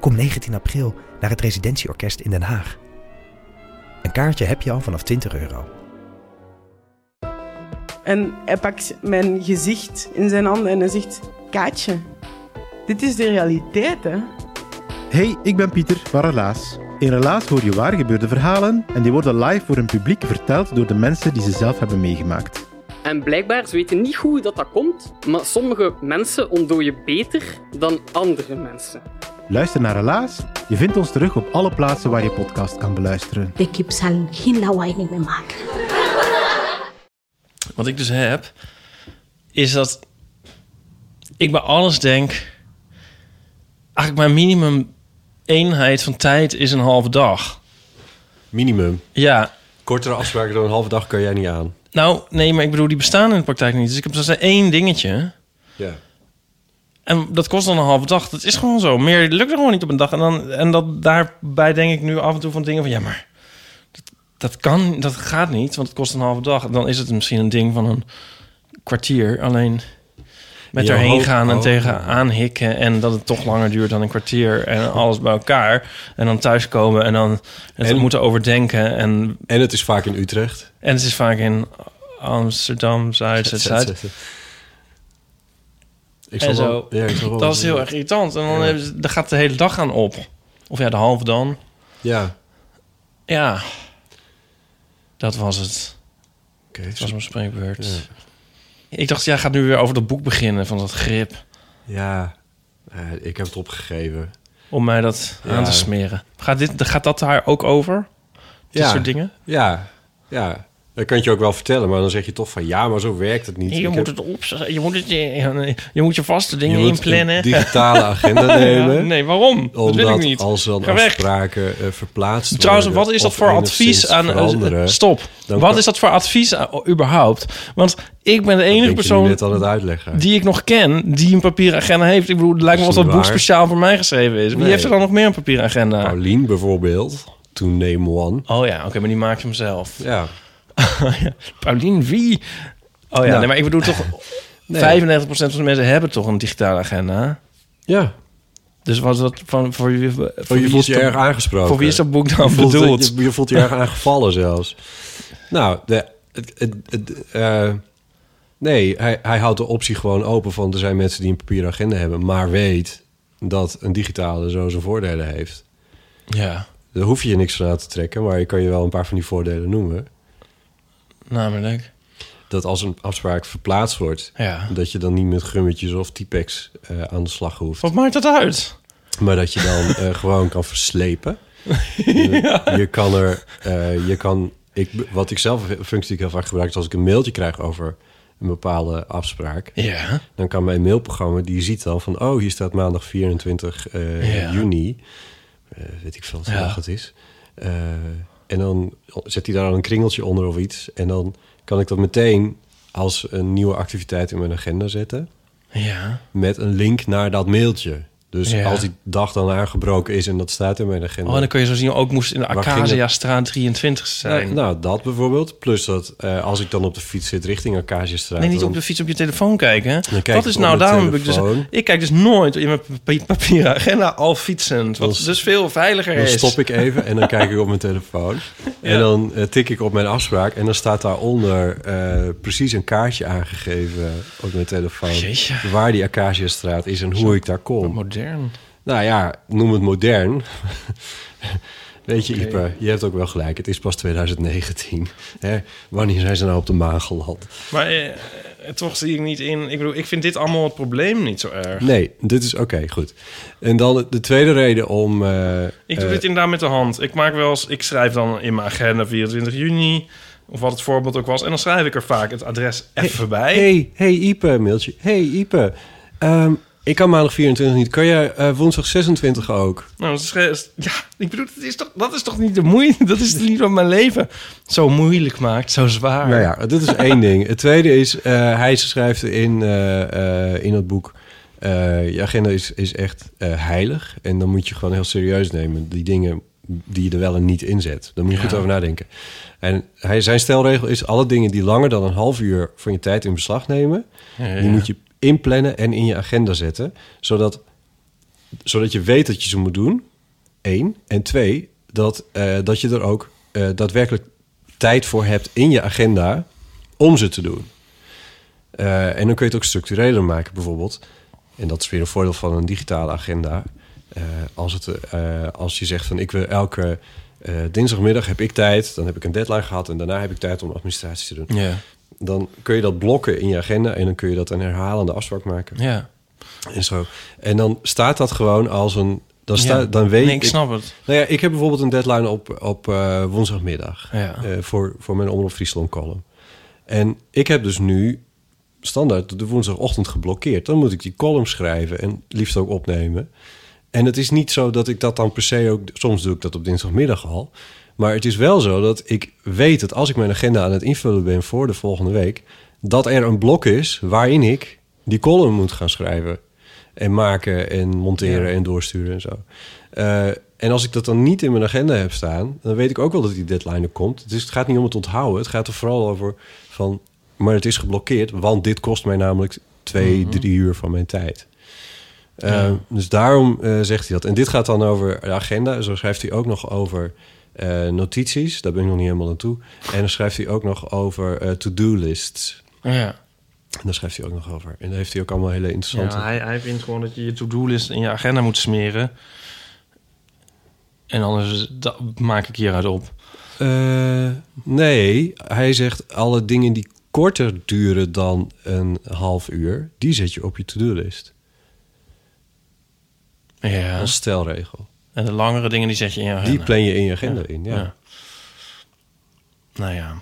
Kom 19 april naar het Residentieorkest in Den Haag. Een kaartje heb je al vanaf 20 euro. En hij pakt mijn gezicht in zijn handen en hij zegt: Kaatje, dit is de realiteit, hè? Hey, ik ben Pieter van Relaas. In Relaas hoor je waar gebeurde verhalen en die worden live voor een publiek verteld door de mensen die ze zelf hebben meegemaakt. En blijkbaar, ze weten niet hoe dat, dat komt, maar sommige mensen ontdooien beter dan andere mensen. Luister naar Relaas. Je vindt ons terug op alle plaatsen waar je podcast kan beluisteren. De kip zal geen lawaai niet meer maken. Wat ik dus heb, is dat ik bij alles denk... Eigenlijk mijn minimum eenheid van tijd is een halve dag. Minimum. Ja, Kortere afspraken dan een halve dag kan jij niet aan. nou nee, maar ik bedoel, die bestaan in de praktijk niet. Dus ik heb dus één dingetje... Ja. En dat kost dan een halve dag. Dat is gewoon zo. Meer lukt er gewoon niet op een dag. En, dan, en dat, daarbij denk ik nu af en toe van dingen van... Ja, maar dat, dat kan, dat gaat niet, want het kost een halve dag. Dan is het misschien een ding van een kwartier. Alleen met erheen gaan en oh. tegenaan hikken... en dat het toch langer duurt dan een kwartier en alles bij elkaar. En dan thuiskomen en dan het En- moeten overdenken. En, En het is vaak in Utrecht. en het is vaak in Amsterdam, Zuid, Zuid, Zuid. Ik En zo. wel- ja, ik zal wel- Dat is heel erg irritant. En dan Ja. hebben ze, gaat de hele dag aan op. Of ja, de halve dan. Ja. Ja. Dat was het. Oké. Dat was mijn spreekbeurt. Ja. Ik dacht, jij gaat nu weer over dat boek beginnen van dat grip. Ja. Eh, ik heb het opgegeven. Om mij dat Ja. aan te smeren. Gaat, dit, gaat dat daar ook over? Dit Ja. soort dingen? Ja. Ja. Dat kan je ook wel vertellen, maar dan zeg je toch van ja, maar zo werkt het niet. Je Ik moet heb- het op, je moet het, je, je moet je vaste dingen je moet inplannen. een digitale agenda nemen. Ja, nee, waarom? Dat wil ik Omdat niet. als dan afspraken eh, verplaatst Trouwens, worden wat is dat voor advies aan... stop. dan Wat kan- is dat voor advies aan- überhaupt? Want ik ben de enige persoon net aan het uitleggen. die ik nog ken die een papieren agenda heeft. Ik bedoel, het lijkt me alsof dat boek speciaal voor mij geschreven is. Wie Nee. heeft er dan nog meer een papieren agenda? Paulien bijvoorbeeld, to name one. Oh ja, oké, maar die maakt hem zelf. Ja. Paulien, wie? Oh ja, Nou. nee, maar ik bedoel toch... Nee. 95% van de mensen hebben toch een digitale agenda? Ja. Dus wat is dat van, voor wie... Voor je voelt je dat- erg aangesproken. Voor wie is dat boek dan je voelt, bedoeld? Je, je voelt je erg aangevallen zelfs. Nou, de, het, het, het, eh, nee, hij, hij houdt de optie gewoon open van... er zijn mensen die een papieren agenda hebben... maar weet dat een digitale zo zijn voordelen heeft. Ja, Daar hoef je je niks van aan te trekken... maar je kan je wel een paar van die voordelen noemen. Namelijk. Dat als een afspraak verplaatst wordt... Ja. dat je dan niet met gummetjes of typex eh, aan de slag hoeft. Wat maakt dat uit? Maar dat je dan eh, gewoon kan verslepen. je, je kan er, eh, je kan, ik, wat ik zelf, functie heel vaak gebruik, is als ik een mailtje krijg over een bepaalde afspraak, Ja. dan kan mijn mailprogramma, die ziet dan van, oh, hier staat maandag 24 eh, Ja. juni, weet ik veel wat Ja. dag het is. Eh, en dan zet hij daar dan een kringeltje onder of iets. En dan kan ik dat meteen als een nieuwe activiteit in mijn agenda zetten Ja. met een link naar dat mailtje. Dus Ja. als die dag dan aangebroken is en dat staat in mijn agenda. Oh, en dan kun je zo zien, ook moest in de Acacia straat 23 zijn. nou, nou, dat bijvoorbeeld. Plus dat eh, als ik dan op de fiets zit richting Acaciastraat... Nee, niet dan- op de fiets op je telefoon kijken. kijk Dat is nou, daarom heb ik dus... Ik kijk dus nooit in mijn pa- papieren agenda al fietsend. Wat Dan- dus veel veiliger Dan is. stop ik even en dan kijk ik op mijn telefoon. En dan eh, tik ik op mijn afspraak. En dan staat daaronder eh, precies een kaartje aangegeven op mijn telefoon. Jeetje. Waar die Acaciastraat is en hoe ik daar kom. Modern. Nou ja, noem het modern. Weet je, Ipe, je hebt ook wel gelijk. Het is pas 2019. Hè? Wanneer zijn ze nou op de maan geland? Maar eh, toch zie ik niet in... Ik bedoel, ik vind dit allemaal het probleem niet zo erg. Nee, dit is oké, goed. En dan de tweede reden om... eh, Ik doe eh, dit inderdaad met de hand. Ik maak wel eens... Ik schrijf dan in mijn agenda 24 juni... Of wat het voorbeeld ook was. En dan schrijf ik er vaak het adres even bij. Hey, hey Ipe, mailtje. Hey Ipe, ehm, Ik kan maandag 24 niet. Kan jij eh, woensdag 26 ook? Nou, dat is, ja, ik bedoel, dat is toch, dat is toch niet de moeite? Dat is niet wat mijn leven zo moeilijk maakt, zo zwaar. Nou ja, dit is één ding. Het tweede is, eh, hij schrijft in, eh, eh, in het boek... je agenda is, is echt heilig. En dan moet je gewoon heel serieus nemen. Die dingen die je er wel en niet inzet. Daar moet je Ja. goed over nadenken. En hij, zijn stelregel is... alle dingen die langer dan een half uur van je tijd in beslag nemen... Ja, ja, die moet je inplannen en in je agenda zetten. Zodat, zodat je weet dat je ze moet doen. Eén. En twee, dat, eh, dat je er ook eh, daadwerkelijk tijd voor hebt in je agenda om ze te doen. Eh, en dan kun je het ook structureler maken, bijvoorbeeld. En dat is weer een voordeel van een digitale agenda. Als, het, als je zegt van ik wil elke dinsdagmiddag heb ik tijd, dan heb ik een deadline gehad en daarna heb ik tijd om administratie te doen. Dan kun je dat blokken in je agenda en dan kun je dat een herhalende afspraak maken. ja. En zo. En dan staat dat gewoon als een. Dan, sta, Ja. dan weet Nee, ik snap het. Nou ja, ik heb bijvoorbeeld een deadline op, op eh, woensdagmiddag. Ja. eh, voor, voor mijn Omroep Friesland column. En ik heb dus nu standaard de woensdagochtend geblokkeerd. Dan moet ik die column schrijven en liefst ook opnemen. En het is niet zo dat ik dat dan per se ook... Soms doe ik dat op dinsdagmiddag al. Maar het is wel zo dat ik weet dat als ik mijn agenda aan het invullen ben voor de volgende week... dat er een blok is waarin ik die column moet gaan schrijven. En maken en monteren Ja. en doorsturen en zo. Eh, en als ik dat dan niet in mijn agenda heb staan... dan weet ik ook wel dat die deadline er komt. Dus het gaat niet om het onthouden. Het gaat er vooral over van... maar het is geblokkeerd, want dit kost mij namelijk twee, drie uur van mijn tijd. Eh, Ja. Dus daarom eh, zegt hij dat. En dit gaat dan over de agenda. Zo schrijft hij ook nog over notities. Daar ben ik nog niet helemaal aan toe. En dan schrijft hij ook nog over eh, to-do lists. Ja. En daar schrijft hij ook nog over. En daar heeft hij ook allemaal hele interessante... Ja, hij, hij vindt gewoon dat je je to-do-list in je agenda moet smeren. En anders da- maak ik hieruit op. Eh, nee, hij zegt alle dingen die korter duren dan een half uur... die zet je op je to-do-list. Ja. Als stelregel. En de langere dingen die zet je in je agenda. Die plan je in je agenda in, ja. Nou ja.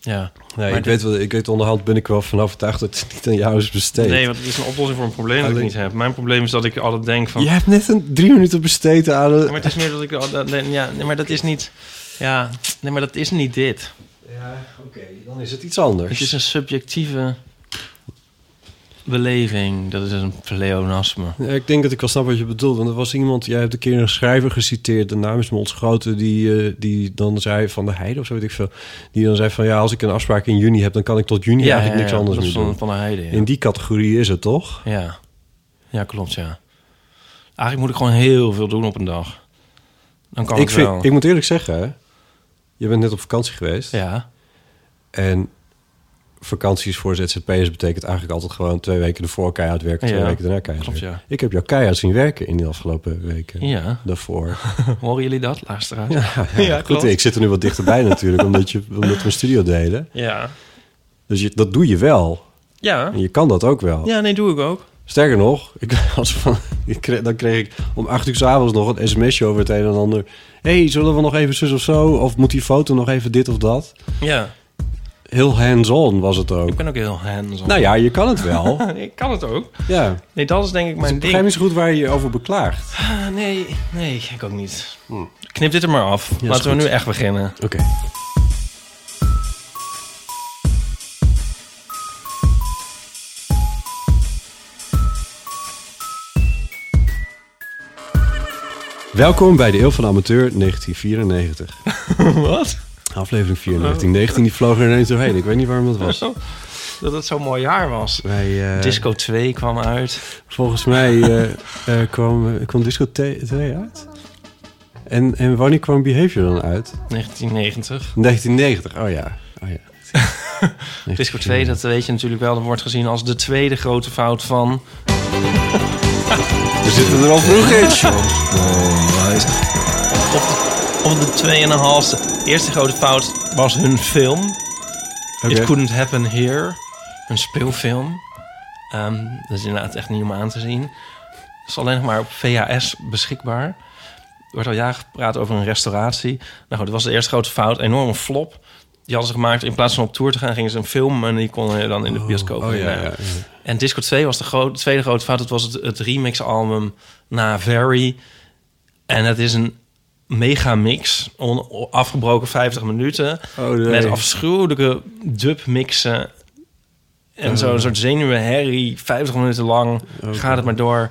Ja. Nee, ik, dit- weet wel, ik weet onderhand ben ik wel van overtuigd dat het niet aan jou is besteed. Nee, want het is een oplossing voor een probleem dat ik niet heb. Mijn probleem is dat ik altijd denk van... Je hebt net een drie minuten besteed aan... Maar het is meer dat ik... dat- Ja, nee, maar dat is niet... Ja, nee, maar dat is niet dit. Ja, oké, dan is het iets anders. Het is een subjectieve beleving. Dat is een pleonasme. Ja, ik denk dat ik wel snap wat je bedoelt. Want er was iemand, jij hebt een keer een schrijver geciteerd, de naam is me ontschoten, die, eh, die dan zei van de Heide of zo weet ik veel. Die dan zei van ja, als ik een afspraak in juni heb, dan kan ik tot juni eigenlijk niks anders meer doen. van de heide, ja. In die categorie is het toch? Ja. ja, klopt, ja. Eigenlijk moet ik gewoon heel veel doen op een dag. Dan kan Ik, wel. vind, ik moet eerlijk zeggen, hè, je bent net op vakantie geweest. Ja, En vakanties voor ZZP'ers betekent eigenlijk altijd gewoon twee weken ervoor keihard werken, twee Ja, weken daarna keihard klopt, ja. Ik heb jou keihard zien werken in de afgelopen weken. Ja. Daarvoor. horen jullie dat, luisteraars? Ja, Ja, goed. klopt. Ik zit er nu wat dichterbij natuurlijk, omdat, je, omdat we een studio delen. Ja. Dus je, dat doe je wel. Ja. En je kan dat ook wel. Ja, nee, doe ik ook. Sterker nog, ik, als van, ik kreeg, dan kreeg ik om acht uur 's avonds nog een sms'je over het een en ander. hey, zullen we nog even zus of zo? Of moet die foto nog even dit of dat? Ja, Heel hands-on was het ook. ik ben ook heel hands-on. Nou ja, je kan het wel. ik kan het ook. ja. Nee, dat is denk ik Dus mijn ik ding. begrijp niet zo goed waar je je over beklaagt. Ah, nee, nee, ik ook niet. Knip dit er maar af. Laten we nu echt beginnen. Oké. Welkom bij de Eeuw van de Amateur 1994. Wat? Aflevering 4, 1919. Die vloog er ineens doorheen. Ik weet niet waarom dat was. Dat het zo'n mooi jaar was. Wij, eh, Disco 2 kwam uit. Volgens mij eh, eh, kwam, kwam Disco 2 uit. En, en wanneer kwam Behavior dan uit? 1990. 1990. Oh ja. Oh ja. Disco 2, dat weet je natuurlijk wel. Dat wordt gezien als de tweede grote fout van... We zitten er al vroeg in. Of de tweeënhalfste. Eerste grote fout was hun film. It Couldn't Happen Here. Een speelfilm. Ehm, dat is inderdaad echt niet om aan te zien. Het is alleen nog maar op VHS beschikbaar. Er wordt al jaren gepraat over een restauratie. Nou goed, dat was de eerste grote fout. Enorme flop. die hadden ze gemaakt. In plaats van op tour te gaan, gingen ze een film en die kon je dan in de bioscoop. Oh, ja, ja, ja. En Disco 2 was de, gro- de tweede grote fout. Het was het, het remix-album na Very. En het is een mega mix. On, afgebroken 50 minuten. Oh, nee. Met afschuwelijke dub-mixen. En Oh. zo'n soort zenuwenherrie. 50 minuten lang Oh, gaat het maar door.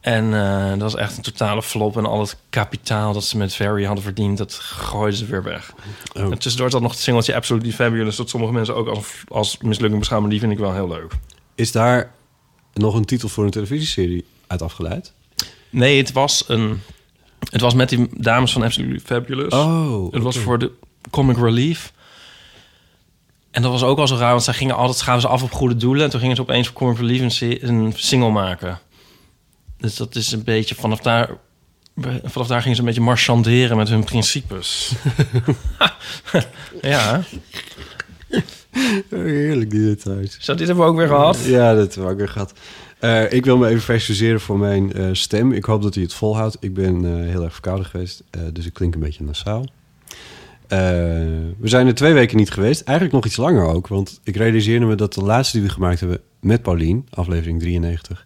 En eh, dat was echt een totale flop. En al het kapitaal dat ze met Very hadden verdiend... dat gooiden ze weer weg. Oh. En tussendoor zat nog het singeltje Absolutely Fabulous... dat sommige mensen ook als, als mislukking beschouwen. Maar die vind ik wel heel leuk. Is daar nog een titel voor een televisieserie uit afgeleid? Nee, het was een. Het was met die dames van Absolutely Fabulous. Oh, het was voor de Comic Relief. En dat was ook al zo raar, want zij gingen altijd gaven ze af op goede doelen. En toen gingen ze opeens voor Comic Relief een, een single maken. Dus dat is een beetje vanaf daar. Vanaf daar gingen ze een beetje marchanderen met hun principes. ja, heerlijk, die details. zo dit hebben we ook weer gehad. Ja, dat heb ik weer gehad. Eh, ik wil me even excuseren voor mijn eh, stem. Ik hoop dat hij het volhoudt. Ik ben eh, heel erg verkouden geweest, dus ik klink een beetje nasaal. We zijn er twee weken niet geweest. Eigenlijk nog iets langer ook. Want ik realiseerde me dat de laatste die we gemaakt hebben met Paulien, aflevering 93...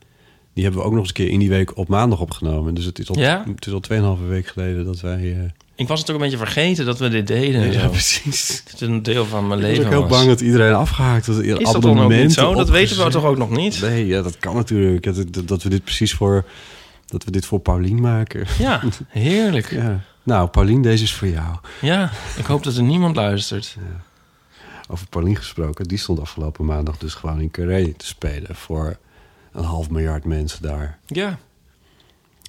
die hebben we ook nog eens een keer in die week op maandag opgenomen. Dus het is al, Ja? het is al 2,5 week geleden dat wij... Ik was het ook een beetje vergeten dat we dit deden. en ja, precies. Het is een deel van mijn Ik was leven. ook heel was. bang dat iedereen afgehaakt was. Is dat dan ook niet zo? Dat weten we toch ook nog niet? Nee, ja, dat kan natuurlijk. Dat, dat, dat we dit precies voor... Dat we dit voor Paulien maken. Ja, heerlijk. Ja. Nou, Paulien, deze is voor jou. Ja, ik hoop dat er niemand luistert. Over Paulien gesproken. Die stond afgelopen maandag dus gewoon in Carré te spelen... voor een half miljard mensen daar. Ja.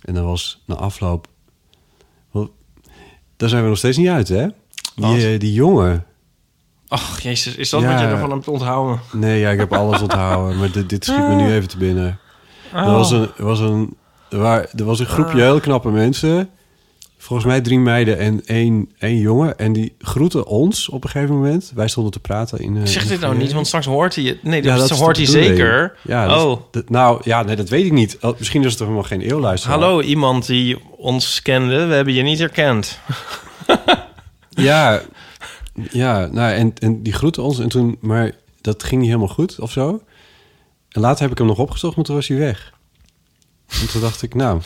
En dan was na afloop... Daar zijn we nog steeds niet uit, hè? Die, eh, die jongen. Ach, jezus, is dat Ja. wat je ervan hebt onthouden? Nee, ja, ik heb alles onthouden. Maar dit, dit schiet me nu even te binnen. Oh. Er was een, er was een, waar, er was een groepje heel knappe mensen. Volgens mij drie meiden en één, één jongen. En die groeten ons op een gegeven moment. Wij stonden te praten in... eh, Zeg in dit nou niet, want straks hoort hij het. Nee, Ja, dat, hoort hij zeker. Ja, dat oh, dat- nou, ja, nee, dat weet ik niet. Oh, Misschien is het toch helemaal geen eeuwluisteraar. hallo iemand die ons kende. We hebben je niet herkend. Ja, ja nou, en, en die groette ons. En toen, maar dat ging niet helemaal goed of zo. En later heb ik hem nog opgezocht, maar toen was hij weg. En toen dacht ik, nou...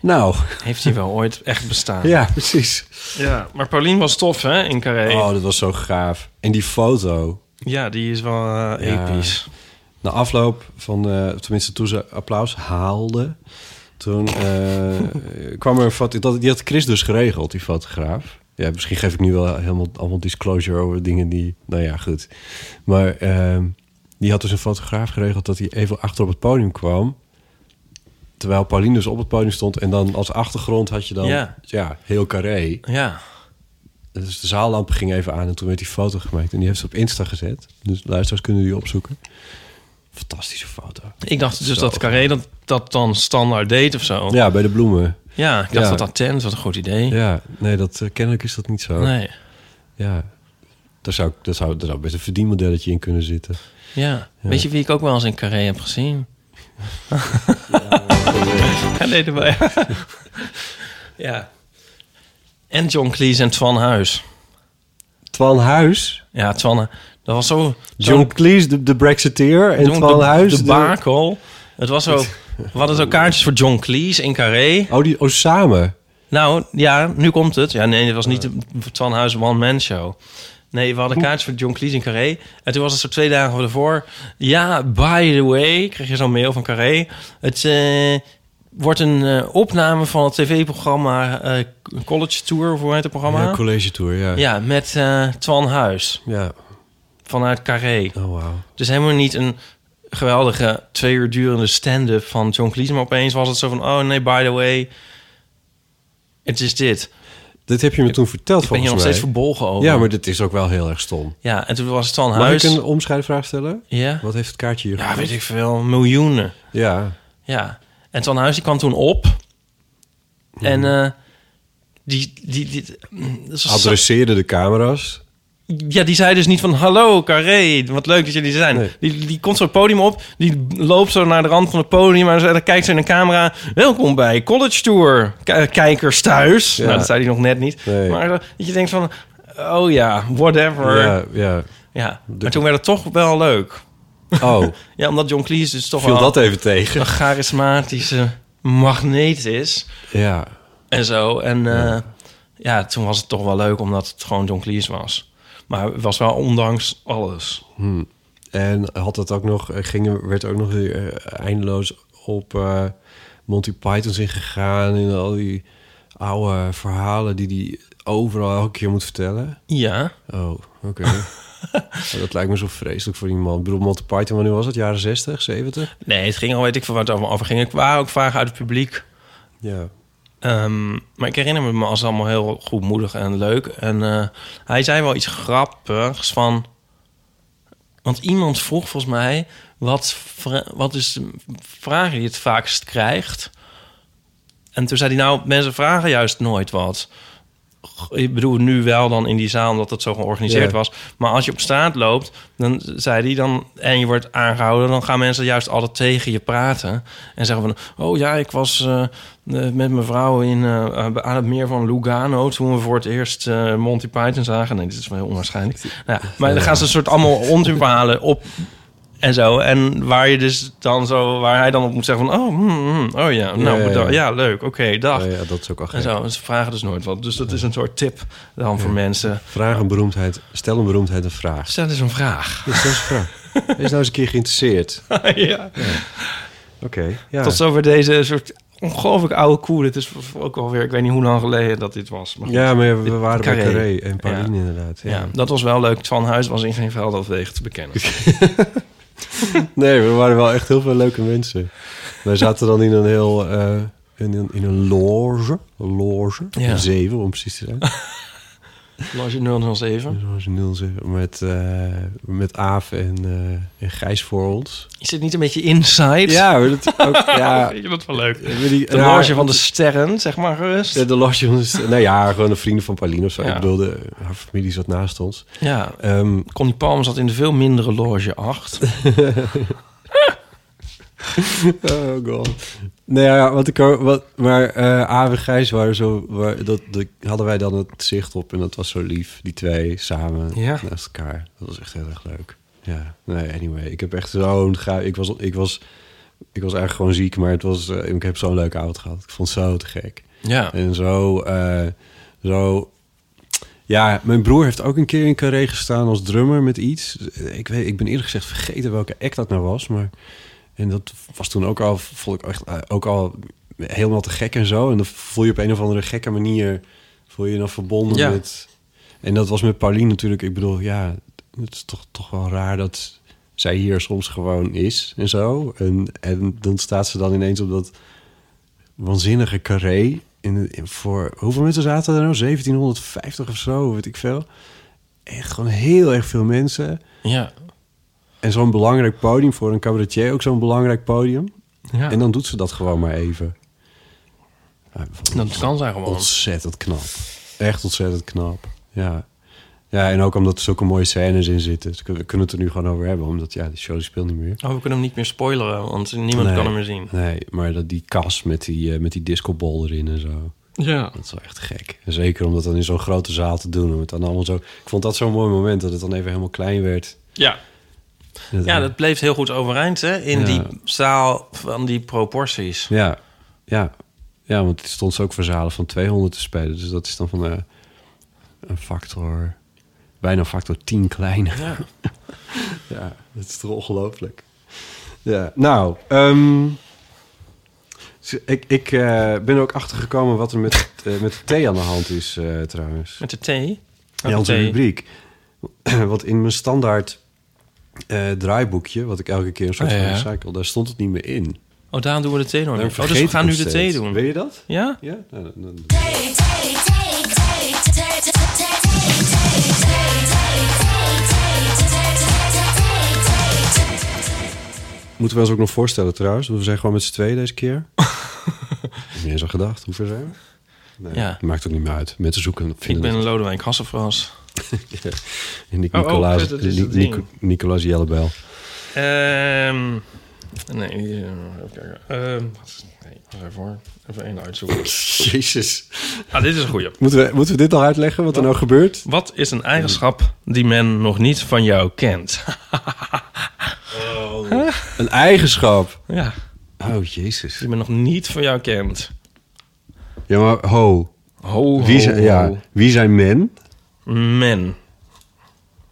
nou, Heeft hij wel ooit echt bestaan? ja, precies. Ja, maar Paulien was tof, hè, in Carré. Oh, dat was zo gaaf. En die foto. Ja, die is wel eh, Ja. episch. Na afloop van, eh, tenminste toen ze applaus haalde... toen eh, kwam er een foto... Dat, die had Chris dus geregeld, die fotograaf. Ja, misschien geef ik nu wel helemaal allemaal disclosure over dingen die... Nou ja, goed. Maar ehm, die had dus een fotograaf geregeld... dat hij even achter op het podium kwam... terwijl Pauline dus op het podium stond... en dan als achtergrond had je dan Ja. ja. heel carré. Ja. Dus de zaallamp ging even aan en toen werd die foto gemaakt. En die heeft ze op Insta gezet. Dus luisteraars kunnen die opzoeken. Fantastische foto. Ik dacht dus Zo dat Carré dat, dat dan standaard deed of zo. Ja, bij de bloemen. Ja, ik dacht Ja. dat attent, wat een goed idee. Ja, nee, dat, eh, kennelijk is dat niet zo. Nee, Ja, daar zou, daar, zou, daar zou best een verdienmodelletje in kunnen zitten. ja. Weet je wie ik ook wel eens in Carré heb gezien? Ja, nee, dat wel, ja. ja. En John Cleese en Twan Huis. Twan Huis, Ja, Twan, dat was zo... John Cleese, de, de Brexiteer, en John- Twan de, Huis. De bakel. Het was zo... We hadden zo kaartjes voor John Cleese in Carré. Oh, die, oh, samen. Nou, ja, nu komt het. Ja, nee, het was niet de Twan Huis one-man show. Nee, we hadden kaartjes voor John Cleese in Carré. En toen was het zo twee dagen ervoor. Ja, by the way, kreeg je zo'n mail van Carré. Het eh, wordt een eh, opname van het tv-programma eh, College Tour, of hoe heet het programma? Ja, college tour, ja. Ja, met Twan Huis Ja. vanuit Carré. Oh, wauw. Dus helemaal niet een geweldige twee uur durende stand-up van John Cleese. Maar opeens was het zo van, oh nee, by the way, het is dit. Dit heb je me toen verteld, Ik ben hier nog steeds verbolgen over. Ja, maar dit is ook wel heel erg stom. Ja, en toen was het Mag Huis. ik een omschrijfvraag stellen? Ja? Wat heeft het kaartje hier ja, weet ik veel, miljoenen. Ja. Ja. En Twan Huis die kwam toen op. En eh die... die, die mm, was- Adresseerde de camera's. Ja, die zei dus niet van... Hallo, Carré, wat leuk dat jullie zijn. Nee. Die, die komt zo het podium op. Die loopt zo naar de rand van het podium. En dan kijkt ze in de camera. Welkom bij College Tour. K- kijkers thuis. Ja. Nou, dat zei hij nog net niet. Nee. Maar dat je denkt van... oh ja, whatever. Ja, Ja, ja. maar toen werd het toch wel leuk. Oh, Ja, omdat John Cleese dus toch viel wel dat even tegen. een charismatische magneet is. Ja, En zo. En ja. ja, toen was het toch wel leuk omdat het gewoon John Cleese was. Maar het was wel ondanks alles. En had het ook nog, eh, ging, werd ook nog weer eh, eindeloos op eh, Monty Python's ingegaan. En al die oude verhalen die hij overal elke keer moet vertellen. Ja. Oh, oké. Dat lijkt me zo vreselijk voor iemand. Ik bedoel, Monty Python, wanneer was het? Jaren 60, 70? Nee, het ging al, weet ik veel waar het over, ging. Ik ook vragen uit het publiek. Ja. Ehm, maar ik herinner me als allemaal heel goedmoedig en leuk. En eh, hij zei wel iets grappigs van... Want iemand vroeg volgens mij... Wat, wat is de vraag die je het vaakst krijgt? En toen zei hij nou... Mensen vragen juist nooit wat. Ik bedoel, nu wel dan in die zaal... omdat het zo georganiseerd was. Maar als je op straat loopt... dan zei hij dan... en je wordt aangehouden... dan gaan mensen juist altijd tegen je praten. En zeggen van... oh ja, ik was eh, eh, met mijn vrouw in, eh, aan het meer van Lugano... toen we voor het eerst Monty Python zagen. Nee, dit is wel heel onwaarschijnlijk. Nou, ja, maar dan gaan ze een soort allemaal onzin verhalen op... En zo. En waar je dus dan zo, waar hij dan op moet zeggen van, oh, hmm, hmm, oh ja, nou, ja, ja. leuk, oké, dag. Oh ja, dat is ook al En zo, ze vragen dus nooit wat. Dus dat is een soort tip dan voor mensen. Vraag een beroemdheid, stel een beroemdheid een vraag. Stel eens een vraag. Stel eens een vraag. Wees nou eens een keer geïnteresseerd. ja. Oké, ja. Tot zover deze soort ongelooflijk oude koe. Dit is ook alweer, ik weet niet hoe lang geleden dat dit was. Maar goed. Ja, maar we waren bij Carré. Carré en Pauline Ja. inderdaad. Ja. Ja, dat was wel leuk. Van Huis was in geen veld wegen te bekennen. Nee, we waren wel echt heel veel leuke mensen. Wij zaten dan in een heel... eh, in, een, in een loge. Een loge. Ja. Een zeven, om precies te zijn. Loge 007. Zoals 07. Met, eh met Aaf en, eh, en Gijs voor ons. Is het niet een beetje inside? Ja, maar dat ook... Ja, Vind je dat wel leuk? die, De loge van de sterren, zeg maar gerust. De loge van de... Nou ja, gewoon een vrienden van Pauline of zo. Ja. Ik bedoelde, haar familie zat naast ons. Ja, Ehm, Connie Palmer zat in de veel mindere loge 8. Oh god. Nee, ja, wat ik wat, maar eh Aaf en Gijs waren zo, waar, dat, dat hadden wij dan het zicht op en dat was zo lief, die twee samen Ja. naast elkaar. Dat was echt heel erg leuk. Ja, nee, anyway, ik heb echt zo'n ga, ik was, ik was, ik was eigenlijk gewoon ziek, maar het was, eh, ik heb zo'n leuke avond gehad. Ik vond het zo te gek Ja. en zo, eh, zo. Ja, mijn broer heeft ook een keer in Carré gestaan als drummer met iets. Ik, weet, ik ben eerlijk gezegd vergeten welke act dat nou was, maar en dat was toen ook al, vond ik echt eh, ook al helemaal te gek en zo. En dan voel je op een of andere gekke manier, voel je je dan verbonden Ja. met... En dat was met Pauline natuurlijk. Ik bedoel, ja, het is toch, toch wel raar dat zij hier soms gewoon is en zo. En, en dan staat ze dan ineens op dat waanzinnige carré. In, in- voor, hoeveel mensen zaten er nou? 1750 of zo, weet ik veel. Echt gewoon heel erg veel mensen. Ja. En zo'n belangrijk podium voor een cabaretier, ook zo'n belangrijk podium. ja. En dan doet ze dat gewoon maar even. Ja, dat kan zijn gewoon. ontzettend knap. Echt ontzettend knap. Ja. Ja, en ook omdat er zulke mooie scènes in zitten. Dus we kunnen het er nu gewoon over hebben. Omdat, ja, die show speelt niet meer. Oh, we kunnen hem niet meer spoileren, want niemand Nee. kan hem meer zien. Nee, maar dat, die kas met die, eh, met die discobol erin en zo. Ja. Dat is wel echt gek. En zeker om dat dan in zo'n grote zaal te doen. Om het dan allemaal zo... Ik vond dat zo'n mooi moment dat het dan even helemaal klein werd. Ja. Ja, dat bleef heel goed overeind, hè? In Ja. die zaal van die proporties. Ja, ja. Ja, want het stond ze ook voor zalen van 200 te spelen. Dus dat is dan van eh, een factor... Bijna een factor 10 kleiner. Ja. Ja, dat is toch ongelooflijk. Ja, nou... ehm, ik ik eh, ben er ook achtergekomen wat er met, eh, met de thee aan de hand is trouwens. Met de thee. Ja, onze rubriek. Want in mijn standaard eh, draaiboekje, wat ik elke keer een soort Oh, van recycle, daar stond het niet meer in. Oh, daarom doen we de thee nog niet. Oh, dus we gaan nu de thee steeds. doen. Weet je dat? Ja? Ja? Nou, dan- dan- Moeten we ons ook nog voorstellen trouwens? We zijn gewoon met z'n tweeën deze keer. Heb je eens al gedacht? Hoe ver zijn we? Nee, Ja. Maakt ook niet meer uit. Mensen zoeken. Ik ben Lodewijk Hasselfras. Nick Oh, oh, Nicolaas, Jellebel. Ehm Nee, eh, even kijken. Ehm, wat- nee, wacht even hoor. Even één uitzoeken. Jezus. Ah, dit is een goeie. Moeten we, moeten we dit nog uitleggen, wat er nou gebeurt? Wat is een eigenschap die men nog niet van jou kent? Een eigenschap. ja, Oh, jezus. die men nog niet van jou kent. Ja, maar ho. Ho, Wie ho, ja, ho. wie zijn men? Men.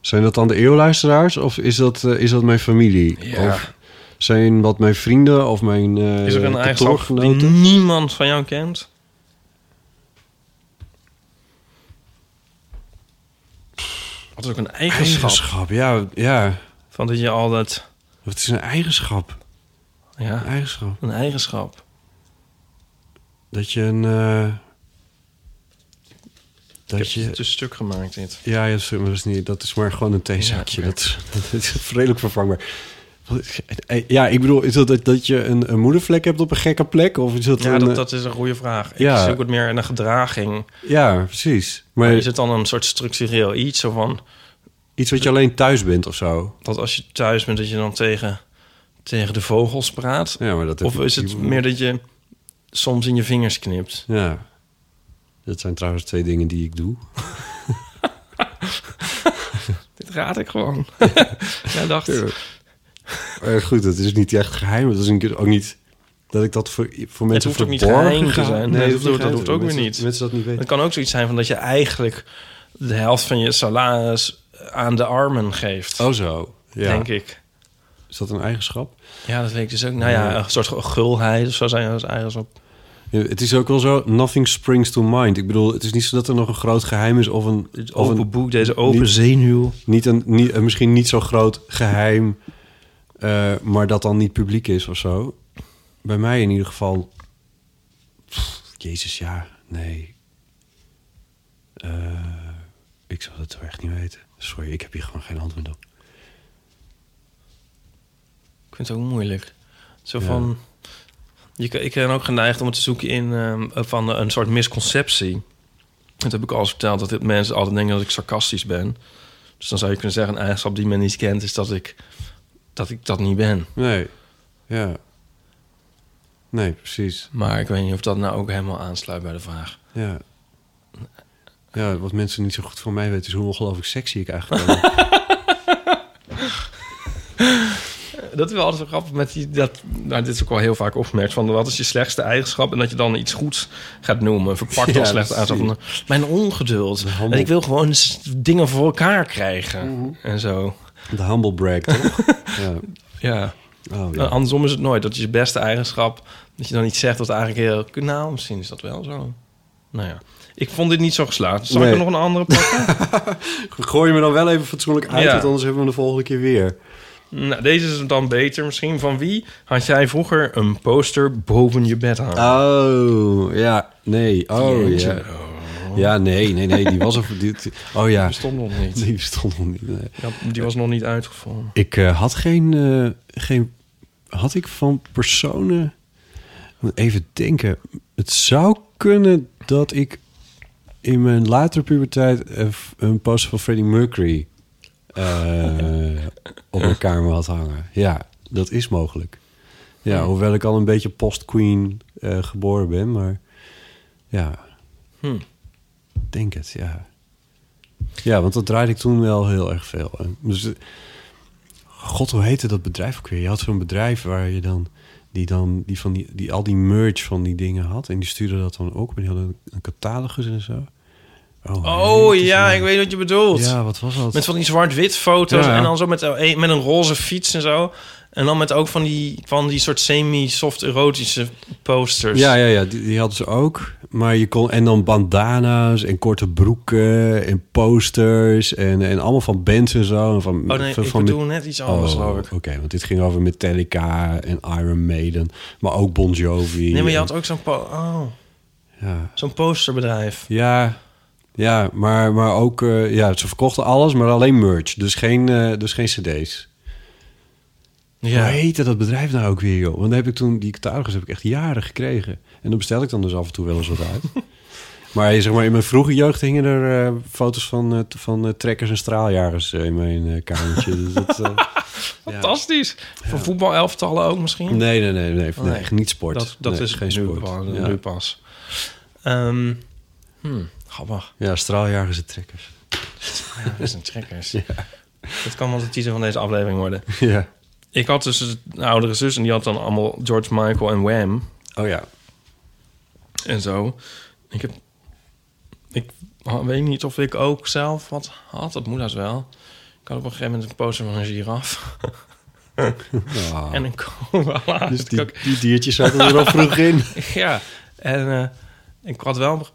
Zijn dat dan de eeuwluisteraars of is dat, eh, is dat mijn familie? Ja. Of zijn wat mijn vrienden of mijn eh Is er een eigenschap die niemand van jou kent? Wat is ook een eigenschap? Eigenschap, ja, ja. Van dat je altijd... Wat is een eigenschap? Ja, Een eigenschap. een eigenschap. Dat je een... eh, dat je... het een stuk gemaakt, dit. Ja, ja, sorry, maar dat, is niet, dat is maar gewoon een theezakje. Ja, dat, is, dat is redelijk vervangbaar. Wat- Ja, ik bedoel, is dat dat, dat je een, een moedervlek hebt op een gekke plek? Of is dat Ja, een, dat, eh, dat is een goede vraag. Ik Ja. zoek het meer in een gedraging. Ja, precies. Maar Maar is het dan een soort structureel iets? Zo van iets wat je alleen thuis bent of zo? dat als je thuis bent, dat je dan tegen, tegen de vogels praat? Ja, maar dat Of ik- is het meer dat je soms in je vingers knipt? Ja. Dat zijn trouwens twee dingen die ik doe. Dit raad ik gewoon. Jij dacht... Maar goed, dat is niet echt geheim. Dat is een keer ook niet dat ik dat voor, voor mensen hoeft ook niet geheim te zijn. Nee, Nee, dat, hoeft, dat hoeft ook weer niet. Mensen dat niet weten. Het kan ook zoiets zijn van dat je eigenlijk de helft van je salaris aan de armen geeft. Oh zo. Ja. Denk ik. Is dat een eigenschap? Ja, dat weet ik dus ook. Nou ja, een soort gulheid of zo zijn als eigenschap. Het is ook wel zo, nothing springs to mind. Ik bedoel, het is niet zo dat er nog een groot geheim is of een... Het Of open een boek, deze open niet- zenuw. niet een, niet, misschien niet zo groot geheim, eh, maar dat dan niet publiek is of zo. Bij mij in ieder geval... Pff, Jezus, ja, nee. Eh, ik zou het toch echt niet weten. Sorry, ik heb hier gewoon geen antwoord op. Ik vind het ook moeilijk. Zo Ja. van... Je, ik ben ook geneigd om het te zoeken in ehm, van een soort misconceptie. Dat heb ik al eens verteld, dat dit mensen altijd denken dat ik sarcastisch ben. Dus dan zou je kunnen zeggen, een eigenschap die men niet kent... is dat ik dat, ik dat niet ben. Nee, ja. Nee, precies. Maar ik weet niet of dat nou ook helemaal aansluit bij de vraag. Ja. Ja, wat mensen niet zo goed van mij weten... is hoe ongelooflijk sexy ik eigenlijk ben. Dat is wel altijd zo grappig met die... Dat, nou, dit is ook wel heel vaak opgemerkt. Van wat is je slechtste eigenschap? En dat je dan iets goeds gaat noemen. Verpakt Ja, als slechte eigenschap. Mijn ongeduld. En ik wil gewoon dingen voor elkaar krijgen. En zo. De humble brag, toch? ja. Ja. Oh, ja. Nou, andersom is het nooit. Dat is je beste eigenschap. Dat je dan iets zegt wat eigenlijk heel... Nou, misschien is dat wel zo. Nou ja. Ik vond dit niet zo geslaagd. Zal Nee. ik er nog een andere pakken? Gooi je me dan wel even fatsoenlijk uit, Ja. want anders hebben we hem de volgende keer weer. Nou, deze is dan beter misschien. Van wie had jij vroeger een poster boven je bed hangen? Oh, ja, nee. Oh, ja. Ja, nee, nee, nee, die was er... Die, oh ja, Die bestond nog niet. die stond nog niet. nee. Ja, die was nog niet uitgevonden. Ik eh, had geen, eh, geen... Had ik van personen... Even denken. Het zou kunnen dat ik in mijn latere puberteit... eh, een poster van Freddie Mercury... eh, op mijn kamer had hangen. Ja, dat is mogelijk. Ja, hoewel ik al een beetje post-Queen eh, geboren ben, maar... Ja, Hm. denk het, ja. Ja, want dat draaide ik toen wel heel erg veel. Dus, eh, God, hoe heette dat bedrijf ook weer? Je had zo'n bedrijf waar je dan... Die dan die van die, die al die merch van die dingen had. En die stuurde dat dan ook. En die hadden een, een catalogus en zo. Oh heette ja, ik weet wat je bedoelt. Ja, wat was dat? Met van die zwart-wit foto's Ja. en dan zo met, eh, met een roze fiets en zo. En dan met ook van die, van die soort semi-soft erotische posters. Ja, ja, ja, die, die hadden ze ook. Maar je kon en dan bandana's en korte broeken en posters en, en allemaal van bands en zo. En van, Oh nee, van, ik van bedoel net iets anders, Oh. Oké, want dit ging over Metallica en Iron Maiden, maar ook Bon Jovi. Nee, maar je en- had ook zo'n po- oh, ja, zo'n posterbedrijf. ja, ja, maar, maar ook eh, ja, ze verkochten alles, maar alleen merch, dus geen, eh, dus geen CD's. Ja. Hoe heette dat bedrijf nou ook weer, joh? Want heb ik toen die catalogus heb ik echt jaren gekregen. En dan bestel ik dan dus af en toe wel eens wat uit. Maar zeg maar, in mijn vroege jeugd hingen er eh, foto's van, van trekkers en straaljagers in mijn kamertje. dus dat, Fantastisch. Voor voetbalelftallen ook misschien? nee, nee, nee, nee, nee, Nee. niet sport. Dat, dat Nee, is geen nu, sport. pas, Ja. nu pas. Ehm hmm, grappig. ja, straaljagers en trekkers. Ja, dat zijn trekkers. Dat kan wel de titel van deze aflevering worden. ja. Ik had dus een oudere zus en die had dan allemaal George Michael en Wham Oh ja. en zo. Ik heb... Ik weet niet of ik ook zelf wat had. Dat moet dat wel. Ik had op een gegeven moment een poster van een giraf. Ah. En een koala. dus die diertjes zaten er al vroeg in. Ja, en eh, ik had wel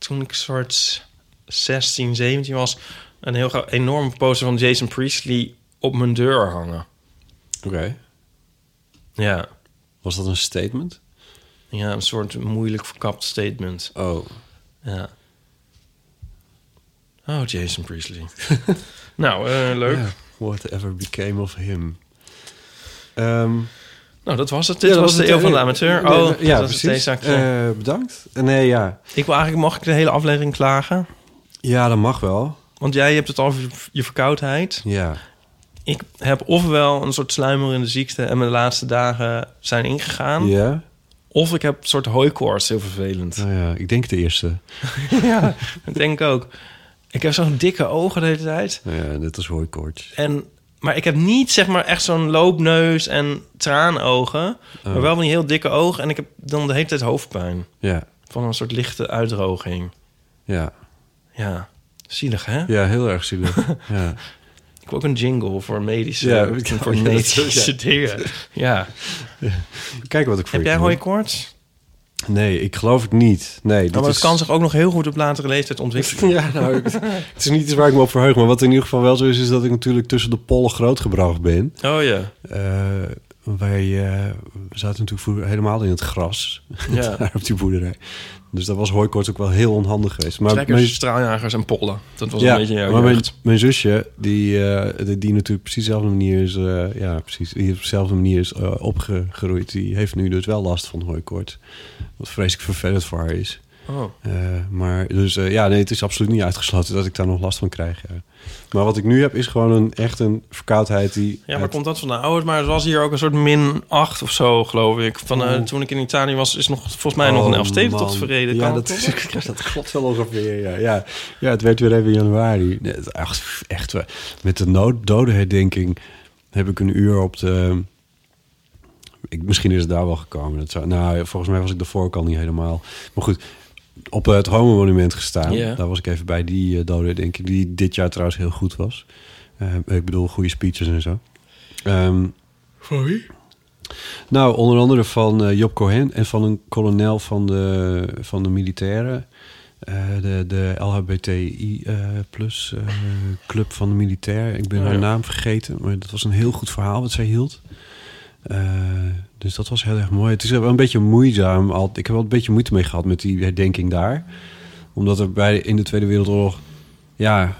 toen ik soort 16, 17 was... een heel enorme poster van Jason Priestley op mijn deur hangen. Oké. Ja, Was dat een statement? ja een soort moeilijk verkapt statement. Oh. Ja. Oh, Jason Priestley. nou, eh, leuk. Whatever became of him. Ehm, Nou, dat was het. Dit ja, dat was de eeuw van de eh, amateur. nee, Oh, nee, ja, dat is precies. Eh, bedankt. Eh, nee, ja. ik wil eigenlijk, mag ik de hele aflevering klagen? Ja, dat mag wel. Want jij hebt het over je- je verkoudheid. Ja. Ik heb ofwel een soort sluimerende ziekte en mijn laatste dagen zijn ingegaan. Ja? Of ik heb een soort hooikoorts, heel vervelend. Nou ja, ik denk de eerste. ja, dat denk ik ook. Ik heb zo'n dikke ogen de hele tijd. Nou ja, net als hooikoorts. En, maar ik heb niet zeg maar echt zo'n loopneus en traanogen. Oh. Maar wel van die heel dikke ogen. En ik heb dan de hele tijd hoofdpijn. Ja, Van een soort lichte uitdroging. ja. Ja, zielig hè? Ja, heel erg zielig. ja. Ik wil ook een jingle voor medische, Ja, voor medische ja. dingen. Ja. Kijk wat ik voor Heb jij hooikoorts? Nee, ik geloof het niet. Nee, dit maar is... het kan zich ook nog heel goed op latere leeftijd ontwikkelen. Ja, nou, ik- het is niet iets waar ik me op verheug. Maar wat in ieder geval wel zo is, is dat ik natuurlijk tussen de pollen grootgebracht ben. Oh ja. Eh, wij we zaten natuurlijk helemaal in het gras. Ja. Daar op die boerderij. Dus dat was hooikoorts ook wel heel onhandig geweest. Maar Trekkers, mijn, straaljagers en pollen. Dat was ja, een beetje jouw maar mijn, mijn zusje, die, eh, die, die natuurlijk precies dezelfde manier is... eh, ja, precies, die op dezelfde manier is eh, opgegroeid. Die heeft nu dus wel last van hooikoorts. Wat vreselijk vervelend voor haar is. Oh. Maar dus ja, nee, het is absoluut niet uitgesloten dat ik daar nog last van krijg. ja. Maar wat ik nu heb is gewoon een echt een verkoudheid die. Ja, maar uit- komt dat van de ouders? Maar er was hier ook een soort min 8 of zo, geloof ik. Van, eh, Oh. toen ik in Italië was, is nog volgens mij nog een Oh, Elfstedentocht man. verreden. Ja, dat, is, dat klopt wel ongeveer. Ja, ja. ja, het werd weer even januari. Het echt, echt wel- met de nood, dodenherdenking heb ik een uur op de. Ik, misschien is het daar wel gekomen. Dat zou, nou, volgens mij was ik daarvoor ook al niet helemaal. Maar goed, op het Homo-monument gestaan. Ja. Daar was ik even bij die uh, dodenherdenking. Die dit jaar trouwens heel goed was. Eh, ik bedoel, goede speeches en zo. Ehm, Voor wie? nou, onder andere van eh, Job Cohen en van een kolonel van de, van de militairen. Eh, de, de LHBTI eh, plus eh, club van de militair. Ik ben Oh, haar ja. naam vergeten, maar dat was een heel goed verhaal wat zij hield. Dus dat was heel erg mooi. Het is wel een beetje moeizaam. Al, ik heb wel een beetje moeite mee gehad met die herdenking daar. Omdat er bij in de Tweede Wereldoorlog... ja,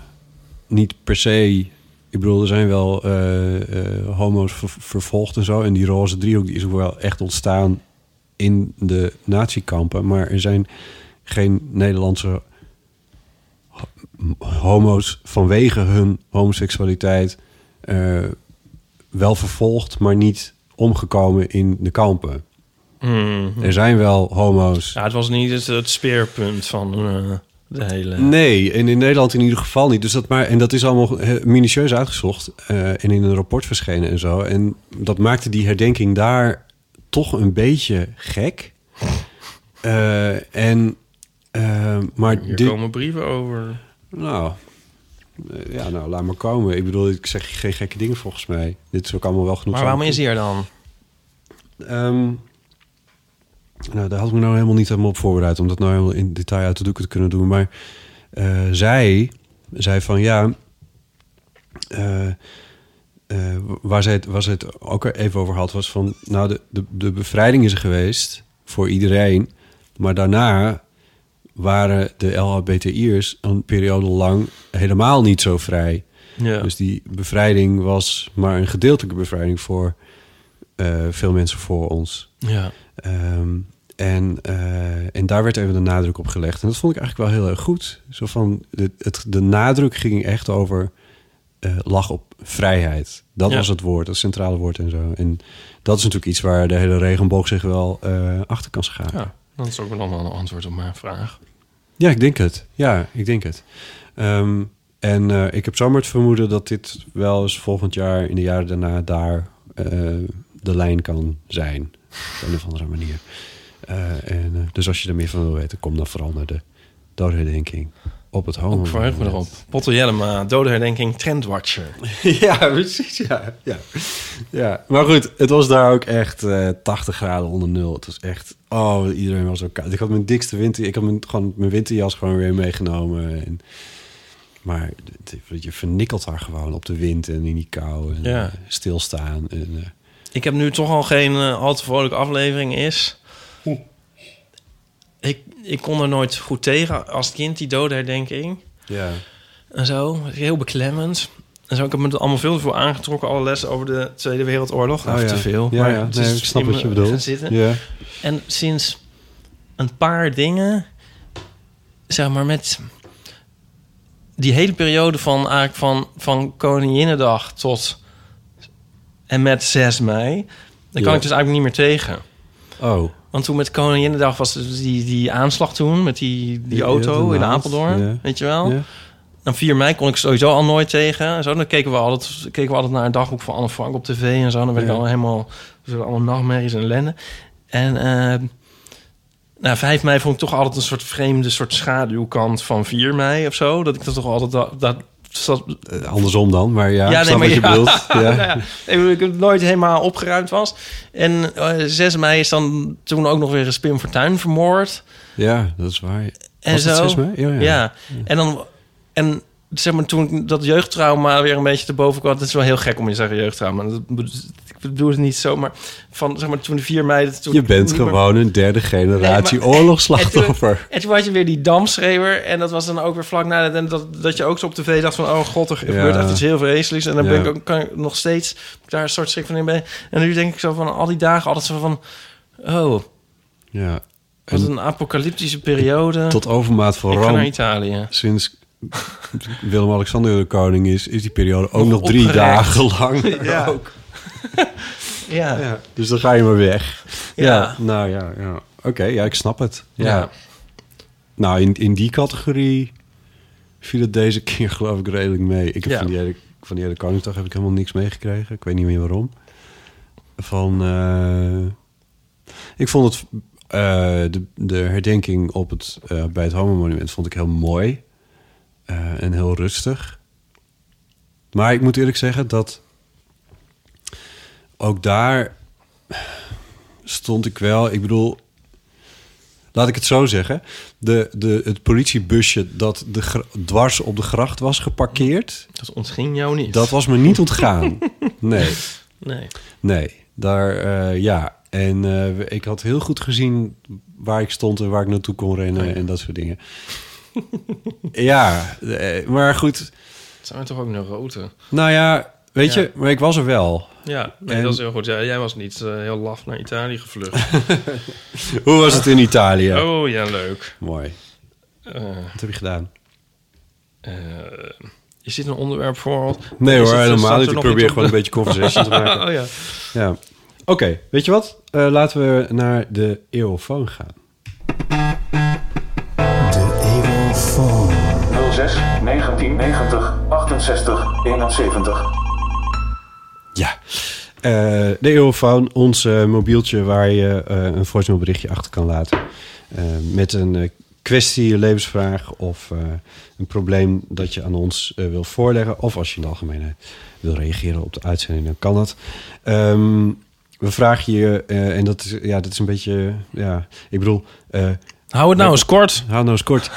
niet per se... Ik bedoel, er zijn wel eh, eh, homo's ver- vervolgd en zo. En die roze driehoek die is ook wel echt ontstaan in de natiekampen. Maar er zijn geen Nederlandse ho- homo's vanwege hun homoseksualiteit eh, wel vervolgd, maar niet omgekomen in de kampen. Mhm. Er zijn wel homo's. Ja, het was niet het, het speerpunt van eh, de hele... Nee, en in Nederland in ieder geval niet. Dus dat maar, en dat is allemaal minutieus uitgezocht eh, en in een rapport verschenen en zo. En dat maakte die herdenking daar toch een beetje gek. Eh, en, maar Hier dit, komen brieven over. nou, ja, nou, laat maar komen. Ik bedoel, ik zeg geen gekke dingen volgens mij. Dit is ook allemaal wel genoeg. Maar waarom is hij er dan? Ehm, nou, daar had ik me nou helemaal niet helemaal op voorbereid... om dat nou helemaal in detail uit de doeken te kunnen doen. Maar eh, zij zei van ja... eh, eh, waar, zij het, waar zij het ook even over had, was van... nou, de, de, de bevrijding is er geweest voor iedereen... maar daarna waren de LHBTI'ers een periode lang helemaal niet zo vrij. Ja. Dus die bevrijding was maar een gedeeltelijke bevrijding voor eh, veel mensen voor ons. ja. Ehm, En, eh, en daar werd even de nadruk op gelegd. En dat vond ik eigenlijk wel heel erg goed. Zo van, de, het, de nadruk ging echt over eh lach op vrijheid. Dat Ja. was het woord, het centrale woord en zo. En dat is natuurlijk iets waar de hele regenboog zich wel achter kan scharen. Ja, dat is ook wel dan een antwoord op mijn vraag. Ja, ik denk het. Ja, ik denk het. Ehm, en eh, ik heb zomaar het vermoeden dat dit wel eens volgend jaar in de jaren daarna daar eh, de lijn kan zijn. Op een of andere manier. Eh, en, dus als je er meer van wil weten, kom dan vooral naar de doodherdenking op het homo. Ik verheug me erop. Potter Jellema, dodenherdenking, trendwatcher. ja, precies. Ja, ja. ja, maar goed, het was daar ook echt eh 80 graden onder nul. Het was echt, oh, iedereen was zo koud. Ik had mijn dikste winter, ik had mijn, gewoon mijn winterjas gewoon weer meegenomen. En, maar het- je vernikkelt daar gewoon op de wind en in die kou en Ja. eh, stilstaan. En, eh, Ik heb nu toch al geen al te vrolijke aflevering is. Ik, ik kon er nooit goed tegen als kind, die dodenherdenking. ja. En zo, heel beklemmend. En zo, ik heb me er allemaal veel veel aangetrokken. Alle lessen over de Tweede Wereldoorlog. Oh, ja. te veel. Ja, maar ja. Nee, ik snap wat je bedoelt. Zitten. Ja. En sinds een paar dingen, zeg maar met die hele periode van eigenlijk van, van Koninginnedag tot en met 6 mei, daar kan Ja. ik dus eigenlijk niet meer tegen. Oh. Want toen met Koninginnedag was die, die aanslag toen met die, die auto in Apeldoorn, weet je wel? Dan 4 mei kon ik sowieso al nooit tegen. En zo, dan keken we altijd, keken we altijd naar een dagboek van Anne Frank op tv en zo. Dan werd ik al helemaal, allemaal nachtmerries en ellende. En eh, nou, 5 mei vond ik toch altijd een soort vreemde soort schaduwkant van 4 mei of zo. Dat ik dat toch altijd... Dat, dat, andersom dan, maar ja, Ja, nee, maar je ja. bedoelt. Ja. nou ja, ik het nooit helemaal opgeruimd was. En eh, 6 mei is dan toen ook nog weer een Spim Fortuyn vermoord. ja, dat is waar. En Was zo. mei? Ja. Ja. En dan... En zeg maar, toen dat jeugdtrauma weer een beetje te boven kwam... Het is wel heel gek om je te zeggen jeugdtrauma. Dat, ik bedoel het niet zo, maar... Van, zeg maar, toen de 4 mei... Toen Je bent meer- gewoon een derde generatie Nee, maar- oorlogsslachtoffer. En toen had je weer die damschreeuwer. En dat was dan ook weer vlak na dat, dat, dat je ook zo op tv dacht van... oh god, er gebeurt Ja. echt iets heel vreselijks. En dan ben ik ook, kan ik nog steeds daar een soort schrik van in ben. En nu denk ik zo van al die dagen altijd zo van... oh, Ja. wat En een apocalyptische periode. tot overmaat van ramp, Italië. sinds Willem-Alexander de koning is, is die periode ook Nog nog drie dagen lang. Ja. Ook. Ja. Ja, dus dan ga je maar weg. Ja, Ja. nou ja, ja. oké, ja, ik snap het. Ja. Nou, in, in die categorie viel het deze keer geloof ik redelijk mee. Ik heb van, die hele, van die hele Koningsdag heb ik helemaal niks meegekregen. Ik weet niet meer waarom. Van, eh, ik vond het, eh, de, de herdenking op het, eh, bij het Homo-monument vond ik heel mooi. Eh, en heel rustig. Maar ik moet eerlijk zeggen dat ook daar stond ik wel. Ik bedoel, laat ik het zo zeggen. De, de, het politiebusje dat de dwars op de gracht was geparkeerd, Dat ontging jou niet. dat was me niet ontgaan. Nee, Nee. nee. Daar, eh, ja. En eh, ik had heel goed gezien waar ik stond en waar ik naartoe kon rennen Oh ja. en dat soort dingen. Ja, eh, maar goed. Het zijn toch ook een rode. Nou ja, weet Ja. je, maar ik was er wel. Ja, nee, En- dat is heel goed. Ja, jij was niet eh, heel laf naar Italië gevlucht. Hoe was het in Italië? Oh ja, leuk. Mooi. Eh, Wat heb je gedaan? eh, is dit een onderwerp voor? Nee Is hoor, helemaal niet. Ik probeer gewoon een beetje conversation te maken. oh ja. Ja. Oké, weet je wat? Laten we naar de eeuwfoon gaan. 06 1990 68 71. Ja. Eh, de eeuwfoon, ons eh, mobieltje waar je eh, een voicemail berichtje achter kan laten. Met een kwestie, levensvraag of een probleem dat je aan ons wil voorleggen. Of als je in de algemeenheid wil reageren op de uitzending, dan kan dat. Ehm, we vragen je, en dat is, ja, dat is een beetje, ja, ik bedoel... Hou het nou eens kort. Hou nou eens kort.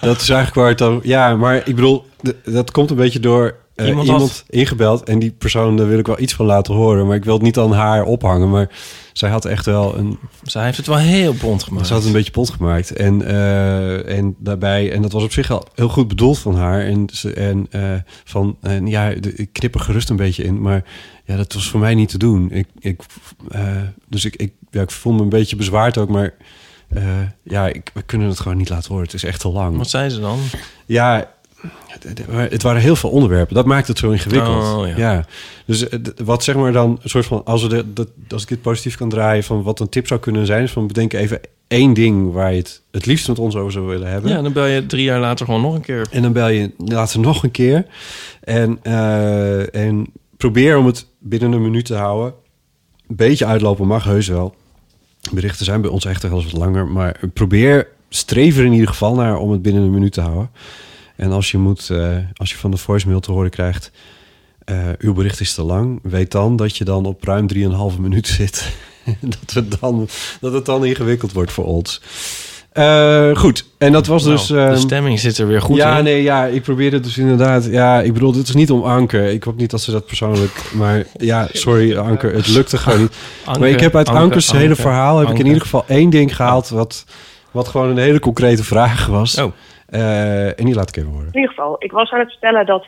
dat is eigenlijk waar het dan... Ja, maar ik bedoel, dat komt een beetje door eh, Iemand iemand, had- ingebeld. En die persoon, daar wil ik wel iets van laten horen. Maar ik wil het niet aan haar ophangen. Maar zij had echt wel een... Zij heeft het wel heel bont gemaakt. Ze had het een beetje pot gemaakt. En, eh, en daarbij... En dat was op zich al heel goed bedoeld van haar. En, ze, en eh, van... En ja, ik knip er gerust een beetje in. Maar ja, dat was voor mij niet te doen. Ik, ik, dus ik, ik, ja, ik voel me een beetje bezwaard ook, maar eh, ja, ik, we kunnen het gewoon niet laten horen. Het is echt te lang. Wat zijn ze dan? Ja, het- waren heel veel onderwerpen. Dat maakt het zo ingewikkeld. Oh, ja. Dus eh, wat zeg maar dan, een soort van, als, we de, dat, als ik dit positief kan draaien, van wat een tip zou kunnen zijn, is van bedenk even één ding waar je het het liefst met ons over zou willen hebben. Ja, dan bel je drie jaar later gewoon nog een keer. En dan bel je later nog een keer. En, eh, en probeer om het binnen een minuut te houden. Een beetje uitlopen mag heus wel. Berichten zijn bij ons echt wel eens wat langer. Maar probeer, streef er in ieder geval naar om het binnen een minuut te houden. En als je, moet, eh, als je van de voicemail te horen krijgt... eh, uw bericht is te lang. Weet dan dat je dan op ruim 3,5 minuut zit. dat, we dan, dat het dan ingewikkeld wordt voor ons. Eh, goed, en dat was Nou, dus... de ehm, stemming zit er weer goed ja, in. nee, ja, ik probeerde dus inderdaad... Ja, ik bedoel, dit is niet om Anker. Ik hoop niet dat ze dat persoonlijk... Maar ja, sorry Anker, het lukte gewoon niet. Anke, maar ik heb uit Anke, Ankers hele verhaal... heb ik in ieder geval één ding gehaald... wat, wat gewoon een hele concrete vraag was. Oh. Eh, en die laat ik even horen. In ieder geval, ik was aan het vertellen dat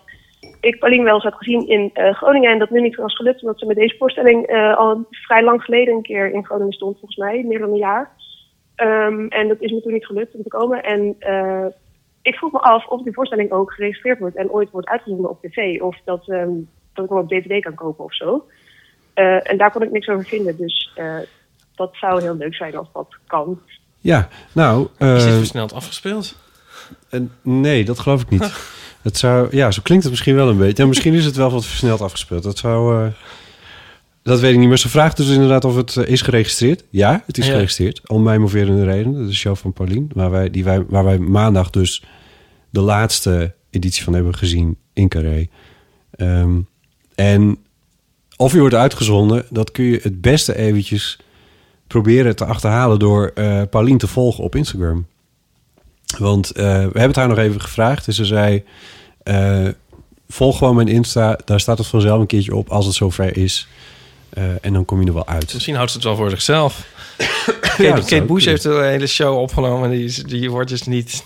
ik Pauline wel eens had gezien in eh, Groningen en dat nu niet was gelukt, omdat ze met deze voorstelling eh, al vrij lang geleden een keer in Groningen stond, volgens mij, meer dan een jaar. Ehm, en dat is me toen niet gelukt om te komen. En eh, ik vroeg me af of die voorstelling ook geregistreerd wordt en ooit wordt uitgezonden op tv, of dat, ehm, dat ik hem op DVD kan kopen of zo. Eh, en daar kon ik niks over vinden, dus eh, dat zou heel leuk zijn als dat kan. Ja, nou... Is dit eh, versneld afgespeeld? En nee, dat geloof ik niet. Het zou, ja, zo klinkt het misschien wel een beetje. Ja, misschien is het wel wat versneld afgespeeld. Dat zou, eh, dat weet ik niet. Maar ze vraagt dus inderdaad of het eh, is geregistreerd. Ja, het is Ja. geregistreerd. Om mij moverende redenen. Dat is de show van Paulien. Waar wij, die wij, waar wij maandag dus de laatste editie van hebben gezien in Carré. Ehm, en of je wordt uitgezonden, dat kun je het beste eventjes proberen te achterhalen door eh Paulien te volgen op Instagram. Want eh, we hebben het haar nog even gevraagd. En ze zei: eh, Volg gewoon mijn Insta. Daar staat het vanzelf een keertje op als het zover is. Eh, en dan kom je er wel uit. Misschien houdt ze het wel voor zichzelf. Kate, Bush heeft de hele show opgenomen. en Die, is- die wordt dus niet,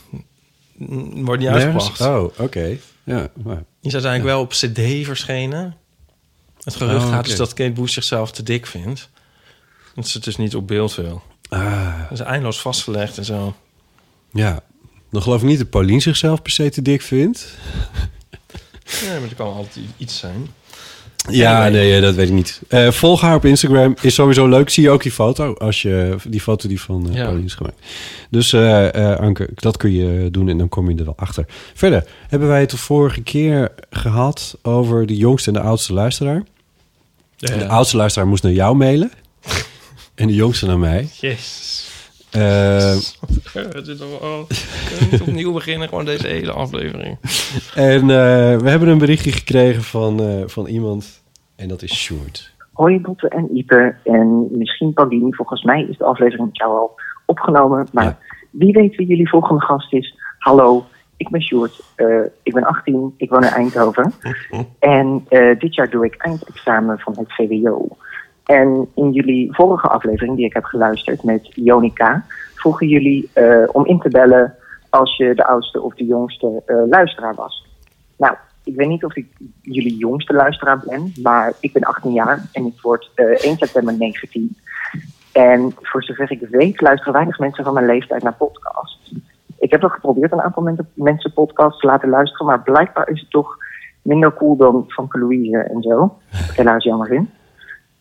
wordt niet uitgebracht. Oh, oké. Ja, maar, Die is uiteindelijk wel op cd verschenen. Het gerucht Oh, gaat dus dat Kate Bush zichzelf te dik vindt. Dat ze het dus niet op beeld wil. ah, Dat is eindeloos vastgelegd en zo. ja. Dan geloof ik niet dat Paulien zichzelf per se te dik vindt. Ja, maar er kan altijd iets zijn. Ja, nee, dat weet ik niet. Eh, volg haar op Instagram. Is sowieso leuk. Zie je ook die foto. Als je die foto die van eh Ja. Paulien is gemaakt. Dus eh eh, Anke, dat kun je doen en dan kom je er wel achter. Verder hebben wij het de vorige keer gehad over de jongste en de oudste luisteraar. De oudste luisteraar moest naar jou mailen. en de jongste naar mij. Yes. Eh, Het is toch wel... Kunnen we niet opnieuw beginnen? Gewoon deze hele aflevering. en eh, we hebben een berichtje gekregen van, eh, van iemand. En dat is Sjoerd. Hoi Botte en Ipe en misschien Paulien. Volgens mij is de aflevering met jou al opgenomen. Maar Ja. wie weet wie jullie volgende gast is. Hallo, ik ben Sjoerd. Eh, ik ben 18, ik woon in Eindhoven. En eh, dit jaar doe ik eindexamen van het VWO. En in jullie vorige aflevering die ik heb geluisterd met Jonica... vroegen jullie eh, om in te bellen als je de oudste of de jongste eh, luisteraar was. Nou, ik weet niet of ik jullie jongste luisteraar ben, maar ik ben 18 jaar en ik word eh 1 september 19. En voor zover ik weet, luisteren weinig mensen van mijn leeftijd naar podcasts. Ik heb al geprobeerd een aantal men- mensen podcasts te laten luisteren, maar blijkbaar is het toch minder cool dan van Louise en zo. Helaas jammer vind.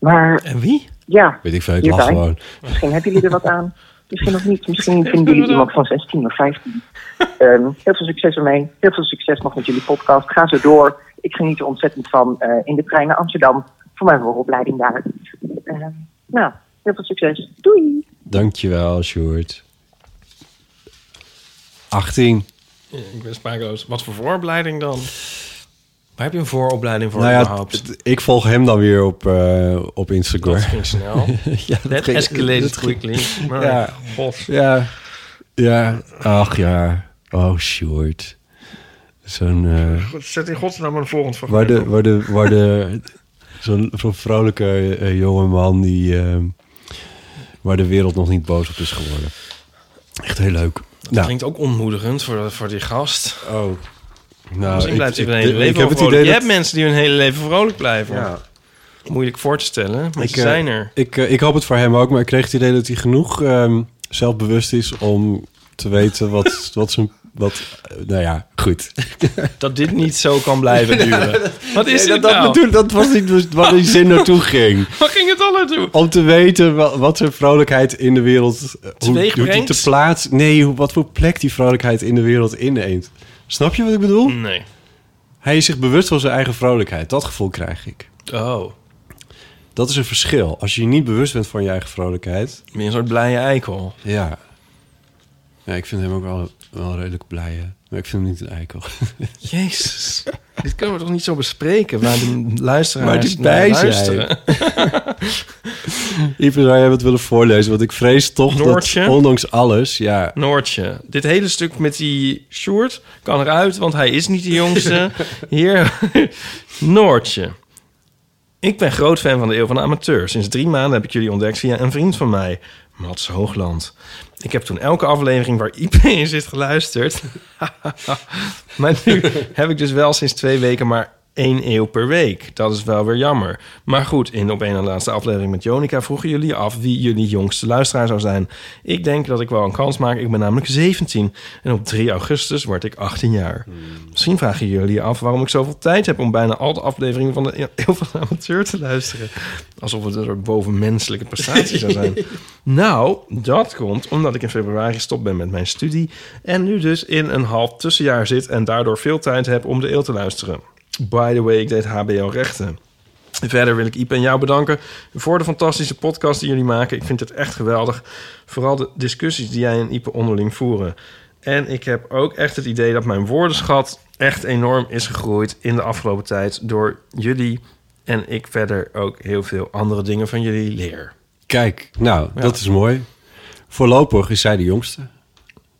Maar En wie? ja, Weet ik veel, ik Hierbij. lach gewoon. Misschien hebben jullie er wat aan. Misschien nog niet. Misschien vinden jullie iemand van 16 of 15. Ehm, heel veel succes ermee. Heel veel succes nog met jullie podcast. Ga zo door. Ik geniet er ontzettend van eh, in de trein naar Amsterdam. Voor mijn vooropleiding daar. Ehm, nou, heel veel succes. Doei! Dankjewel, Sjoerd. 18. Ja, ik ben sprakeloos. Wat voor vooropleiding dan? Waar heb je een vooropleiding voor Nou ja, überhaupt? ik volg hem dan weer op, eh, op Instagram. Dat ging snel. ja, dat ging- escalated dat ging- quickly. Maar, Ja. god. Ja, ja, ach ja. Oh, Sjoerd. Zo'n... eh, Zet in godsnaam een volgend waar de, waar de, waar de, zo'n zo'n vrolijke eh, jonge man die... eh, waar de wereld nog niet boos op is geworden. Echt heel leuk. Dat Nou, klinkt ook ontmoedigend voor, voor die gast. oh. Nou, Misschien blijft hij ik- hun hele ik leven heb wel het vrolijk. idee Je hebt mensen die hun hele leven vrolijk blijven. Ja. moeilijk voor te stellen. Maar Ik, ze eh, zijn er. Ik, eh, ik hoop het voor hem ook, maar ik kreeg het idee dat hij genoeg ehm, zelfbewust is om te weten wat, wat zijn. Wat, eh, nou ja, goed. Dat dit niet zo kan blijven duren. Wat is Nee, dit dat, dat, nou? bedoel- dat was niet waar die zin naartoe ging. Waar ging het al naartoe? Om te weten wat, wat zijn vrolijkheid in de wereld... Hoe, hoe die te plaats... Nee, wat voor plek die vrolijkheid in de wereld inneemt. Snap je wat ik bedoel? Nee. Hij is zich bewust van zijn eigen vrolijkheid. Dat gevoel krijg ik. Oh, Dat is een verschil. Als je je niet bewust bent van je eigen vrolijkheid... ben je een soort blije eikel. Ja. Ja, ik vind hem ook wel, wel redelijk blij. Maar ik vind hem niet een eikel. Jezus. Dit kunnen we toch niet zo bespreken waar de luisteraars Maar die bij luisteren? Ivan, zou jij wat willen voorlezen? Want ik vrees toch Noortje? dat ondanks alles... Ja, Noortje. Dit hele stuk met die Sjoerd kan eruit, want hij is niet de jongste. Hier, Noortje. Ik ben groot fan van de Eeuw van de Amateur. Sinds drie maanden heb ik jullie ontdekt via een vriend van mij, Mats Hoogland. Ik heb toen elke aflevering waar Ipe in zit geluisterd. maar nu heb ik dus wel sinds twee weken maar één eeuw per week. Dat is wel weer jammer. Maar goed, in op een na laatste aflevering met Jonica vroegen jullie af wie jullie jongste luisteraar zou zijn. Ik denk dat ik wel een kans maak. Ik ben namelijk 17 en op 3 augustus word ik 18 jaar. Misschien vragen jullie af waarom ik zoveel tijd heb om bijna al de afleveringen van de Eeuw van de Amateur te luisteren. Alsof het een soort bovenmenselijke prestatie zou zijn. Nou, dat komt omdat ik in februari gestopt ben met mijn studie en nu dus in een half tussenjaar zit en daardoor veel tijd heb om de eeuw te luisteren. By the way, ik deed HBO rechten. Verder wil ik Iep en jou bedanken voor de fantastische podcast die jullie maken. Ik vind het echt geweldig. Vooral de discussies die jij en Ipe onderling voeren. En ik heb ook echt het idee dat mijn woordenschat echt enorm is gegroeid in de afgelopen tijd door jullie. En ik verder ook heel veel andere dingen van jullie leer. kijk, nou, Ja. dat is mooi. Voorlopig is zij de jongste.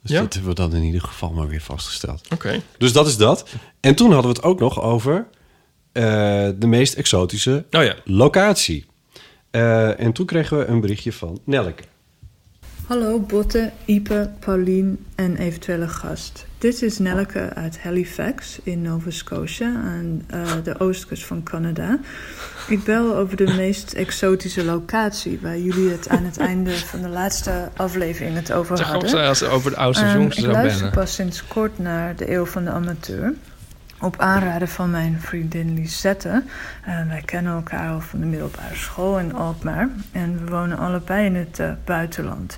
Dus Ja. dat hebben we dan in ieder geval maar weer vastgesteld. Oké. Dus dat is dat. En toen hadden we het ook nog over eh, de meest exotische Oh ja. locatie. Eh, en toen kregen we een berichtje van Nelke. Hallo Botte, Ipe, Paulien en eventuele gast. Dit is Nelleke uit Halifax in Nova Scotia aan eh, de oostkust van Canada. Ik bel over de meest exotische locatie waar jullie het aan het einde van de laatste aflevering het over hadden. als ze over de Ehm, ik luister pas sinds kort naar de Eeuw van de Amateur. Op aanraden van mijn vriendin Lisette. Eh, wij kennen elkaar al van de middelbare school in Alkmaar. En we wonen allebei in het eh, buitenland.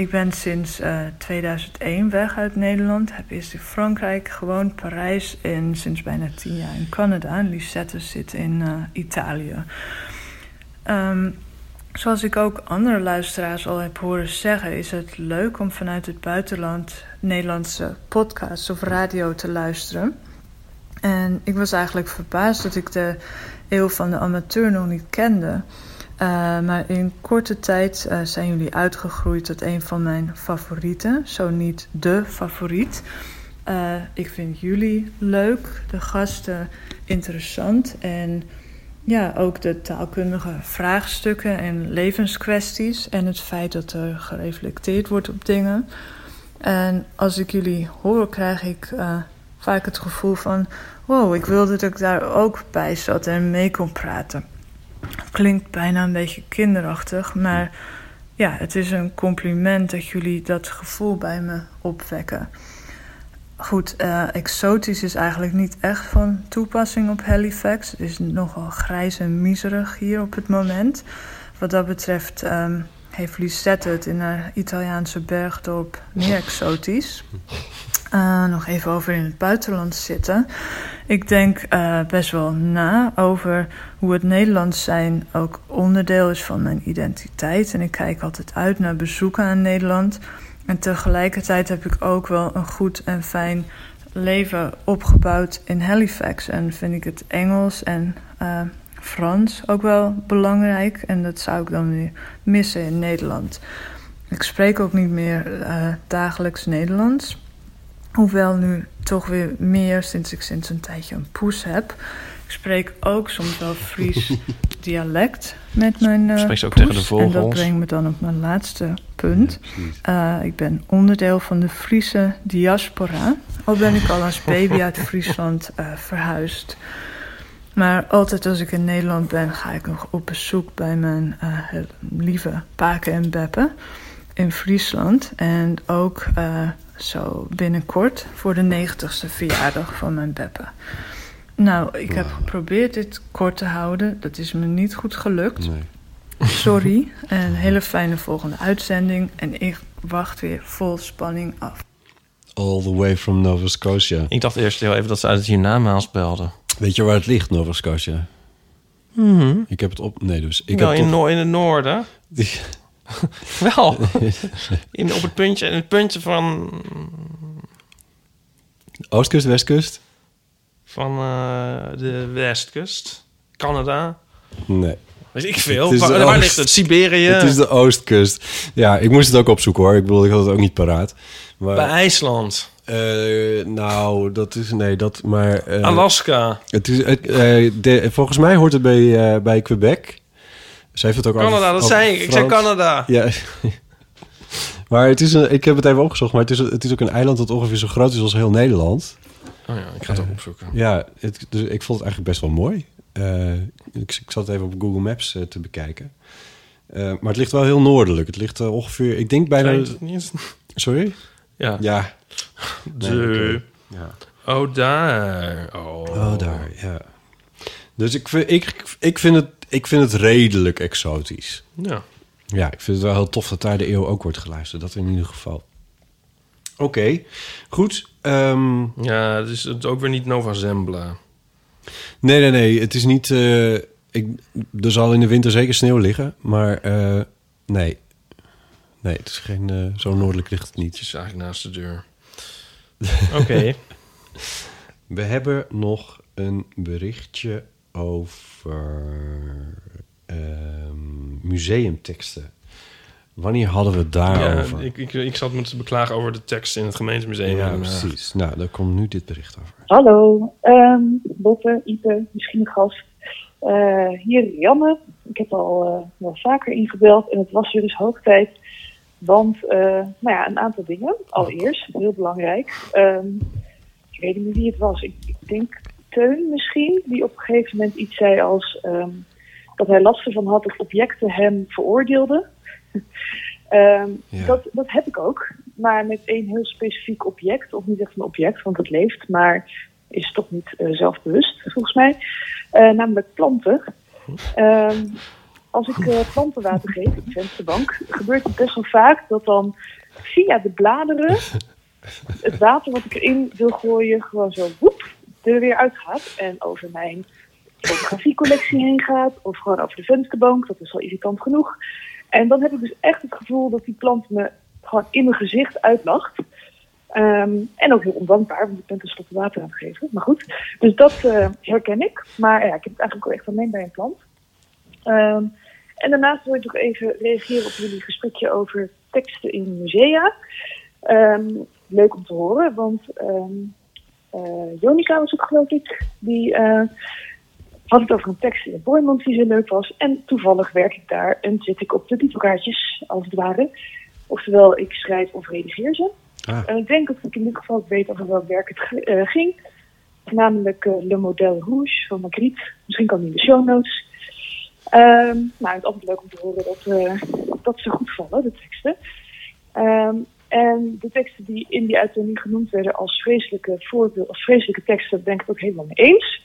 Ik ben sinds eh, 2001 weg uit Nederland. Heb eerst in Frankrijk gewoond, Parijs en sinds bijna tien jaar in Canada. En Lisette zit in eh, Italië. Ehm, Zoals ik ook andere luisteraars al heb horen zeggen, is het leuk om vanuit het buitenland Nederlandse podcasts of radio te luisteren. En ik was eigenlijk verbaasd dat ik de eeuw van de amateur nog niet kende. Uh, maar in korte tijd uh, zijn jullie uitgegroeid tot een van mijn favorieten, zo niet de favoriet. Uh, ik vind jullie leuk, de gasten interessant en ja, ook de taalkundige vraagstukken en levenskwesties en het feit dat er gereflecteerd wordt op dingen. En als ik jullie hoor, krijg ik vaak het gevoel van: wow, ik wilde dat ik daar ook bij zat en mee kon praten. Klinkt bijna een beetje kinderachtig, maar ja, het is een compliment dat jullie dat gevoel bij me opwekken. Goed, uh, exotisch is eigenlijk niet echt van toepassing op Halifax. Het is nogal grijs en miserig hier op het moment. Wat dat betreft um, heeft Lisette het in haar Italiaanse bergdorp meer exotisch. Uh, nog even over in het buitenland zitten. Ik denk uh, best wel na over hoe het Nederlands zijn ook onderdeel is van mijn identiteit. En ik kijk altijd uit naar bezoeken aan Nederland. En tegelijkertijd heb ik ook wel een goed en fijn leven opgebouwd in Halifax. En vind ik het Engels en uh, Frans ook wel belangrijk. En dat zou ik dan weer missen in Nederland. Ik spreek ook niet meer uh, dagelijks Nederlands. Hoewel nu toch weer meer sinds ik sinds een tijdje een poes heb. Ik spreek ook soms wel Fries dialect met mijn uh, Spreek ze ook poes. tegen de vogels? En dat brengt me dan op mijn laatste punt. Uh, ik ben onderdeel van de Friese diaspora. Al ben ik al als baby uit Friesland uh, verhuisd. Maar altijd als ik in Nederland ben, ga ik nog op bezoek bij mijn eh, lieve Paken en Beppen in Friesland. En ook eh, zo binnenkort voor de 90ste verjaardag van mijn Beppe. Nou, ik heb geprobeerd dit kort te houden. Dat is me niet goed gelukt. Sorry. En een hele fijne volgende uitzending. En ik wacht weer vol spanning af. All the way from Nova Scotia. Ik dacht eerst heel even dat ze uit het hiernamaals belden. Weet je waar het ligt, Nova Scotia? Mhm. Ik heb het op... Nee, dus... Ik Wel heb in, in het noorden. Wel. in, op het puntje, in het puntje van, Oostkust, Westkust? van eh, de westkust. Canada. Nee. Weet ik veel. Waar, waar oost- ligt het? Siberië? Het is de Oostkust. Ja, ik moest het ook opzoeken hoor. Ik bedoel, ik had het ook niet paraat. Maar, Bij IJsland. Eh, nou, dat is... Nee, dat... Maar... eh, Alaska. Het is, het, eh, de, volgens mij hoort het bij, bij Quebec. Ze heeft het ook Canada, over- dat zei ik. Ik zei. Canada. Ja. maar het is een, ik heb het even opgezocht, maar het is, het is ook een eiland dat ongeveer zo groot is als heel Nederland. Oh ja, ik ga het ook opzoeken. Ja, het, dus ik vond het eigenlijk best wel mooi. Ik, ik zat het even op Google Maps te bekijken. Maar het ligt wel heel noordelijk. Het ligt ongeveer, ik denk bijna... Sorry? Ja. Ja. De... Nee. Ja. Oh, daar. Oh. Oh, daar, ja. Dus ik vind, ik, ik, vind het, ik vind het redelijk exotisch. Ja. Ja, ik vind het wel heel tof dat daar de eeuw ook wordt geluisterd. Dat in ieder geval. Oké, goed. ehm, Ja, het is het ook weer niet Nova Zembla. nee, nee, nee. Het is niet... eh, ik, er zal in de winter zeker sneeuw liggen. Maar eh, nee. Nee, het is geen... eh, zo noordelijk ligt het niet. Het is eigenlijk naast de deur. Oké. We hebben nog een berichtje over ehm, museumteksten. Wanneer hadden we het daarover? Ja, ik, ik, ik zat me te beklagen over de tekst in het gemeentemuseum. Ja, precies. Nou, daar komt nu dit bericht over. Hallo, ehm Botte, Ipe, misschien een gast. Eh, hier Janne. Ik heb al eh, wel vaker ingebeld en het was weer eens hoog tijd. Want, eh, nou ja, een aantal dingen. Allereerst, heel belangrijk. ehm, ik weet niet wie het was. Ik, ik denk Teun misschien, die op een gegeven moment iets zei als ehm, dat hij last ervan had dat objecten hem veroordeelden. Ehm, Ja. dat, dat heb ik ook, maar met één heel specifiek object, of niet echt een object, want het leeft, maar is toch niet eh, zelfbewust, volgens mij. Eh, namelijk planten. Ehm, als ik eh, plantenwater geef op de vensterbank, gebeurt het best wel vaak dat dan via de bladeren het water wat ik erin wil gooien gewoon zo woep, er weer uitgaat en over mijn fotografiecollectie heen gaat of gewoon over de vensterbank. Dat is al irritant genoeg. En dan heb ik dus echt het gevoel dat die plant me gewoon in mijn gezicht uitlacht. Ehm, en ook heel ondankbaar, want ik ben tenslotte water aan het geven. Maar goed, dus dat eh, herken ik. Maar ja, ik heb het eigenlijk ook echt alleen bij een plant. Ehm, en daarnaast wil ik nog even reageren op jullie gesprekje over teksten in musea. Ehm, leuk om te horen, want eh, Jonica was het geloof ik, die eh, had het over een tekst in de Boymans die zo leuk was. En toevallig werk ik daar en zit ik op de titelkaartjes, als het ware. Oftewel, ik schrijf of redigeer ze. En ik denk dat ik in dit geval weet over welk werk het eh, ging. Namelijk Le Modèle Rouge van Magritte. Misschien kan die in de show notes. Ehm, nou, het is altijd leuk om te horen dat, eh, dat ze goed vallen, de teksten. Ehm, en de teksten die in die uitzending genoemd werden als vreselijke voorbeeld, als vreselijke teksten, ben ik het ook helemaal mee eens.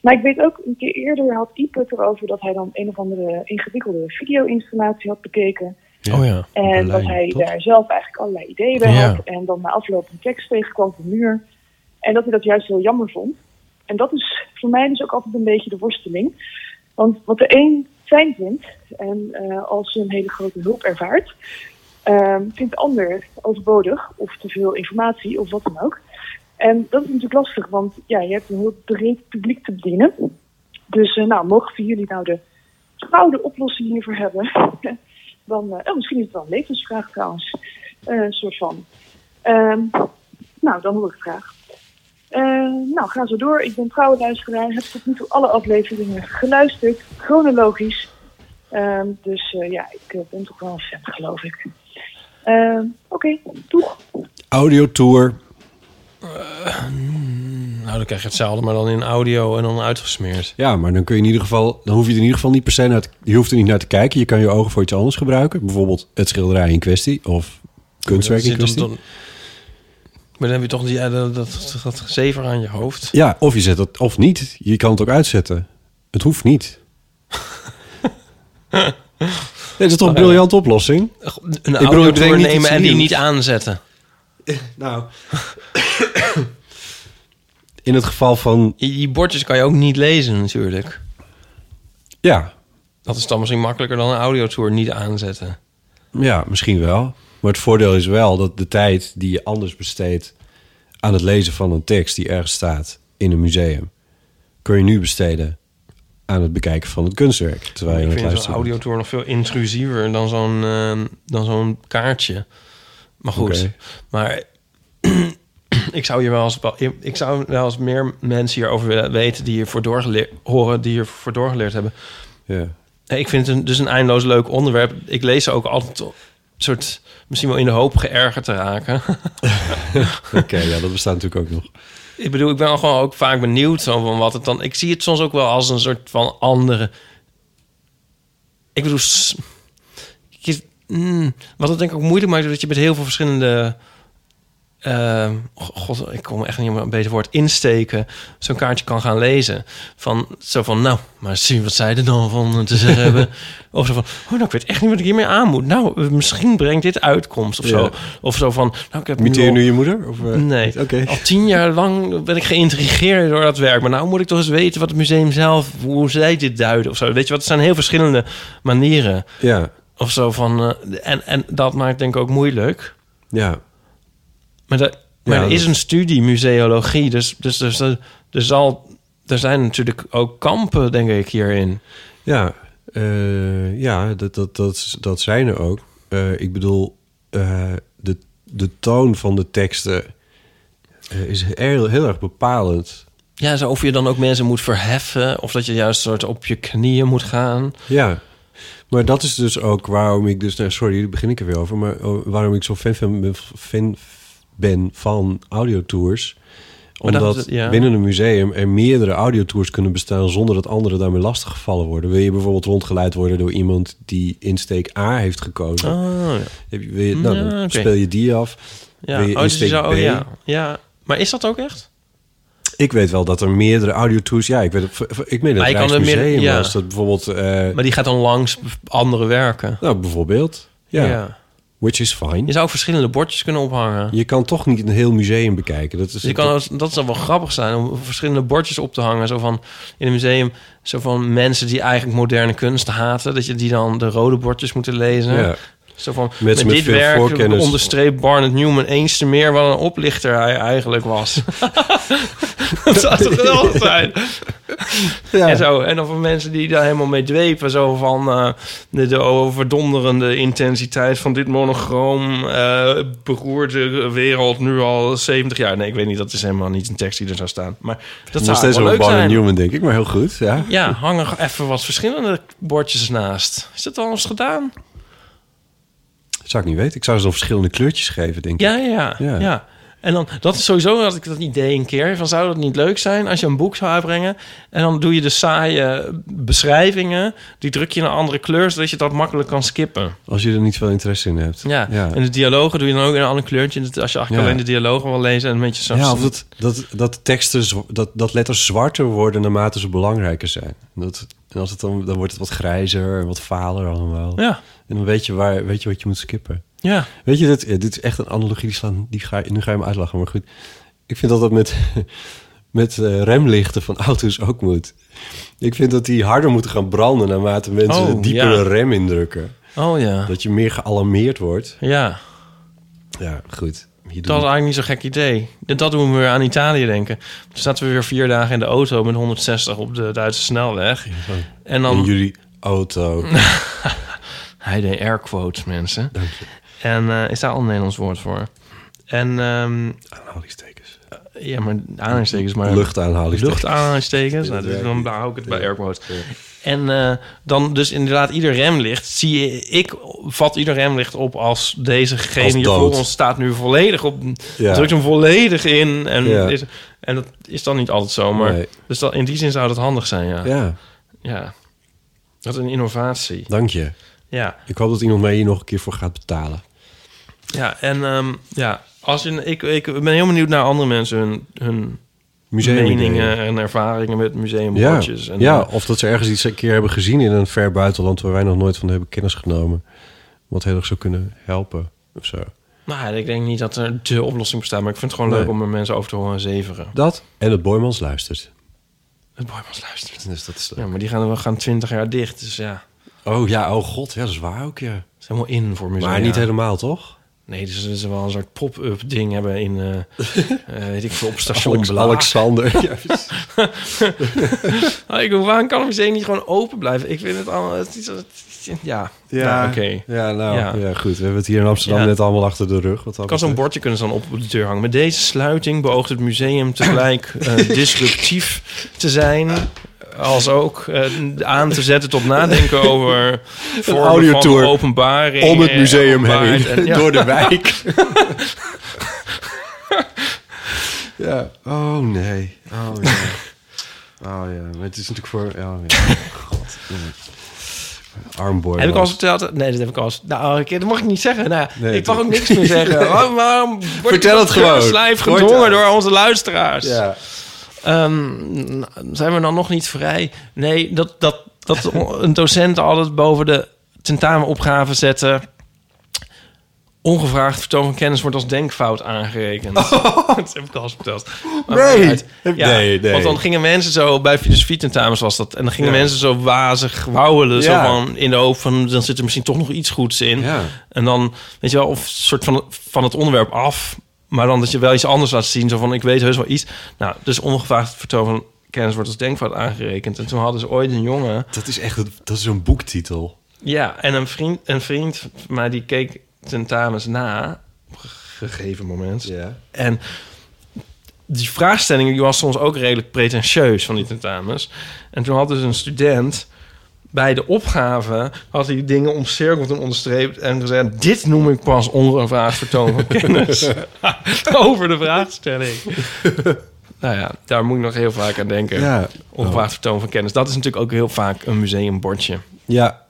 Maar ik weet ook, een keer eerder had Ipe het erover dat hij dan een of andere ingewikkelde video-installatie had bekeken. Oh ja. En Berlijn, dat hij daar zelf eigenlijk allerlei ideeën bij Ja. had. En dan na afloop een tekst tegenkwam op de muur. En dat hij dat juist heel jammer vond. En dat is voor mij dus ook altijd een beetje de worsteling. Want wat de een fijn vindt en eh, als een hele grote hulp ervaart, ehm, vindt de ander overbodig of te veel informatie of wat dan ook. En dat is natuurlijk lastig, want ja, je hebt een heel breed publiek te bedienen. Dus eh, nou, mogen jullie nou de gouden oplossing hiervoor hebben, dan, eh, oh, misschien is het wel een levensvraag trouwens, een soort van. Ehm, nou, dan hoor ik graag. Eh, nou, ga zo door. Ik ben trouwe luisteraar. Heb tot nu toe alle afleveringen geluisterd, chronologisch. Ehm, dus eh, ja, ik eh, ben toch wel een fan, geloof ik. Ehm, Oké, doeg. Audiotour. Nou, dan krijg je hetzelfde, maar dan in audio en dan uitgesmeerd. Ja, maar dan kun je in ieder geval, dan hoef je er in ieder geval niet per se naar te, je hoeft er niet naar te kijken. Je kan je ogen voor iets anders gebruiken, bijvoorbeeld het schilderij in kwestie of kunstwerk in kwestie. Maar dan heb je toch die, eh, dat, dat, dat zever aan je hoofd. Ja, of je zet het of niet. Je kan het ook uitzetten. Het hoeft niet. Nee, dat is toch een briljante oplossing? Een Ik bedoel, ik audiotour bedenk niet nemen en die niet aanzetten. Nou. In het geval van... Die die bordjes kan je ook niet lezen natuurlijk. Ja. Dat is dan misschien makkelijker dan een audiotour niet aanzetten. Ja, misschien wel. Maar het voordeel is wel dat de tijd die je anders besteedt aan het lezen van een tekst die ergens staat in een museum, kun je nu besteden aan het bekijken van het kunstwerk. Terwijl je ik vind zo'n audiotour nog veel intrusiever dan zo'n ehm, dan zo'n kaartje. Maar goed, maar ik zou hier wel eens ik zou wel eens meer mensen hierover willen weten die hiervoor doorgeleerd horen, die hiervoor doorgeleerd hebben. Ja. Ik vind het een, dus een eindeloos leuk onderwerp. Ik lees ze ook altijd soort misschien wel in de hoop geërgerd te raken. Oké, ja, dat bestaat natuurlijk ook nog. Ik bedoel, ik ben gewoon ook vaak benieuwd zo van wat het dan. Ik zie het soms ook wel als een soort van andere. Ik bedoel, mm, wat het denk ik ook moeilijk maakt, is dat je met heel veel verschillende. Eh, God, ik kom echt niet op een beter woord insteken. Zo'n kaartje kan gaan lezen. Van zo van, nou, maar zien wat zij er dan van te zeggen hebben. Of zo van, oh, nou, ik weet echt niet wat ik hiermee aan moet. Nou, eh, misschien brengt dit uitkomst of Ja. zo. Of zo van, nou, ik heb je al- nu je moeder? Of, eh, nee. Oké. Al tien jaar lang ben ik geïntrigeerd door dat werk. Maar nou moet ik toch eens weten wat het museum zelf, hoe zij dit duiden of zo. Weet je wat, het zijn heel verschillende manieren. Ja. Of zo van, eh, en, en dat maakt denk ik ook moeilijk. Ja. Maar, dat, maar Ja, er is dat- een studie museologie, dus, dus, dus er, er, zal, er zijn natuurlijk ook kampen, denk ik, hierin. Ja, eh, ja dat, dat, dat, dat zijn er ook. Eh, ik bedoel, eh, de, de toon van de teksten is heel, heel erg bepalend. Ja, zo of je dan ook mensen moet verheffen, of dat je juist soort op je knieën moet gaan. Ja, maar dat is dus ook waarom ik dus... nou, sorry, daar begin ik er weer over. Maar oh, waarom ik zo fan, van- fan ben van audiotours. Omdat ja. binnen een museum er meerdere audiotours kunnen bestaan... zonder dat anderen daarmee lastiggevallen worden. Wil je bijvoorbeeld rondgeleid worden door iemand... die insteek A heeft gekozen... Oh, ja. Heb je, wil je, nou, Ja, dan speel je die af. Ja, Wil je oh, dus je insteek zou, B? oh, ja. ja. Maar is dat ook echt? Ik weet wel dat er meerdere audiotours... Ja, ik weet het, ik meen dat het meer- Rijksmuseum ja. was. Dat bijvoorbeeld... eh, Maar die gaat dan langs andere werken. nou, bijvoorbeeld. Ja. Ja. Which is fine. Je zou ook verschillende bordjes kunnen ophangen. Je kan toch niet een heel museum bekijken. Dat is Dus je kan, dat zou wel grappig zijn om verschillende bordjes op te hangen. Zo van in een museum, zo van mensen die eigenlijk moderne kunst haten, dat je die dan de rode bordjes moeten lezen. Ja. Zo van met, met dit werk onderstreept Barnett Newman eens te meer wat een oplichter hij eigenlijk was. dat zou toch wel zijn. Ja. En, zo. en dan van mensen die daar helemaal mee dwepen. Zo van eh, de, de overdonderende intensiteit van dit monochroom eh beroert de wereld nu al 70 jaar. Nee, ik weet niet, dat is helemaal niet een tekst die er zou staan. Maar dat Nog zou steeds wel leuk Barney zijn. Newman, denk ik. Maar heel goed, ja. Ja, hangen even wat verschillende bordjes naast. Is dat al eens gedaan? Zou ik niet weten. Ik zou ze dan verschillende kleurtjes geven, denk ik. Ja, ja, ja. ja. En dan, dat is sowieso, had ik dat idee een keer, van zou dat niet leuk zijn als je een boek zou uitbrengen en dan doe je de saaie beschrijvingen, die druk je in een andere kleur, zodat je dat makkelijk kan skippen. Als je er niet veel interesse in hebt. Ja, Ja. en de dialogen doe je dan ook in een ander kleurtje, als je eigenlijk Ja. alleen de dialogen wil lezen en een beetje zo... Ja, of dat, dat, dat teksten, dat, dat letters zwarter worden naarmate ze belangrijker zijn. Dat, en als het dan, dan wordt het wat grijzer en wat valer allemaal. Ja. En dan weet je, waar, weet je wat je moet skippen. Ja. Weet je, dit, dit is echt een analogie, die slaan, die ga, je- nu ga je me uitlachen, maar goed. Ik vind dat dat met, met eh, remlichten van auto's ook moet. Ik vind dat die harder moeten gaan branden naarmate mensen Oh, een diepere ja. rem indrukken. Oh ja. Dat je meer gealarmeerd wordt. Ja. Ja, goed. Hier Dat is eigenlijk niet zo'n gek idee. Dat doen we weer aan Italië denken. Toen zaten we weer vier dagen in de auto met 160 op de Duitse snelweg. En dan... In jullie auto. Hij deed air quotes, mensen. En eh, is daar al een Nederlands woord voor? En... ehm Aanhalingstekens. ja, maar aanhalingstekens, maar... Luchtaanhalingstekens. Luchtaanhalingstekens. Nou, dus dan hou ik het bij air quotes. En eh, dan dus inderdaad ieder remlicht zie je... Ik vat ieder remlicht op als dezegene Als hier voor ons staat nu volledig op... Ja. Drukt hem volledig in. En, Ja. is- En dat is dan niet altijd zo, maar... Nee. Dus dat, in die zin zou dat handig zijn, ja. Ja, Ja. Dat is een innovatie. dank je. Ja. Ik hoop dat iemand mij hier nog een keer voor gaat betalen. Ja, en ehm, ja, als je, ik, ik ben heel benieuwd naar andere mensen hun, hun meningen en ervaringen met Ja, museumbordjes. En, ja, eh, of dat ze ergens iets een keer hebben gezien in een ver buitenland... waar wij nog nooit van hebben kennis genomen. Wat heel erg zou kunnen helpen of zo. nou, ik denk niet dat er de oplossing bestaat, maar ik vind het gewoon Nee. leuk om er mensen over te horen zeveren. Dat en het Boymans luistert. Het Boymans luistert. Dus dat is Ja, maar die gaan we gaan 20 jaar dicht, dus ja. Oh ja, oh god, ja, dat is waar ook, ja. Dat is helemaal in voor musea. Maar niet helemaal, toch? Nee, dus ze wel een soort pop-up ding hebben in, eh, weet ik veel, op station Alex-. Alexander. Ah, ik, waarom kan een museum niet gewoon open blijven? Ik vind het allemaal... Het is, het is- ja, Ja, Nou, oké. Ja, nou, Ja. ja. goed. We hebben het hier in Amsterdam Ja. net allemaal achter de rug. Wat kan zo'n bordje kunnen ze dan op de deur hangen. Met deze sluiting beoogt het museum tegelijk eh, disruptief te zijn... als ook eh, aan te zetten tot nadenken over... vormen van audiotour openbaring. om het museum heen, en- ja. door de wijk. ja, oh nee. Oh nee. Oh ja, maar het is natuurlijk voor... Oh, ja. God. Armboy. Heb ik al verteld? Nee, dat heb ik al. Nou, dat mag ik niet zeggen. Nou, Nee, ik mag ook niks meer zeggen. Waarom, waarom word Vertel het gewoon. Slijf gedwongen door onze luisteraars. Ja. Ehm, zijn we dan nog niet vrij? Nee, dat, dat, dat een docent altijd boven de tentamenopgave zetten... Ongevraagd vertoon van kennis wordt als denkfout aangerekend. dat heb ik al eens verteld. Nee. Ja, Nee, nee. Want dan gingen mensen zo... Bij filosofie-tentamens was dat. En dan gingen Ja. mensen zo wazig wauwelen. Zo van, in de hoop van... Dan zit er misschien toch nog iets goeds in. En dan, weet je wel, of soort van, van het onderwerp af. Maar dan dat je wel iets anders laat zien. Zo van, ik weet heus wel iets. Nou, dus ongevraagd vertoon van kennis wordt als denkfout aangerekend. En toen hadden ze ooit een jongen... Dat is echt een- dat is een boektitel. Ja, en een vriend, een vriend mij die keek tentamens na... op een gegeven moment. Ja. En die vraagstelling die was soms ook redelijk pretentieus van die tentamens. En toen had dus een student bij de opgave had hij dingen omcirkeld en onderstreept en gezegd: dit noem ik pas ongevraagd vertoon van kennis over de vraagstelling. nou ja, daar moet ik nog heel vaak aan denken. Ja. Ongevraagd vertoon van kennis. Dat is natuurlijk ook heel vaak een museumbordje. Ja.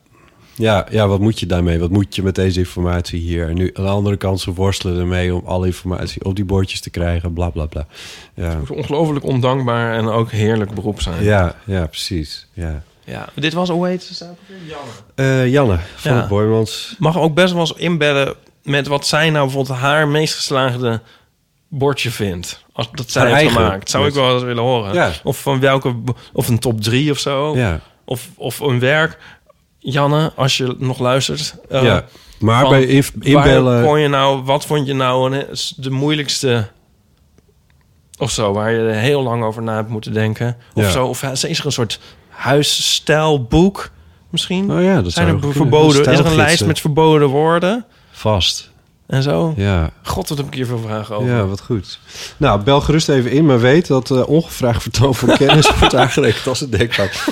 Ja, ja, wat moet je daarmee? Wat moet je met deze informatie hier? En nu aan de andere kant, ze worstelen ermee om alle informatie op die bordjes te krijgen, bla bla bla. Ja, Het moet ongelooflijk ondankbaar en ook heerlijk beroep zijn. ja, ja precies. Ja. Ja. Dit was, hoe heet ze? Janne. Eh, Janne van Ja. het Boymans. mag ook best wel eens inbellen met wat zij nou bijvoorbeeld haar meest geslaagde bordje vindt. Als dat zij Haar heeft eigen. gemaakt. Zou ik wel eens willen horen. Ja. Of van welke, of een top drie of zo. Ja. Of, of een werk. Janne, als je nog luistert. eh, Ja. Maar bij inf- waar inbellen- kon je nou, wat vond je nou een, de moeilijkste of zo, waar je heel lang over na hebt moeten denken? Of Ja. zo, of is er een soort huisstijlboek misschien? Oh ja, dat Zijn er verboden, is er een lijst met verboden woorden? Vast. En zo? Ja. God, wat heb ik hier veel vragen over. Ja, wat goed. Nou, bel gerust even in, maar weet dat eh, ongevraagd vertoon van kennis wordt aangerekend als een denkfout.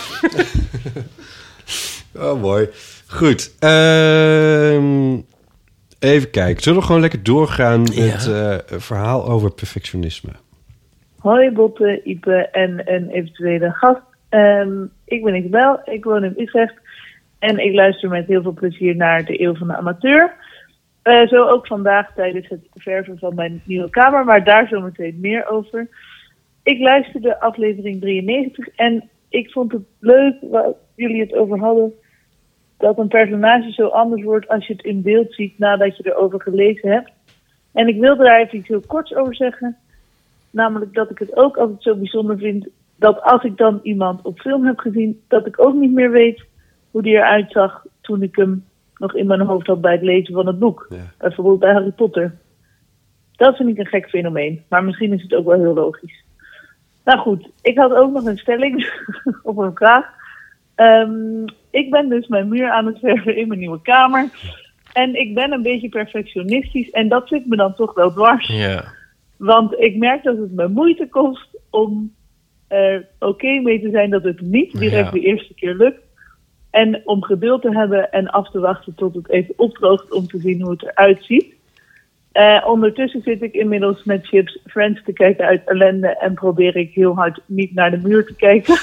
oh, mooi. Goed. Ehm, even kijken. Zullen we gewoon lekker doorgaan met eh, verhaal over perfectionisme? Hoi Botte, Ipe en een eventuele gast. Ehm, ik ben Isabel, ik woon in Utrecht en ik luister met heel veel plezier naar de Eeuw van de Amateur. Eh, zo ook vandaag tijdens het verven van mijn nieuwe kamer, maar daar zometeen meer over. Ik luisterde aflevering 93 en ik vond het leuk waar jullie het over hadden. Dat een personage zo anders wordt als je het in beeld ziet nadat je erover gelezen hebt. En ik wilde daar even iets heel korts over zeggen. Namelijk dat ik het ook altijd zo bijzonder vind dat als ik dan iemand op film heb gezien, dat ik ook niet meer weet hoe die eruit zag toen ik hem nog in mijn hoofd had bij het lezen van het boek. Bijvoorbeeld bij Harry Potter. Dat vind ik een gek fenomeen, maar misschien is het ook wel heel logisch. Nou goed, ik had ook nog een stelling of een vraag. Ehm, ik ben dus mijn muur aan het verven in mijn nieuwe kamer. En ik ben een beetje perfectionistisch en dat zit me dan toch wel dwars. Ja. Want ik merk dat het me moeite kost om er oké mee te zijn dat het niet direct Ja. de eerste keer lukt. En om geduld te hebben en af te wachten tot het even opdroogt om te zien hoe het eruit ziet. Eh, ondertussen zit ik inmiddels met chips Friends te kijken uit ellende en probeer ik heel hard niet naar de muur te kijken.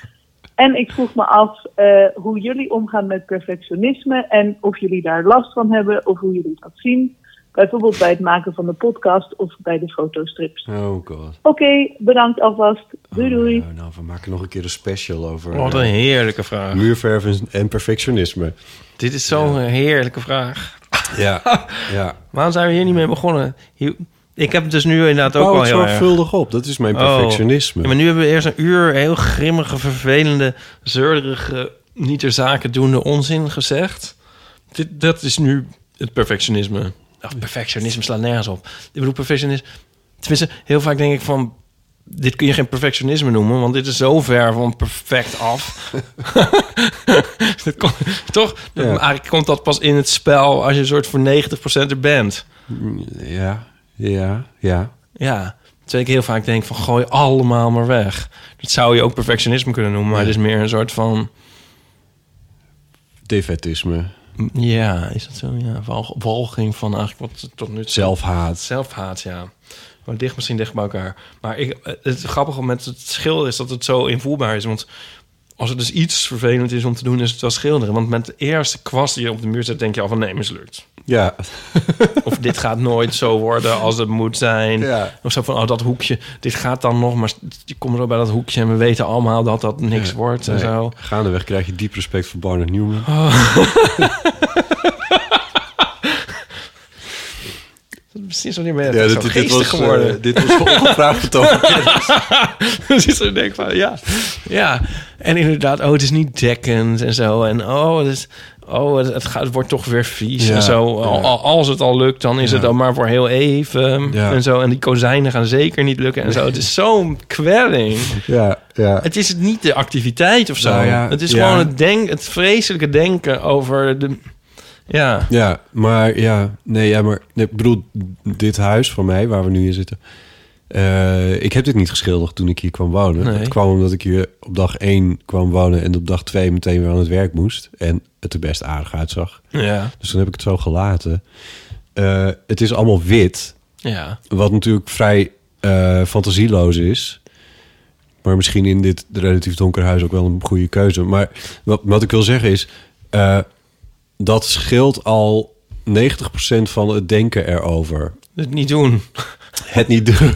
en ik vroeg me af eh, hoe jullie omgaan met perfectionisme en of jullie daar last van hebben of hoe jullie dat zien. Bijvoorbeeld bij het maken van de podcast of bij de fotostrips. Oh god. Oké, bedankt alvast. Doei doei. Oh, nou, we maken nog een keer een special over... Wat een eh, heerlijke vraag. Muurverf en- perfectionisme. Dit is zo'n heerlijke vraag. Ja, ja. Waarom zijn we hier niet mee begonnen? Hier- ik heb het dus nu inderdaad ook het heel erg. zorgvuldig op. Dat is mijn Oh. perfectionisme. Ja, maar nu hebben we eerst een uur heel grimmige, vervelende, zeurderige, niet ter zake doende onzin gezegd. Dit, dat is nu het perfectionisme. Ach, perfectionisme slaat nergens op. Ik bedoel, perfectionisme... Tenminste, heel vaak denk ik van... Dit kun je geen perfectionisme noemen, want dit is zo ver van perfect af. Dat kon- toch? Ja. Eigenlijk komt dat pas in het spel als je een soort voor 90% er bent. Ja, ja, ja. Ja, terwijl ik heel vaak denk van gooi allemaal maar weg. Dat zou je ook perfectionisme kunnen noemen, maar het is meer een soort van... Defetisme. Ja, is dat zo? Ja, wal- walging van eigenlijk wat tot nu toe... Zelfhaat. Zelfhaat, ja. Maar dicht misschien dicht bij elkaar. Maar ik, het grappige met het schilderen is dat het zo invoelbaar is. Want als het dus iets vervelend is om te doen, is het wel schilderen. Want met de eerste kwast die je op de muur zet, denk je al van nee, mislukt. Ja. Of dit gaat nooit zo worden als het moet zijn. Ja. Of zo van, oh, dat hoekje, dit gaat dan nog, maar je komt zo bij dat hoekje en we weten allemaal dat dat niks Ja. wordt en Nee, zo. Gaandeweg krijg je diep respect voor Barnard Newman. Precies wanneer ben je Ja, zo dit- dit was, geworden. eh, dit was ongevraagd Precies zo denk ik van, ja. Ja, en inderdaad, oh, het is niet dekkend en zo. En oh, het, is, oh, het, het, gaat, het wordt toch weer vies Ja, en zo. ja. Al- al- Als het al lukt, dan is Ja. het dan maar voor heel even Ja. en zo. En die kozijnen gaan zeker niet lukken en zo. Het is zo'n kwelling. Ja, ja. Het is niet de activiteit of zo. Nou ja, het is ja. gewoon het, denk, het vreselijke denken over de... Ja, Ja, maar ja, nee, ja, maar nee, ik bedoel, dit huis van mij, waar we nu in zitten. eh, ik heb dit niet geschilderd toen ik hier kwam wonen. Nee. Het kwam omdat ik hier op dag één kwam wonen en op dag twee meteen weer aan het werk moest. En het er best aardig uitzag. Ja. Dus dan heb ik het zo gelaten. Eh, het is allemaal wit. ja. Wat natuurlijk vrij eh, fantasieloos is. Maar misschien in dit relatief donker huis ook wel een goede keuze. Maar wat, wat ik wil zeggen is... dat scheelt al 90% van het denken erover. Het niet doen. Het niet doen.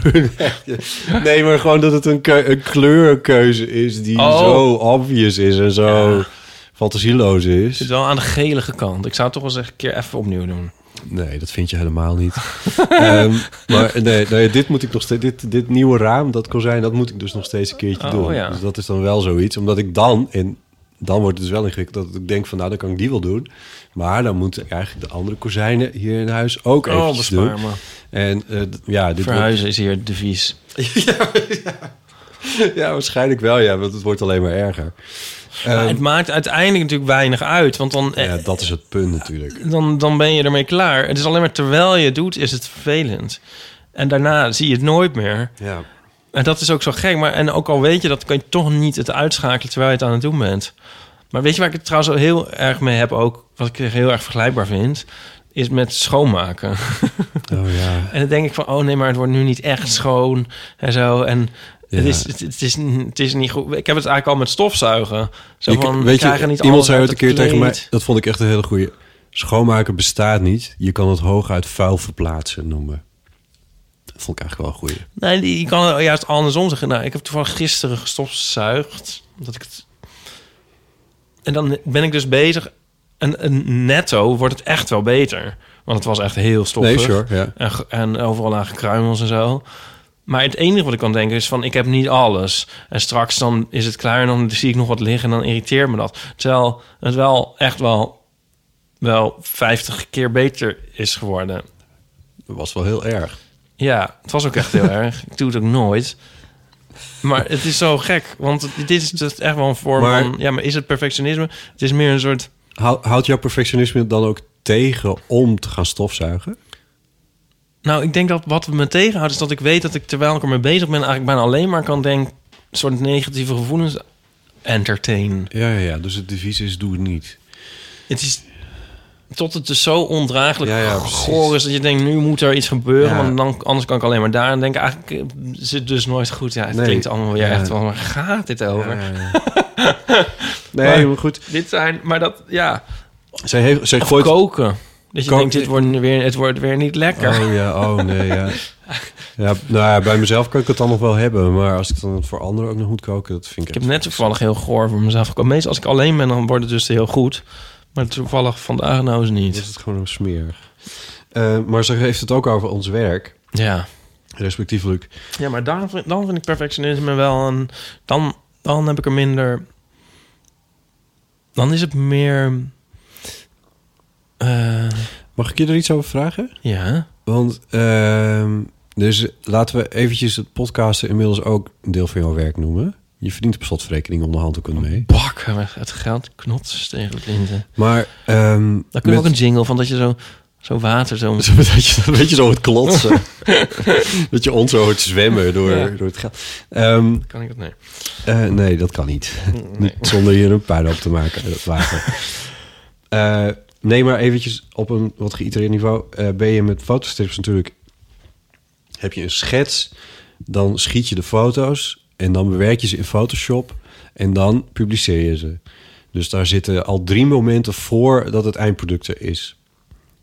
nee, maar gewoon dat het een, een kleurkeuze is... die Oh. zo obvious is en zo fantasieloos is. zit wel aan de gelige kant. Ik zou het toch wel eens een keer even opnieuw doen. Nee, dat vind je helemaal niet. Ehm, maar nee, nee, dit moet ik nog steeds. Dit, dit nieuwe raam, dat kozijn, dat moet ik dus nog steeds een keertje Oh, doen. ja. Dus dat is dan wel zoiets. Omdat ik dan, en dan wordt het dus wel ingewikkeld, dat ik denk van nou, dan kan ik die wel doen. Maar dan moeten eigenlijk de andere kozijnen hier in huis ook Oh, eventjes doen. me. En eh, d- ja, dit Verhuizen is hier het devies. wordt- ja, waarschijnlijk wel, ja, want het wordt alleen maar erger. Ehm, het maakt uiteindelijk natuurlijk weinig uit. Want dan, ja, dat is het punt natuurlijk. dan, dan ben je ermee klaar. Het is alleen maar terwijl je het doet, is het vervelend. En daarna zie je het nooit meer. Ja. En dat is ook zo gek. Maar, en ook al weet je dat, kan je toch niet het uitschakelen terwijl je het aan het doen bent. Maar weet je waar ik het trouwens wel heel erg mee heb ook, wat ik heel erg vergelijkbaar vind, is met schoonmaken. Oh ja. En dan denk ik van, oh nee, maar het wordt nu niet echt schoon en zo. En het, is, het, het is, het is niet goed. Ik heb het eigenlijk al met stofzuigen. Zo Je- van, we weet je, niet iemand zei ooit een het keer tegen mij, dat vond ik echt een hele goeie. Schoonmaken bestaat niet. Je kan het hooguit vuil verplaatsen noemen. Vond ik eigenlijk wel een goeie. Nee, die, je kan juist andersom zeggen. Nou, ik heb toevallig gisteren gestofzuigd. Dat ik het... En dan ben ik dus bezig. En, en netto wordt het echt wel beter. Want het was echt heel stoffig. Nee, sure, ja. en, en overal lagen kruimels en zo. Maar het enige wat ik kan denken is van... ik heb niet alles. En straks dan is het klaar en dan zie ik nog wat liggen... en dan irriteert me dat. Terwijl het wel echt wel, wel 50 keer beter is geworden. Dat was wel heel erg. Ja, het was ook echt heel erg. Ik doe het ook nooit. Maar het is zo gek, want dit is dus echt wel een vorm Maar- van... Ja, maar is het perfectionisme? Het is meer een soort... Hou- Houdt jouw perfectionisme dan ook tegen om te gaan stofzuigen? Nou, ik denk dat wat me tegenhoudt is dat ik weet dat ik terwijl ik ermee bezig ben... eigenlijk bijna alleen maar kan denken... soort negatieve gevoelens entertain. Ja, ja, ja. Dus het devies is doe het niet. Het is... tot het dus zo ondraaglijk Ja, ja, precies. goor is... dat je denkt, nu moet er iets gebeuren... Ja. want dan, anders kan ik alleen maar daar aan denken. Eigenlijk eh, het dus nooit goed. Ja, het Nee. klinkt allemaal weer echt van... waar gaat dit over? Ja, ja, Nee, maar goed. Dit zijn... Maar dat, ja... Zij, heeft, zij gooit... koken. Dat je denkt, dit wordt weer, het wordt weer niet lekker. Oh ja, oh nee, ja. ja. Nou ja, bij mezelf kan ik het dan nog wel hebben. Maar als ik dan voor anderen ook nog moet koken, dat vind ik... Ik heb net toevallig heel goor voor mezelf gekomen. Meestal als ik alleen ben, dan wordt het dus heel goed. Maar toevallig vandaag nou eens niet. Is het gewoon een smerig. Eh, maar ze heeft het ook over ons werk. Ja. Respectievelijk. Ja, maar dan, vind- dan vind ik perfectionisme wel een... Dan, dan heb ik er minder... Dan is het meer... eh, Mag ik je er iets over vragen? ja. Want, ehm, dus laten we eventjes het podcasten inmiddels ook een deel van jouw werk noemen. Je verdient op slotverrekening om de handdoeken mee. Bakken het geld knots tegen de linten. Maar, ehm Dan kun je met- ook een jingle van dat je zo, zo water zo... Zo dat je, een beetje zo het klotsen. dat je ons zo hoort zwemmen door, Ja. door het geld. Ehm, Kan ik dat? Nee. eh, nee, dat kan niet. Nee. Niet zonder hier een puin op te maken, dat water. Eh, nee, maar eventjes op een wat geïtereerd niveau. eh, ben je met fotostrips natuurlijk... Heb je een schets, dan schiet je de foto's... en dan bewerk je ze in Photoshop... en dan publiceer je ze. Dus daar zitten al drie momenten voor dat het eindproduct er is.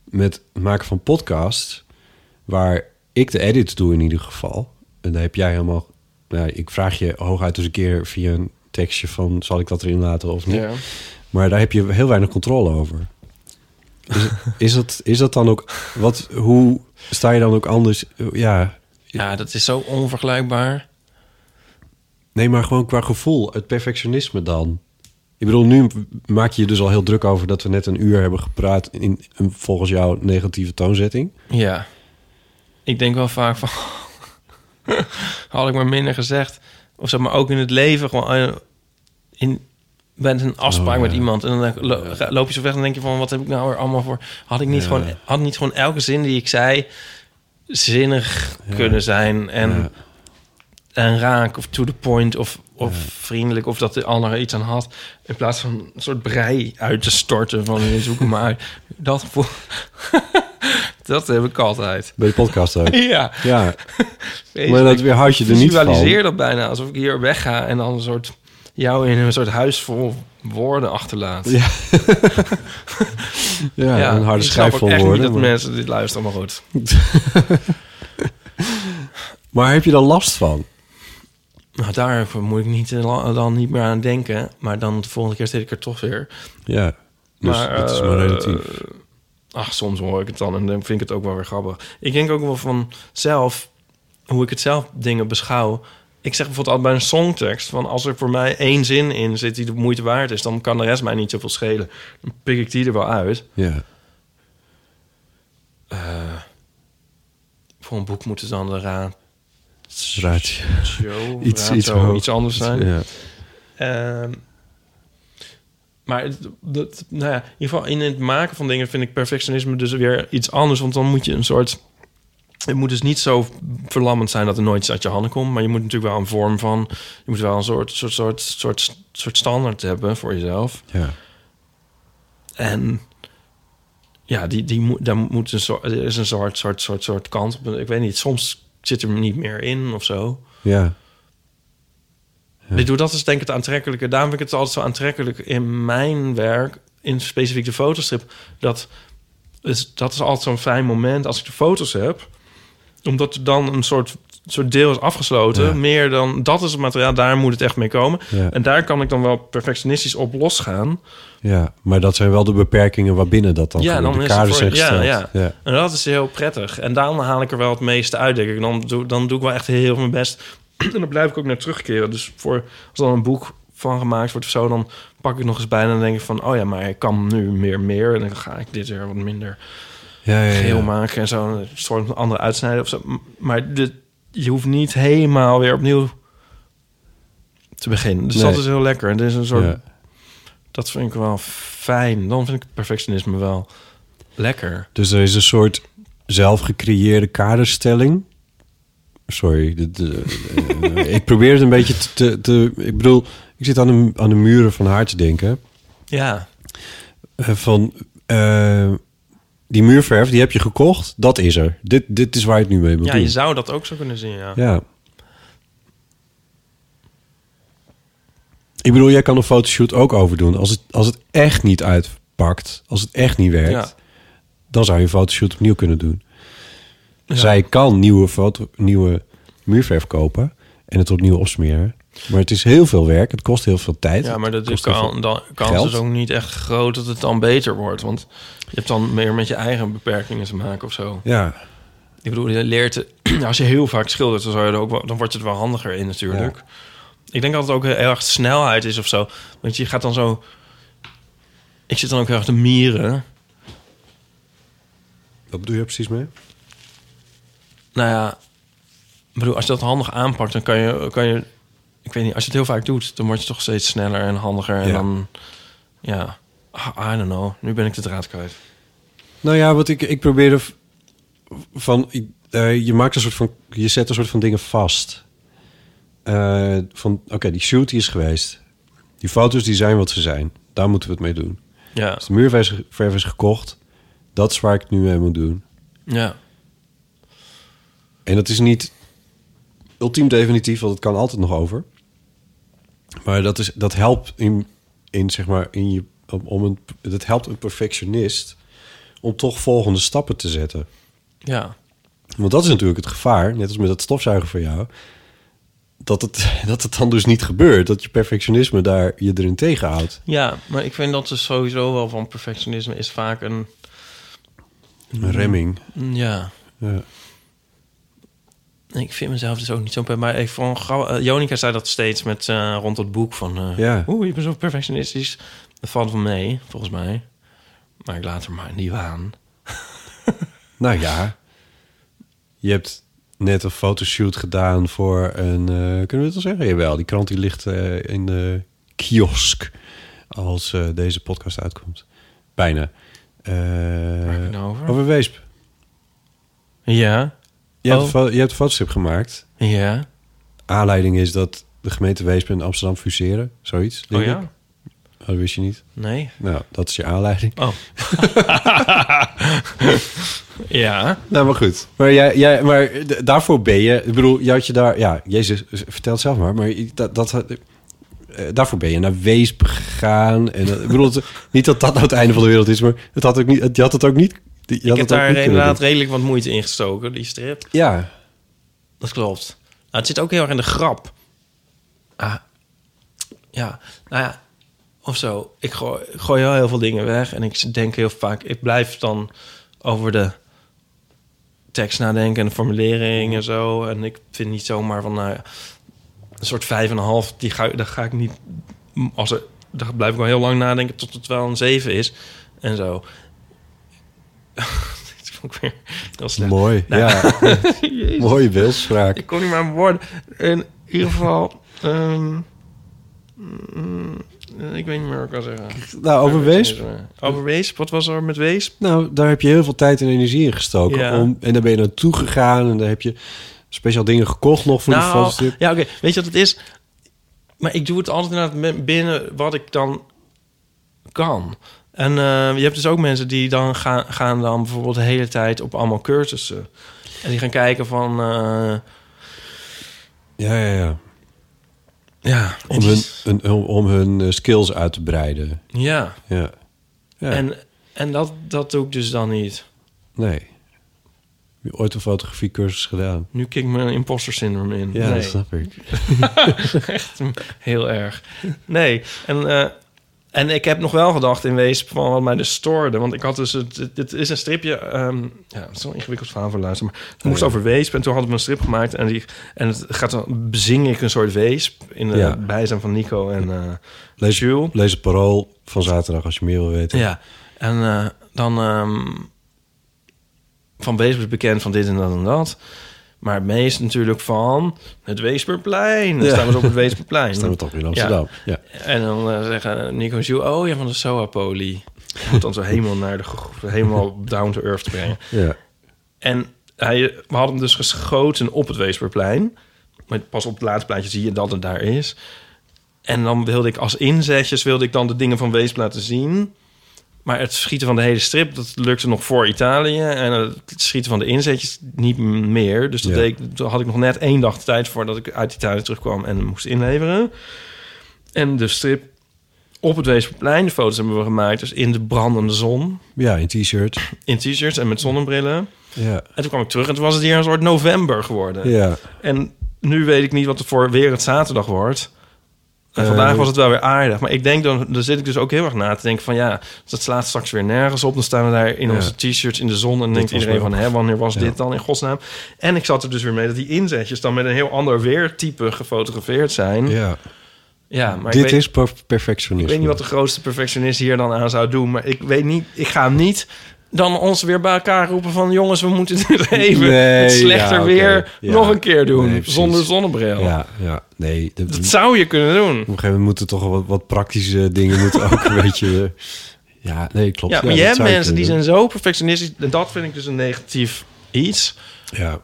Met het maken van podcast, waar ik de edits doe in ieder geval... en daar heb jij helemaal... Nou, ik vraag je hooguit eens een keer via een tekstje van... zal ik dat erin laten of niet? Ja. Maar daar heb je heel weinig controle over. Is, is, dat, is dat dan ook... Wat, hoe sta je dan ook anders... Ja, Ja, dat is zo onvergelijkbaar. Nee, maar gewoon qua gevoel. Het perfectionisme dan. Ik bedoel, nu maak je je dus al heel druk over... dat we net een uur hebben gepraat... in een volgens jou negatieve toonzetting. Ja. Ik denk wel vaak van... had ik maar minder gezegd. Of zeg maar ook in het leven gewoon... eh, in, bent een afspraak Oh, met ja. iemand... en dan loop je zo weg en dan denk je van... wat heb ik nou er allemaal voor... had ik niet, Ja. gewoon, had niet gewoon elke zin die ik zei... zinnig kunnen zijn en. En raak of to the point... of, of vriendelijk of dat de ander er iets aan had... in plaats van een soort brei uit te storten van... je zoek hem maar. Dat gevoel... dat heb ik altijd. Bij de podcast ook. Ja. Ja. Maar dat weerhoud je er niet van. Visualiseer dat bijna alsof ik hier wegga en dan een soort jou in een soort huis vol woorden achterlaat. Ja. Ja, een harde schijf vol woorden, Niet dat maar- mensen dit luisteren, maar goed. Maar heb je dan last van? Nou, daar moet ik niet, eh, dan niet meer aan denken. Maar dan de volgende keer zit ik er toch weer. Ja, dus dat is maar eh, relatief. Ach, soms hoor ik het dan en dan vind ik het ook wel weer grappig. Ik denk ook wel van zelf, hoe ik het zelf dingen beschouw. Ik zeg bijvoorbeeld altijd bij een songtekst... van als er voor mij één zin in zit die de moeite waard is... dan kan de rest mij niet zoveel schelen. Dan pik ik die er wel uit. Ja. Eh, voor een boek moet het dan de raad... Ratio. Iets- iets hoog. iets anders zijn. Ja. Ehm, maar dat, nou ja, in ieder geval in het maken van dingen vind ik perfectionisme dus weer iets anders. Want dan moet je een soort. Het moet dus niet zo verlammend zijn dat er nooit iets uit je handen komt. Maar je moet natuurlijk wel een vorm van. Je moet wel een soort, soort, soort, soort, soort standaard hebben voor jezelf. Ja. En ja, die, die moet, daar moet een soort, er is een soort, soort, soort, soort kant op. Ik weet niet, soms zit er niet meer in of zo. Ja. Ik doe dat is denk ik het aantrekkelijke. Daarom vind ik het altijd zo aantrekkelijk in mijn werk, in specifiek de fotostrip. Dat is, dat is altijd zo'n fijn moment als ik de foto's heb. Omdat er dan een soort, soort deel is afgesloten. Ja. Meer dan, dat is het materiaal, daar moet het echt mee komen. Ja. En daar kan ik dan wel perfectionistisch op losgaan. Ja, maar dat zijn wel de beperkingen waarbinnen dat dan ja, dan de kaders voor, ja, gesteld. ja. Ja. En dat is heel prettig. En dan haal ik er wel het meeste uit, denk ik. Dan doe, dan doe ik wel echt heel veel mijn best. en dan blijf ik ook naar terugkeren. Dus voor, als dan een boek van gemaakt wordt of zo... dan pak ik nog eens bij en dan denk ik van... oh ja, maar ik kan nu meer meer. En dan ga ik dit weer wat minder Ja, ja, ja. geel maken en zo. Een soort andere uitsnijden of zo. Maar dit, je hoeft niet helemaal weer opnieuw te beginnen. Dus Nee. dat is heel lekker. En dit is een soort... Ja. Dat vind ik wel fijn. Dan vind ik perfectionisme wel lekker. Dus er is een soort zelfgecreëerde kaderstelling. Sorry, dit, eh, eh, ik probeer het een beetje te, te, Ik bedoel, ik zit aan de, aan de muren van haar te denken. Ja. Eh, van die muurverf, die heb je gekocht. Dat is er. Dit, dit is waar je het nu mee moet Ja, doen. je zou dat ook zo kunnen zien, ja. Ja. Ik bedoel, jij kan een fotoshoot ook overdoen. Als het, als het echt niet uitpakt, als het echt niet werkt... Ja. dan zou je een fotoshoot opnieuw kunnen doen. Ja. Zij kan nieuwe, foto, nieuwe muurverf kopen en het opnieuw opsmeren. Maar het is heel veel werk, het kost heel veel tijd. Ja, maar dat is kan, veel dan, kans geld. is ook niet echt groot dat het dan beter wordt. Want je hebt dan meer met je eigen beperkingen te maken of zo. Ja. Ik bedoel, je leert... als je heel vaak schildert, dan, zou je er ook wel, dan wordt je er wel handiger in natuurlijk. Ik denk dat het ook heel erg snelheid is of zo. Want je gaat dan zo... Ik zit dan ook heel erg te mieren. Wat bedoel je precies mee? Nou ja, ik bedoel, als je dat handig aanpakt, dan kan je, kan je... Ik weet niet, als je het heel vaak doet, dan word je toch steeds sneller en handiger. En Ja. dan... Ja, I don't know. Nu ben ik de draad kwijt. Nou ja, wat ik, ik probeerde van... eh, je maakt een soort van... Je zet een soort van dingen vast. Eh, van, oké, die shoot die is geweest. Die foto's die zijn wat ze zijn. Daar moeten we het mee doen. Ja. De muurverf verf is gekocht, dat is waar ik het nu mee moet doen. Ja. En dat is niet ultiem definitief, want het kan altijd nog over. Maar dat, is, dat helpt in, in zeg maar, in je, om, om een, dat helpt een perfectionist om toch volgende stappen te zetten. Ja. Want dat is natuurlijk het gevaar, net als met dat stofzuigen van jou. Dat het, dat het dan dus niet gebeurt. Dat je perfectionisme daar je erin tegenhoudt. Ja, maar ik vind dat dus sowieso wel van perfectionisme is vaak een... Een remming. Ja. Ja. Ik vind mezelf dus ook niet zo... Maar ik vond, eh, Jonica zei dat steeds met, eh, rond het boek van... eh, Ja. Oeh, je bent zo perfectionistisch. Valt van mee, volgens mij. Maar ik laat er maar niet aan. Nou ja, je hebt net een fotoshoot gedaan voor een... eh, kunnen we het wel zeggen? Jawel, die krant die ligt eh, in de kiosk als eh, deze podcast uitkomt. Bijna. Waar nou over? over Weesp. Ja. Je, hebt Oh. je hebt een fotostrip gemaakt. Ja. Aanleiding is dat de gemeente Weesp en Amsterdam fuseren. Zoiets. denk Oh ja? ik. Oh, dat wist je niet? Nee. Nou, dat is je aanleiding. Oh. ja. Nou, maar goed. Maar, jij, jij, maar daarvoor ben je... Ik bedoel, je had je daar... Ja, Jezus, vertel het zelf maar. Maar dat, dat, eh, daarvoor ben je naar Weesp gegaan. En, eh, ik bedoel, niet dat dat nou het einde van de wereld is... maar het had ook niet, het- je had het ook niet... Je had ik heb het ook daar inderdaad doen. redelijk wat moeite in gestoken, die strip. Ja. Dat klopt. Nou, het zit ook heel erg in de grap. Ah, ja, nou ja, of zo. Ik gooi, ik gooi heel, heel veel dingen weg en ik denk heel vaak... Ik blijf dan over de tekst nadenken en de formulering en zo. En ik vind niet zomaar van, nou ja, een soort vijf en een half... Die ga, daar ga ik niet... Als er, daar blijf ik wel heel lang nadenken tot het wel een zeven is. En zo. Dit vond ik weer heel slecht. Mooi, Nou, ja. Mooie beeldspraak. Ik kon niet maar woorden. In ieder geval... ehm, mm, ik weet niet meer wat ik kan zeggen. Nou, over Weesp? Over Weesp? Wat was er met Weesp? Nou, daar heb je heel veel tijd en energie in gestoken. Ja. Om, en daar ben je naartoe gegaan. En daar heb je speciaal dingen gekocht nog voor de nou, fotostrip. ja, oké. Weet je wat het is? Maar ik doe het altijd inderdaad binnen wat ik dan kan. En eh, je hebt dus ook mensen die dan gaan, gaan dan bijvoorbeeld de hele tijd op allemaal cursussen. En die gaan kijken van... eh, Ja, ja, ja. Ja, Om hun, een- om- hun eh, skills uit te breiden. ja. Ja. ja. En, en dat, dat doe ik dus dan niet. Nee. Heb je ooit een fotografiecursus gedaan? Nu kijk mijn imposter syndroom in. Ja, nee. dat snap ik. Echt heel erg. Nee, en, eh, en ik heb nog wel gedacht in wezen van wat mij dus stoorde. Want ik had dus... Het, dit is een stripje... ehm, ja, het is wel een ingewikkeld verhaal voor luisteren. Maar het moest ja. over weesp. En toen hadden we een strip gemaakt. En, die, en het gaat dan... Bezing ik een soort weesp. In de Ja. bijzijn van Nico en eh Lees, Jules. lees het parool van zaterdag als je meer wil weten. Ja, en eh, dan ehm, van Weesp is bekend van dit en dat en dat. Maar het meest natuurlijk van het Weesperplein. Dan Ja. staan we op het Weesperplein. Staan we toch in Amsterdam, ja. En dan eh, zeggen Nico en Jules, oh ja, van de Soa moet dan zo helemaal naar de helemaal down to earth brengen. Ja. En hij, we hadden hem dus geschoten op het Weesperplein. Maar pas op het laatste plaatje zie je dat het daar is. En dan wilde ik als inzetjes wilde ik dan de dingen van Weesp laten zien. Maar het schieten van de hele strip, dat lukte nog voor Italië. En het schieten van de inzetjes niet meer. Dus dat Ja. deed ik, toen had ik nog net één dag tijd voor dat ik uit Italië terugkwam en moest inleveren. En de strip op het Weesperplein, de foto's hebben we gemaakt. Dus in de brandende zon. Ja, in t-shirt. In t-shirts en met zonnebrillen. Ja. En toen kwam ik terug en toen was het hier een soort november geworden. Ja. En nu weet ik niet wat het voor weer het zaterdag wordt. En Eh, vandaag was het wel weer aardig. Maar ik denk dan, daar zit ik dus ook heel erg na te denken van ja, dat slaat straks weer nergens op. Dan staan we daar in Ja. onze t-shirts in de zon en Dit denkt iedereen van hè, wanneer was Ja. dit dan in godsnaam? En ik zat er dus weer mee dat die inzetjes dan met een heel ander weertype gefotografeerd zijn. Ja. Ja, maar Dit weet, is per- perfectionisme. ik weet niet wat de grootste perfectionist hier dan aan zou doen, maar ik weet niet, ik ga niet dan ons weer bij elkaar roepen van jongens, we moeten dit even Nee, het slechter ja, weer Ja. nog een keer doen Nee, zonder zonnebril. Ja, ja, nee. de- Dat zou je kunnen doen. Op een gegeven moment moeten toch wat, wat praktische dingen moeten ook een beetje... ja, nee, klopt. Ja, maar dat je hebt mensen die zijn zo perfectionistisch. En dat vind ik dus een negatief iets. Ja.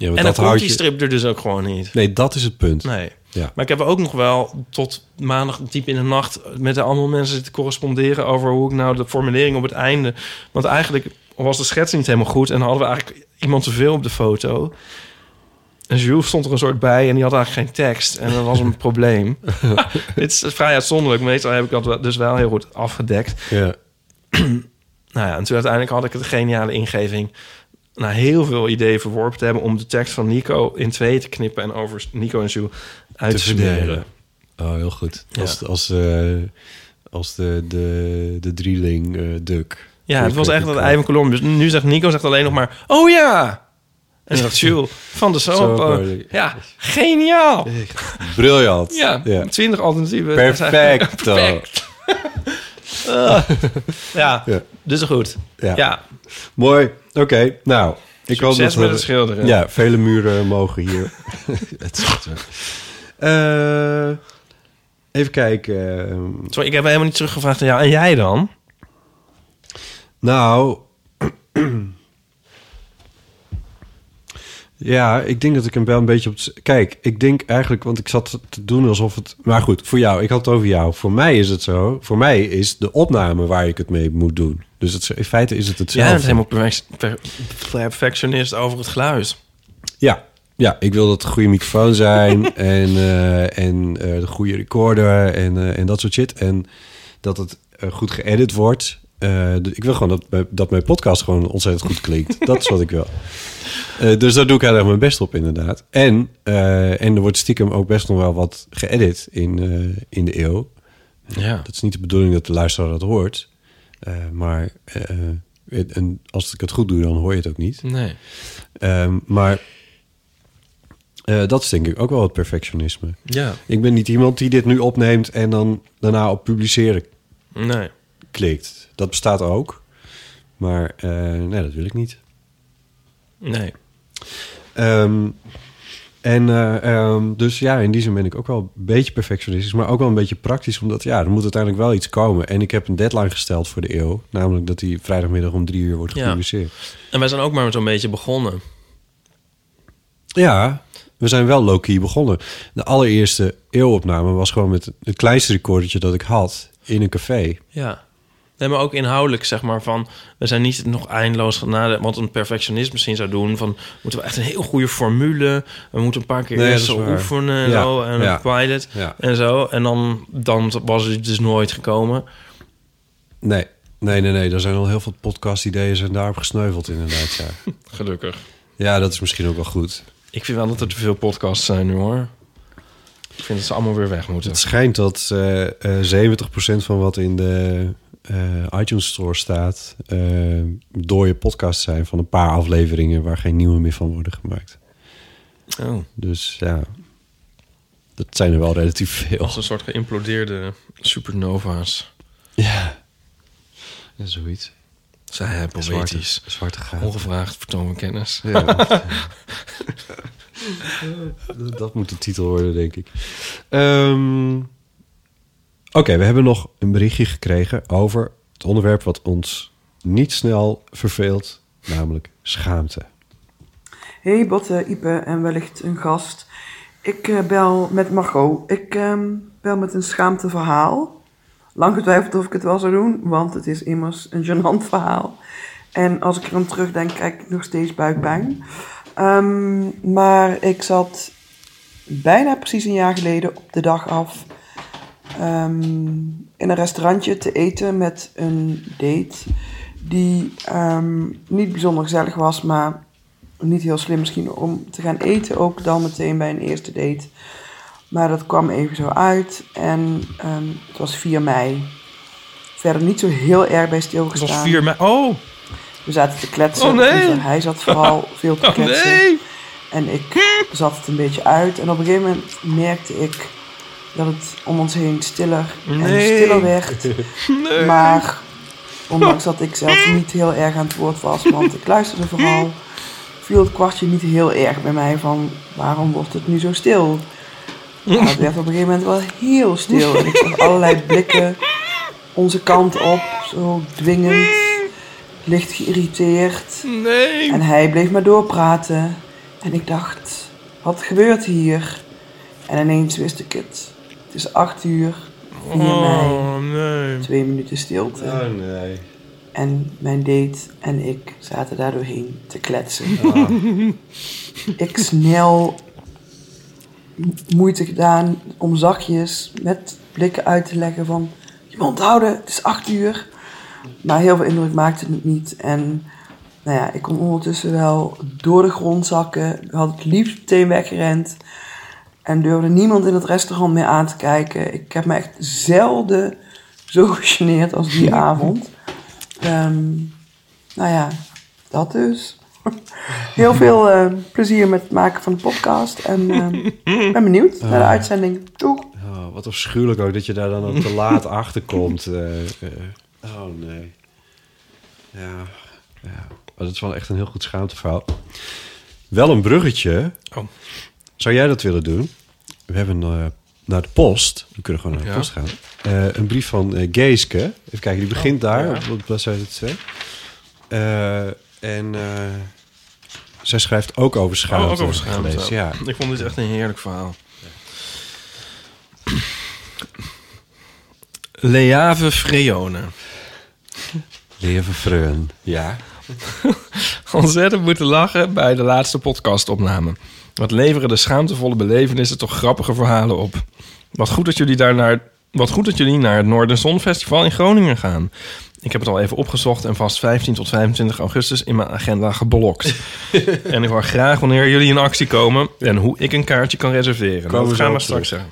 Ja en dan dat komt houdt die je- strip er dus ook gewoon niet. Nee, dat is het punt. Nee. Ja. Maar ik heb ook nog wel tot maandag diep in de nacht... met allemaal mensen zitten corresponderen... over hoe ik nou de formulering op het einde... Want eigenlijk was de schets niet helemaal goed... en hadden we eigenlijk iemand te veel op de foto... En Jules stond er een soort bij en die had eigenlijk geen tekst. En dat was een probleem. Dit is vrij uitzonderlijk. Meestal heb ik dat dus wel heel goed afgedekt. Ja. Nou ja, en toen uiteindelijk had ik het geniale ingeving... na heel veel ideeën verworpen te hebben... om de tekst van Nico in twee te knippen... en over Nico en Jules uit te, smeren. Oh, heel goed. Ja. Als, als, eh, als de, de, de drieling eh Duk. Ja, het was echt dat ei van kolom. Dus nu zegt Nico zegt alleen nog maar... Oh ja! En zegt Jules van de soap. Eh, ja, geniaal! Briljant. Ja, Ja. twintig alternatieven. Perfect. Perfect. Ja, Ja. dus goed. Ja. Ja. Mooi. Oké, nou. Ik Succes hoop dat we- met het schilderen. Ja, vele muren mogen hier. het. Eh, even kijken. Sorry, ik heb helemaal niet teruggevraagd aan jou. En jij dan? Nou. ja, ik denk dat ik hem wel een beetje op. het- Kijk, ik denk eigenlijk, want ik zat te doen alsof het. Maar goed, voor jou, ik had het over jou. Voor mij is het zo. Voor mij is de opname waar ik het mee moet doen. Dus het, in feite is het hetzelfde. bent helemaal perfect- per- perfectionist over het geluid. Ja, ja, ik wil dat het een goede microfoon zijn en, eh, en eh, de goede recorder en, eh, en dat soort shit. En dat het goed geëdit wordt. Eh, ik wil gewoon dat, mijn- dat mijn podcast gewoon ontzettend goed klinkt. dat is wat ik wil. Eh, dus daar doe ik heel erg mijn best op, inderdaad. En, eh, en er wordt stiekem ook best nog wel wat geëdit in, in de eeuw. Ja. Dat is niet de bedoeling dat de luisteraar dat hoort. Maar het- en als ik het goed doe, dan hoor je het ook niet. Nee. Ehm, maar dat is denk ik ook wel het perfectionisme. Ja. Ik ben niet iemand die dit nu opneemt en dan daarna op publiceren Nee. Klikt. Dat bestaat ook. Maar eh, nee, dat wil ik niet. Nee. Ehm, en eh, ehm, dus ja, in die zin ben ik ook wel een beetje perfectionistisch, maar ook wel een beetje praktisch, omdat ja, er moet uiteindelijk wel iets komen. En ik heb een deadline gesteld voor de eeuw, namelijk dat die vrijdagmiddag om drie uur wordt Ja. gepubliceerd. En wij zijn ook maar zo'n beetje begonnen. Ja, we zijn wel low-key begonnen. De allereerste eeuwopname was gewoon met het kleinste recordertje dat ik had in een café. Ja. Nee, maar ook inhoudelijk, zeg maar, van... We zijn niet nog eindeloos gaan nadenken... Wat een perfectionist misschien zou doen. Van, moeten we echt een heel goede formule... We moeten een paar keer Nee, eerst oefenen en Ja, zo. En ja. een pilot Ja. en zo. En dan, dan was het dus nooit gekomen. Nee, nee, nee, nee. Er zijn al heel veel podcast-ideeën zijn daarop gesneuveld inderdaad, ja. Gelukkig. Ja, dat is misschien ook wel goed. Ik vind wel dat er te veel podcasts zijn nu, hoor. Ik vind dat ze allemaal weer weg moeten. Het schijnt dat eh eh 70% van wat in de eh, iTunes Store staat... eh dode podcasts zijn van een paar afleveringen... waar geen nieuwe meer van worden gemaakt. Oh. Dus ja, dat zijn er wel relatief veel. Als een soort geïmplodeerde supernova's. Ja, ja zoiets. Zij hebben Zwarte- poëtisch. zwarte gaten. Ongevraagd vertoon van kennis. Ja. dat, dat moet de titel worden, denk ik. Ehm, Oké, we hebben nog een berichtje gekregen over het onderwerp wat ons niet snel verveelt, namelijk schaamte. Hey Botte, Ipe en wellicht een gast. Ik eh, bel met Margot. Ik ehm, bel met een schaamteverhaal. lang getwijfeld of ik het wel zou doen, want het is immers een gênant verhaal. En als ik er terugdenk, krijg ik nog steeds buikpijn. Ehm, maar ik zat bijna precies een jaar geleden op de dag af ehm, in een restaurantje te eten met een date die ehm, niet bijzonder gezellig was, maar niet heel slim misschien om te gaan eten ook dan meteen bij een eerste date. Maar dat kwam even zo uit en ehm, het was 4 mei. Verder niet zo heel erg bij stilgestaan. Het was 4 mei. Oh! We zaten te kletsen. Oh, nee. Hij zat vooral veel te Oh, kletsen. nee. En ik zat het een beetje uit. En op een gegeven moment merkte ik dat het om ons heen stiller en stiller werd. Nee. Maar ondanks dat ik zelf niet heel erg aan het woord was, want ik luisterde vooral, viel het kwartje niet heel erg bij mij van waarom wordt het nu zo stil? Nou, het werd op een gegeven moment wel heel stil. En ik zag allerlei blikken onze kant op, zo dwingend, licht geïrriteerd. Nee. En hij bleef maar doorpraten. En ik dacht, wat gebeurt hier? En ineens wist ik het. Het is acht uur, 4 Oh, mei, nee. twee minuten stilte. Oh nee. En mijn date en ik zaten daar doorheen te kletsen. Ah. Ik snel moeite gedaan om zachtjes met blikken uit te leggen van... Je moet onthouden, het is acht uur. Maar heel veel indruk maakte het niet. En nou ja, ik kon ondertussen wel door de grond zakken. Ik had het liefst meteen weggerend. En durfde niemand in het restaurant meer aan te kijken. Ik heb me echt zelden zo gegeneerd als die avond. Ehm, nou ja, dat dus. Heel veel eh, plezier met het maken van de podcast. En ehm, ik ben benieuwd naar de uitzending. Doeg! Oh, wat afschuwelijk ook dat je daar dan ook te laat achter komt. eh, eh. oh nee. Ja, ja. Maar dat is wel echt een heel goed schaamteverhaal. Wel een bruggetje. Oh. Zou jij dat willen doen? We hebben eh, naar de post. We kunnen gewoon naar de Ja. post gaan. Eh, een brief van eh, Geeske. Even kijken, die begint Oh, daar ja. op bladzijde 2. Eh, en zij schrijft ook over schaamte. Oh, ook over schaamte. Ja. Ik vond dit echt een heerlijk verhaal. Leave Freone. Leven vreun. Ja. Ontzettend moeten lachen bij de laatste podcastopname. Wat leveren de schaamtevolle belevenissen toch grappige verhalen op. Wat goed dat jullie daar naar, wat goed dat jullie naar het Noorderzon Festival in Groningen gaan. Ik heb het al even opgezocht en vast 15 tot 25 augustus in mijn agenda geblokt. en ik hoor graag wanneer jullie in actie komen en hoe ik een kaartje kan reserveren. Komen dat gaan we straks zeggen.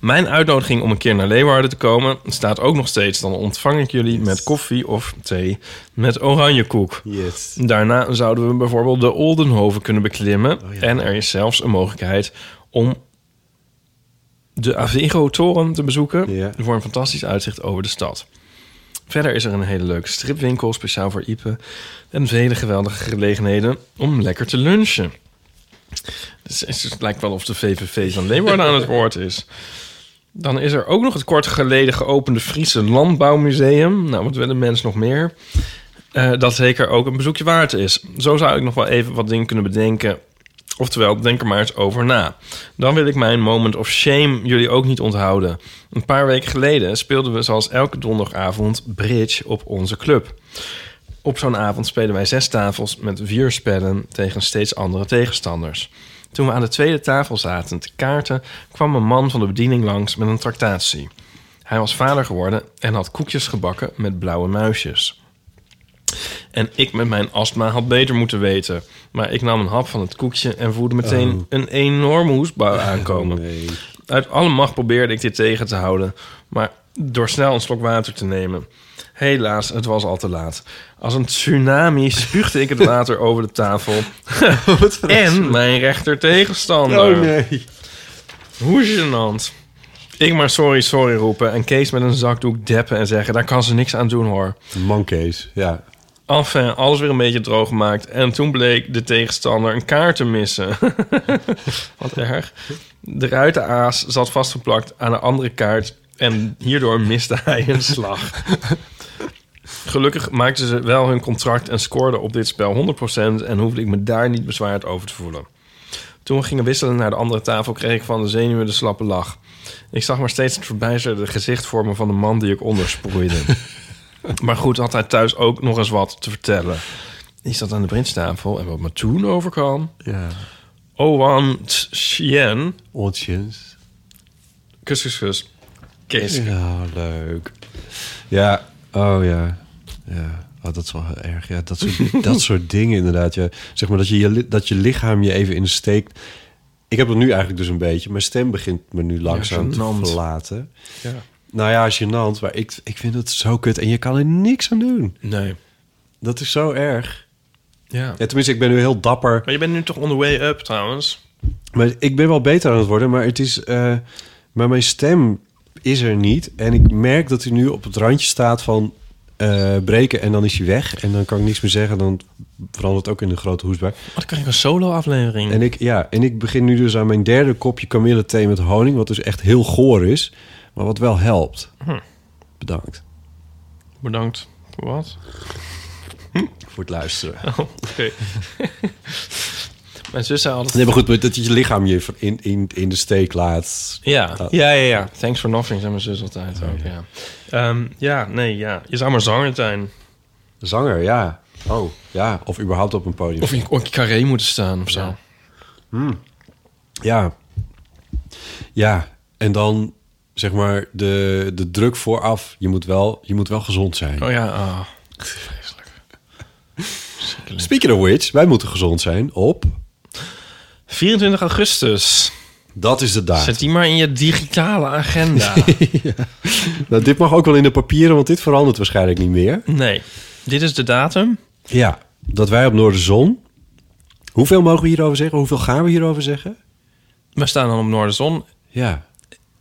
Mijn uitnodiging om een keer naar Leeuwarden te komen staat ook nog steeds. Dan ontvang ik jullie met koffie of thee met oranjekoek. Yes. Daarna zouden we bijvoorbeeld de Oldenhoven kunnen beklimmen. En er is zelfs een mogelijkheid om de Avego-toren te bezoeken... voor een fantastisch uitzicht over de stad. Verder is er een hele leuke stripwinkel speciaal voor Ipe... en vele geweldige gelegenheden om lekker te lunchen. Dus het lijkt wel of de VVV van Leeuwarden aan het woord is. Dan is er ook nog het kort geleden geopende Friese Landbouwmuseum. Nou, wat willen mensen nog meer? Eh, dat zeker ook een bezoekje waard is. Zo zou ik nog wel even wat dingen kunnen bedenken. Oftewel, denk er maar eens over na. Dan wil ik mijn moment of shame jullie ook niet onthouden. Een paar weken geleden speelden we zoals elke donderdagavond bridge op onze club. Op zo'n avond spelen wij zes tafels met vier spellen tegen steeds andere tegenstanders. Toen we aan de tweede tafel zaten te kaarten, kwam een man van de bediening langs met een tractatie. Hij was vader geworden en had koekjes gebakken met blauwe muisjes. En ik met mijn astma had beter moeten weten. Maar ik nam een hap van het koekje en voelde meteen Oh. een enorme hoestbui aankomen. Uit alle macht probeerde ik dit tegen te houden, maar door snel een slok water te nemen. Helaas, het was al te laat. Als een tsunami spuugde ik het water over de tafel. en mijn rechter tegenstander. Oh nee. Hoe gênant. Ik maar sorry, sorry roepen en Kees met een zakdoek deppen en zeggen... daar kan ze niks aan doen hoor. Man Kees, ja. Enfin, alles weer een beetje droog gemaakt. En toen bleek de tegenstander een kaart te missen. Wat erg. De ruitenaas zat vastgeplakt aan een andere kaart... en hierdoor miste hij een slag. Gelukkig maakten ze wel hun contract en scoorden op dit spel 100% en hoefde ik me daar niet bezwaard over te voelen. Toen we gingen wisselen naar de andere tafel... kreeg ik van de zenuwen de slappe lach. Ik zag maar steeds het verbijzerde gezicht vormen... van de man die ik ondersproeide. maar goed, had hij thuis ook nog eens wat te vertellen. Ik zat aan de bridgetafel en wat me toen overkwam... Ja. Owan Chien. Ootjes. Kus, kus, kus. Kees. Ja, leuk. Ja, oh ja. Ja, oh, dat is wel heel erg. Ja, dat soort, dat soort dingen inderdaad. Ja. Zeg maar dat je, je, dat je lichaam je even in de steek... Ik heb het nu eigenlijk dus een beetje. Mijn stem begint me nu langzaam te gênant. verlaten. Ja. Nou ja, gênant. Maar ik, ik vind het zo kut. En je kan er niks aan doen. Nee. Dat is zo erg. Ja. Ja, tenminste, ik ben nu heel dapper. Maar je bent nu toch on the way up trouwens? Maar ik ben wel beter aan het worden, maar het is. eh, maar mijn stem is er niet. En ik merk dat hij nu op het randje staat van eh, breken en dan is hij weg. En dan kan ik niks meer zeggen. Dan verandert het ook in een grote hoestbui. Oh, dan krijg ik een solo-aflevering. En ik, ja, en ik begin nu dus aan mijn derde kopje kamillethee met honing. Wat dus echt heel goor is. Maar wat wel helpt. Hm. Bedankt Bedankt. Voor wat? voor het luisteren. Oh, oké. Mijn zus zei altijd... Nee, maar goed, dat je je lichaam je in, in, in de steek laat. Ja, Dat- ja, ja, ja. Thanks for nothing, zei mijn zus altijd ook, ja. Ehm, ja, nee, ja. Je zou maar zanger zijn. Zanger, ja. Oh, ja. Of überhaupt op een podium. Of in een carré moeten staan of zo. Ja. Hmm. Ja. Ja, en dan zeg maar de, de druk vooraf. Je moet wel, je moet wel gezond zijn. Oh ja, ah. Speaking of which, wij moeten gezond zijn op... 24 augustus. Dat is de datum. Zet die maar in je digitale agenda. Nou, dit mag ook wel in de papieren, want dit verandert waarschijnlijk niet meer. nee, dit is de datum. Ja, dat wij op Noorderzon... Hoeveel mogen we hierover zeggen? Hoeveel gaan we hierover zeggen? We staan dan op Noorderzon Ja,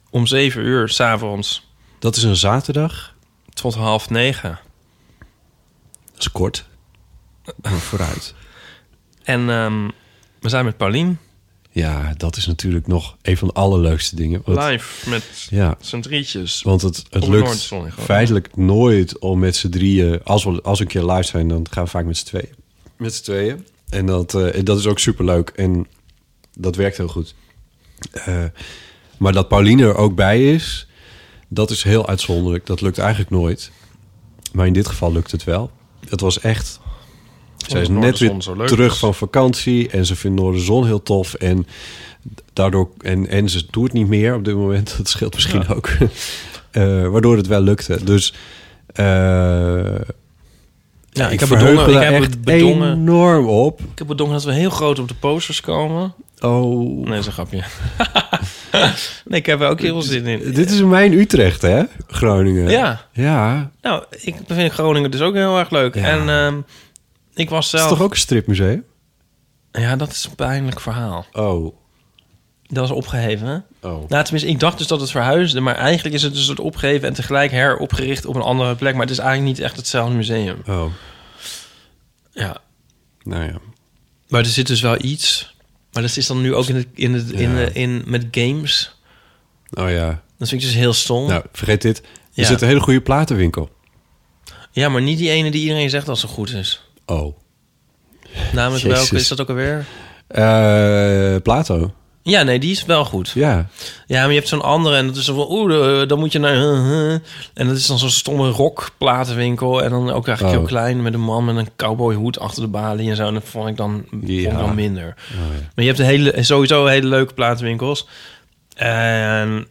om 7 uur s'avonds dat is een zaterdag. tot half negen. Dat is kort. Vooruit. En ehm, we zijn met Paulien Ja, dat is natuurlijk nog een van de allerleukste dingen. Want- live met Ja. z'n drietjes. Want het, het lukt feitelijk nooit om met z'n drieën... Als we, als we een keer live zijn, dan gaan we vaak met z'n tweeën. Met z'n tweeën. En dat, eh, dat is ook superleuk. En dat werkt heel goed. Eh, maar dat Pauline er ook bij is... dat is heel uitzonderlijk. Dat lukt eigenlijk nooit. Maar in dit geval lukt het wel. Het was echt... Zij is net weer zo leuk terug is. van vakantie... en ze vindt Noorderzon heel tof. En daardoor en, en ze doet het niet meer op dit moment. Dat scheelt misschien Ja. ook. Eh, waardoor het wel lukte. Dus eh, Ja, ik heb verheug bedongen- ik heb echt bedongen- enorm op. Ik heb bedongen dat we heel groot op de posters komen. Oh. Nee, dat is een grapje. nee, ik heb er ook heel veel zin in. Dit is mijn Utrecht, hè? Groningen. Ja. Ja. Nou, ik vind Groningen dus ook heel erg leuk. Ja. En ehm, ik was Het zelf... is toch ook een stripmuseum? Ja, dat is een pijnlijk verhaal. Oh. Dat is opgeheven, hè? Oh. Nou, tenminste, ik dacht dus dat het verhuisde. Maar eigenlijk is het dus het opgeheven en tegelijk heropgericht op een andere plek. Maar het is eigenlijk niet echt hetzelfde museum. Oh. Ja. Nou ja. Maar er zit dus wel iets. Maar dat is dan nu ook in, het, in, het, in, de, in met games. Oh ja. Dat vind ik dus heel stom. Nou, vergeet dit. Er Ja. zit een hele goede platenwinkel. Ja, maar niet die ene die iedereen zegt dat ze goed is. Oh. Namelijk Jezus. welke is dat ook alweer? Eh, Plato. Ja, nee, die is wel goed. Ja. Ja, maar je hebt zo'n andere en dat is zo van... Oeh, eh, dan moet je naar... eh. En dat is dan zo'n stomme rockplatenwinkel. En dan ook eigenlijk Oh. heel klein met een man met een cowboyhoed achter de balie en zo. En dat vond ik dan, vond ik Ja. dan minder. Oh, ja. Maar je hebt een hele, sowieso hele leuke platenwinkels. En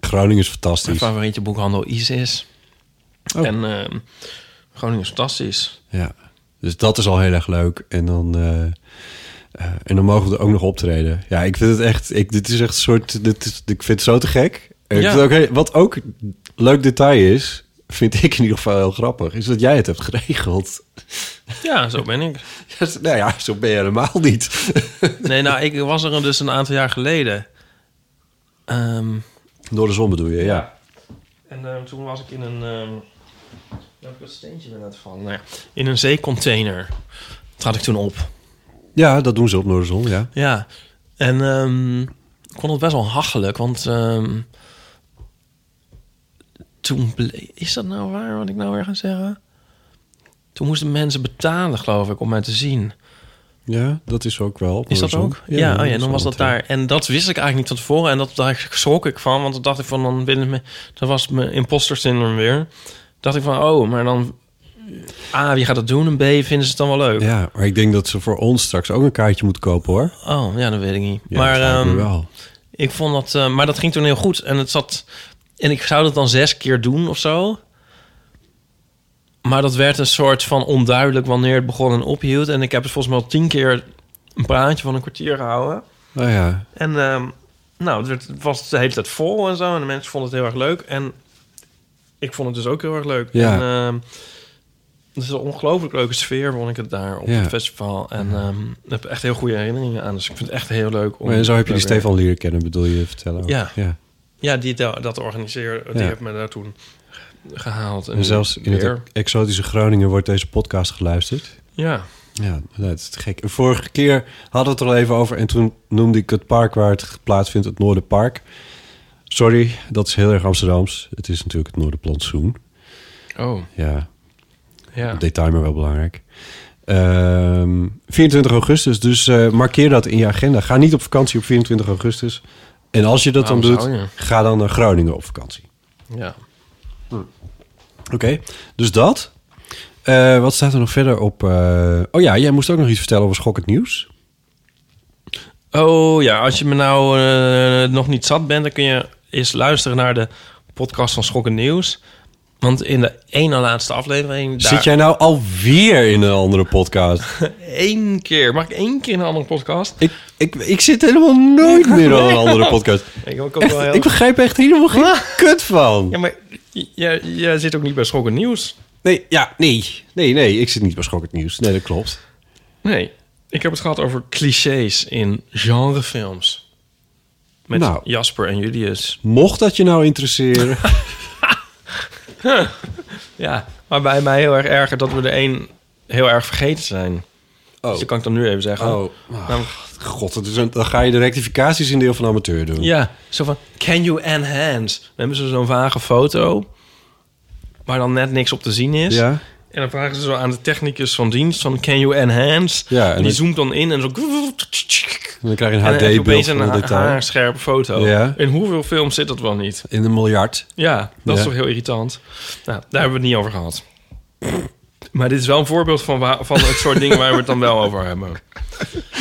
Groningen is mijn fantastisch. favoriete boekhandel Isis. Oh. En ehm Groningen is fantastisch. Ja. Dus dat is al heel erg leuk. En dan, eh, eh, en dan mogen we er ook nog optreden. Ja, ik vind het echt... Ik, dit is echt een soort... Dit is, ik vind het zo te gek. Ja. ook heel- wat ook leuk detail is... vind ik in ieder geval heel grappig... is dat jij het hebt geregeld. Ja, zo ben ik. Ja, nou ja, zo ben je helemaal niet. Nee, nou, ik was er dus een aantal jaar geleden. Ehm, Door de zon bedoel je, ja. En ehm, toen was ik in een... ehm dat steentje weer laten vallen. Nou ja, in een zeecontainer trad ik toen op. Ja, dat doen ze op Noorderzon, ja. Ja, en ehm, ik vond het best wel hachelijk, want ehm, toen Is dat nou waar wat ik nou weer ga zeggen? Toen moesten mensen betalen, geloof ik, om mij te zien. Ja, dat is ook wel. Is dat ook? Ja, oh ja, dan was dat daar. En dat wist ik eigenlijk niet van tevoren. En dat, daar schrok ik van. Want dan dacht ik van, dan willen me... Dat was mijn imposter syndrome weer. Dacht ik van, oh, maar dan... A, wie gaat dat doen? En B, vinden ze het dan wel leuk? Ja, maar ik denk dat ze voor ons straks ook een kaartje moeten kopen, hoor. Oh, ja, dat weet ik niet. Ja, maar ehm, wel. ik vond dat... eh, maar dat ging toen heel goed. En het zat... En ik zou dat dan zes keer doen of zo. Maar dat werd een soort van onduidelijk wanneer het begon en ophield. En ik heb het volgens mij al tien keer een praatje van een kwartier gehouden. Nou ja, En ehm, nou, het, werd- het was de hele tijd vol en zo. En de mensen vonden het heel erg leuk. En ik vond het dus ook heel erg leuk. Ja. En, ehm, het is een ongelooflijk leuke sfeer, vond ik het daar op Ja. het festival. En ehm, ik heb echt heel goede herinneringen aan. Dus ik vind het echt heel leuk. Om maar en zo heb je die Stefan leren kennen, bedoel je vertellen? ook? Ja. ja. Ja, die da- dat organiseerde. Die heeft me daar toen gehaald. En zelfs in het exotische Groningen wordt deze podcast geluisterd. Ja. Ja, dat is gek. Vorige keer hadden we het er al even over... en toen noemde ik het park waar het plaatsvindt het Noorderpark. Sorry, dat is heel erg Amsterdams. Het is natuurlijk het Noorderplantsoen. Oh. Ja, Ja. detail maar wel belangrijk. Ehm, 24 augustus, dus eh, markeer dat in je agenda. Ga niet op vakantie op 24 augustus. En als je dat dan doet, je? ga dan naar Groningen op vakantie. Ja. Oké, dus dat. Eh, wat staat er nog verder op? eh, oh ja, jij moest ook nog iets vertellen over Schokkend Nieuws. Oh ja, als je me nou nog niet zat bent, dan kun je eens luisteren naar de podcast van Schokken Nieuws. Want in de ene laatste aflevering... daar- Zit jij nou alweer in een andere podcast? Eén keer. Mag ik één keer in een andere podcast? ik, ik, ik zit helemaal nooit meer in een andere podcast. Ik, ook Echt, wel heel- ik begrijp echt helemaal geen kut van. Ja, maar jij, jij zit ook niet bij Schokken Nieuws. Nee, ja, nee. Nee, nee, ik zit niet bij Schokkend Nieuws. Nee, dat klopt. Nee. Ik heb het gehad over clichés in genrefilms. Met Nou. Jasper en Julius. Mocht dat je nou interesseren... Ja, maar bij mij heel erg erger dat we er één heel erg vergeten zijn. Oh. Dus dat kan ik dan nu even zeggen. Oh, Nou, god, dat is een- dan ga je de rectificaties in deel van amateur doen. Ja, zo van, can you enhance? Dan hebben ze zo'n vage foto, waar dan net niks op te zien is. Ja. En dan vragen ze zo aan de technicus van dienst van, can you enhance? Ja, en en die zoomt dan in en zo... En dan krijg je een HD-beeld van een een haarscherpe foto. Ja. In hoeveel films zit dat wel niet? In een miljard. Ja, dat is Ja. toch heel irritant. Nou, daar hebben we het niet over gehad. Maar dit is wel een voorbeeld van, van het soort dingen waar we het dan wel over hebben.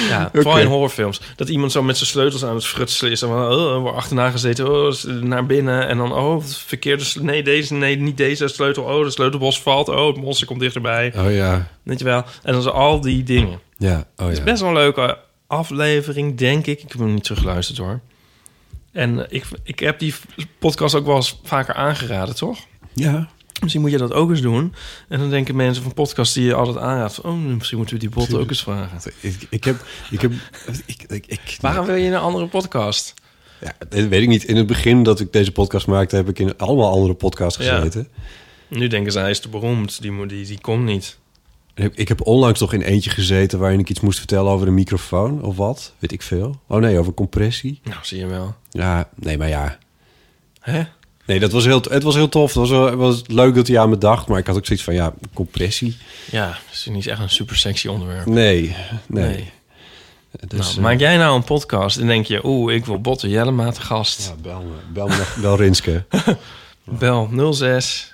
Ja, vooral in horrorfilms. Dat iemand zo met zijn sleutels aan het frutselen is. En van, oh, wordt achterna gezeten, oh, naar binnen. En dan, oh, het verkeerde Nee, deze, nee, niet deze sleutel. Oh, de sleutelbos valt. Oh, het monster komt dichterbij. Oh ja. Weet je wel? En dan zo al die dingen. Ja, oh Het is ja. best wel een leuke aflevering, denk ik. Ik heb hem niet teruggeluisterd hoor. En eh, ik, ik heb die podcast ook wel eens vaker aangeraden, toch? Ja. Misschien moet je dat ook eens doen. En dan denken mensen van podcasts die je altijd aanraadt... van, oh, misschien moeten we die bot ook eens vragen. Ik, ik heb... Ik heb ik, ik, ik, Waarom wil je een andere podcast? Ja, dat weet ik niet. In het begin dat ik deze podcast maakte... heb ik in allemaal andere podcasts Ja. gezeten. Nu denken ze, hij is te beroemd. Die, moet- die, die komt niet. Ik, heb onlangs toch in eentje gezeten... waarin ik iets moest vertellen over een microfoon of wat. Weet ik veel. Oh nee, over compressie. Nou, zie je wel. Ja, nee, maar ja. Hè? Nee, dat was heel, het was heel tof. Het was, wel- het was leuk dat hij aan me dacht. Maar ik had ook zoiets van, ja, compressie. Ja, dat is niet echt een super sexy onderwerp. Nee, nee. Nee. Dus, nou, eh, maak jij nou een podcast en denk je... oeh, ik wil Botte Jellema te gast. Ja, bel me. Bel, me bel Rinske. Bel 06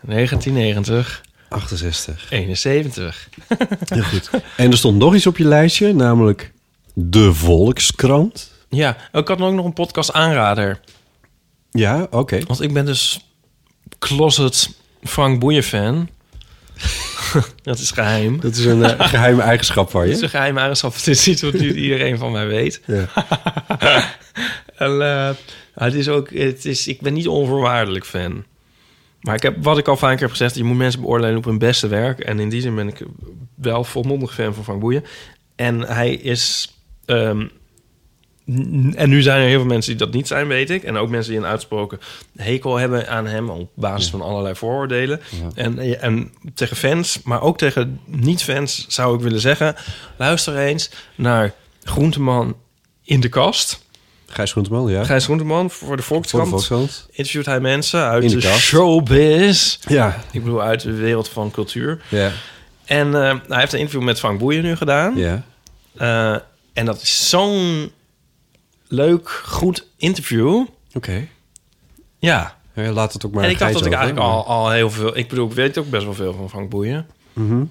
1990 68. 71. Heel goed. En er stond nog iets op je lijstje, namelijk de Volkskrant. Ja, ik had ook nog een podcast aanrader. Ja, oké. Want ik ben dus closet Frank Boeien fan. dat is geheim. Dat is een eh, geheime eigenschap van Dat is je. een geheime eigenschap. Het is iets wat nu iedereen van mij weet. Ja. en, eh, het is ook, het is, ik ben niet onvoorwaardelijk fan. Maar ik heb, wat ik al vaker heb gezegd, je moet mensen beoordelen op hun beste werk. En in die zin ben ik wel volmondig fan van Frank Boeien. En hij is... ehm, en nu zijn er heel veel mensen die dat niet zijn, weet ik. En ook mensen die een uitsproken hekel hebben aan hem... op basis van allerlei vooroordelen. En, en tegen fans, maar ook tegen niet-fans zou ik willen zeggen... luister eens naar Groenteman in de kast... Gijs Groenteman, ja. Gijs Groenteman voor de Volkskrant. Voor de Volkskrant. Interviewt hij mensen uit In de showbiz. Ja. Ik bedoel, uit de wereld van cultuur. Ja. En eh, hij heeft een interview met Frank Boeien nu gedaan. Ja. Eh, en dat is zo'n leuk, goed interview. Oké. Ja. Ja, laat het ook maar en ik dacht dat ik eigenlijk al, al heel veel... Ik bedoel, ik weet ook best wel veel van Frank Boeien. Mhm.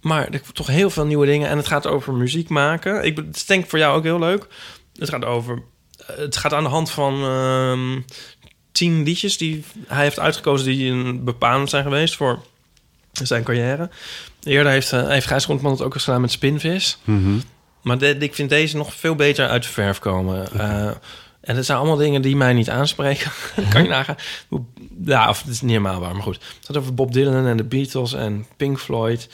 Maar er toch heel veel nieuwe dingen. En het gaat over muziek maken. Ik, het denk ik voor jou ook heel leuk. Het gaat over... Het gaat aan de hand van ehm, tien liedjes die hij heeft uitgekozen... die een bepalend zijn geweest voor zijn carrière. Eerder heeft, eh, heeft Gijs Groenteman het ook eens gedaan met Spinvis. Mhm. Maar de- ik vind deze nog veel beter uit de verf komen. Eh, en het zijn allemaal dingen die mij niet aanspreken. kan je nagaan? Hoe- Ja, of het is niet helemaal waar, maar goed. Het gaat over Bob Dylan en de Beatles en Pink Floyd.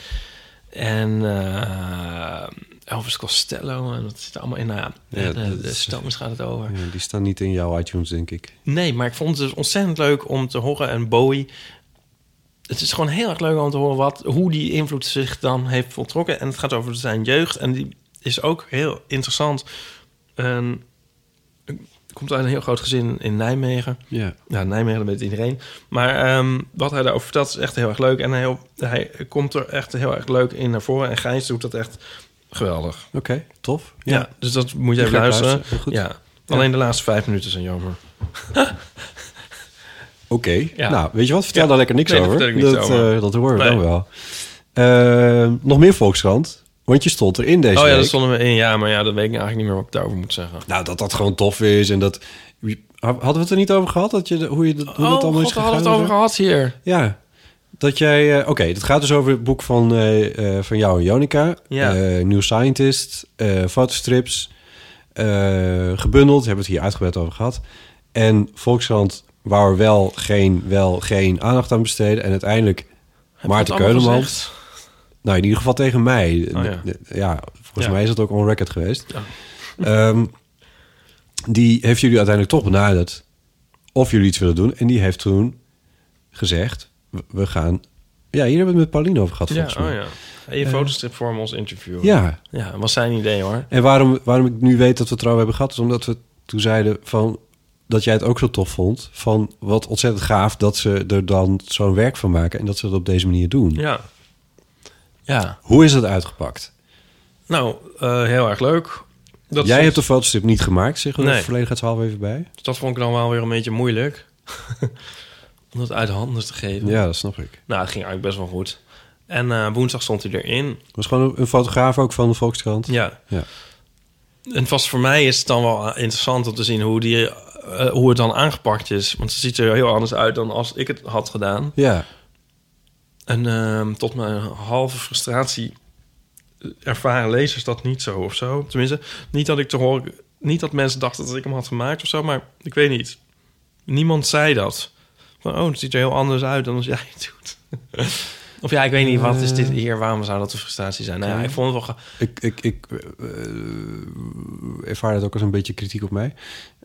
En eh, Elvis Costello. En dat zit allemaal in. Nou ja, Ja, de, de Stones gaat het over. Ja, die staan niet in jouw iTunes, denk ik. Nee, maar ik vond het dus ontzettend leuk om te horen. En Bowie, het is gewoon heel erg leuk om te horen wat, hoe die invloed zich dan heeft voltrokken. En het gaat over zijn jeugd. En die is ook heel interessant. En komt uit een heel groot gezin in Nijmegen. Ja. Ja, Nijmegen, dat weet iedereen. Maar ehm, wat hij daarover vertelt is echt heel erg leuk. En hij, hij komt er echt heel erg leuk in naar voren. En Gijs doet dat echt geweldig. Oké, tof. Ja, dus dat moet je Ik even ga luisteren. luisteren, goed. Ja. Alleen de laatste vijf minuten zijn jammer. Oké. Ja. Nou, weet je wat? Vertel Ja. daar lekker niks Nee, over. niks dat, over. eh, dat horen we Nee. dan wel. Eh, nog meer Volkskrant. Want je stond erin deze oh ja, week. daar stonden we in. Ja, maar ja, dat weet ik eigenlijk niet meer wat ik daarover moet zeggen. Nou, dat dat gewoon tof is en dat... Hadden we het er niet over gehad? Dat je, hoe je dat, hoe oh, dat allemaal God, is we hadden het gegaan? over gehad hier. Ja. Dat jij... eh, Oké, het gaat dus over het boek van, eh, van jou en Jonica. Ja. New Scientist. eh, fotostrips. gebundeld. Hebben we het hier uitgebreid over gehad. En Volkskrant wou er wel geen, wel geen aandacht aan besteden. En uiteindelijk Maarten het allemaal Keuleman... gezegd? Nou, in ieder geval tegen mij. Oh, ja. ja. volgens Ja. mij is dat ook on record geweest. Ehm, die heeft jullie uiteindelijk toch benaderd of jullie iets willen doen. En die heeft toen gezegd, we- gaan... Ja, hier hebben we het met Pauline over gehad, Ja, volgens mij. oh ja. En je Eh, fotostrip voor ons interview. Ja. Ja, was zijn idee hoor. En waarom, waarom ik nu weet dat we het erover hebben gehad... is omdat we toen zeiden van dat jij het ook zo tof vond. Van wat ontzettend gaaf dat ze er dan zo'n werk van maken... en dat ze het op deze manier doen. Ja. Ja. Hoe is het uitgepakt? Nou, eh, heel erg leuk. Dat jij hebt de fotostrip niet gemaakt, zeg er Nee. volledigheidshalve even bij. Dus dat vond ik dan wel weer een beetje moeilijk. Om dat uit de handen te geven. Ja, dat snap ik. Nou, het ging eigenlijk best wel goed. En eh, woensdag stond hij erin. Was gewoon een, fotograaf ook van de Volkskrant? Ja. ja. En vast voor mij is het dan wel interessant om te zien hoe, die, eh, hoe het dan aangepakt is. Want het ziet er heel anders uit dan als ik het had gedaan. Ja. En ehm, tot mijn halve frustratie ervaren lezers dat niet zo of zo. Tenminste, niet dat ik te horen... Niet dat mensen dachten dat ik hem had gemaakt of zo, maar ik weet niet. Niemand zei dat. Van, oh, het ziet er heel anders uit dan als jij het doet. of ja, ik weet niet, wat is dit hier? Waarom zou dat een frustratie zijn? Nou ja, ik vond het wel... ge- Ik, ik, ik eh, ervaar het ook als een beetje kritiek op mij.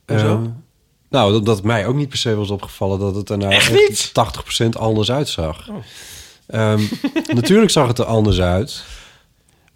Hoezo? Eh, nou, dat, dat mij ook niet per se was opgevallen dat het er nou Echt echt 80% anders uitzag. Oh. Ehm, natuurlijk zag het er anders uit.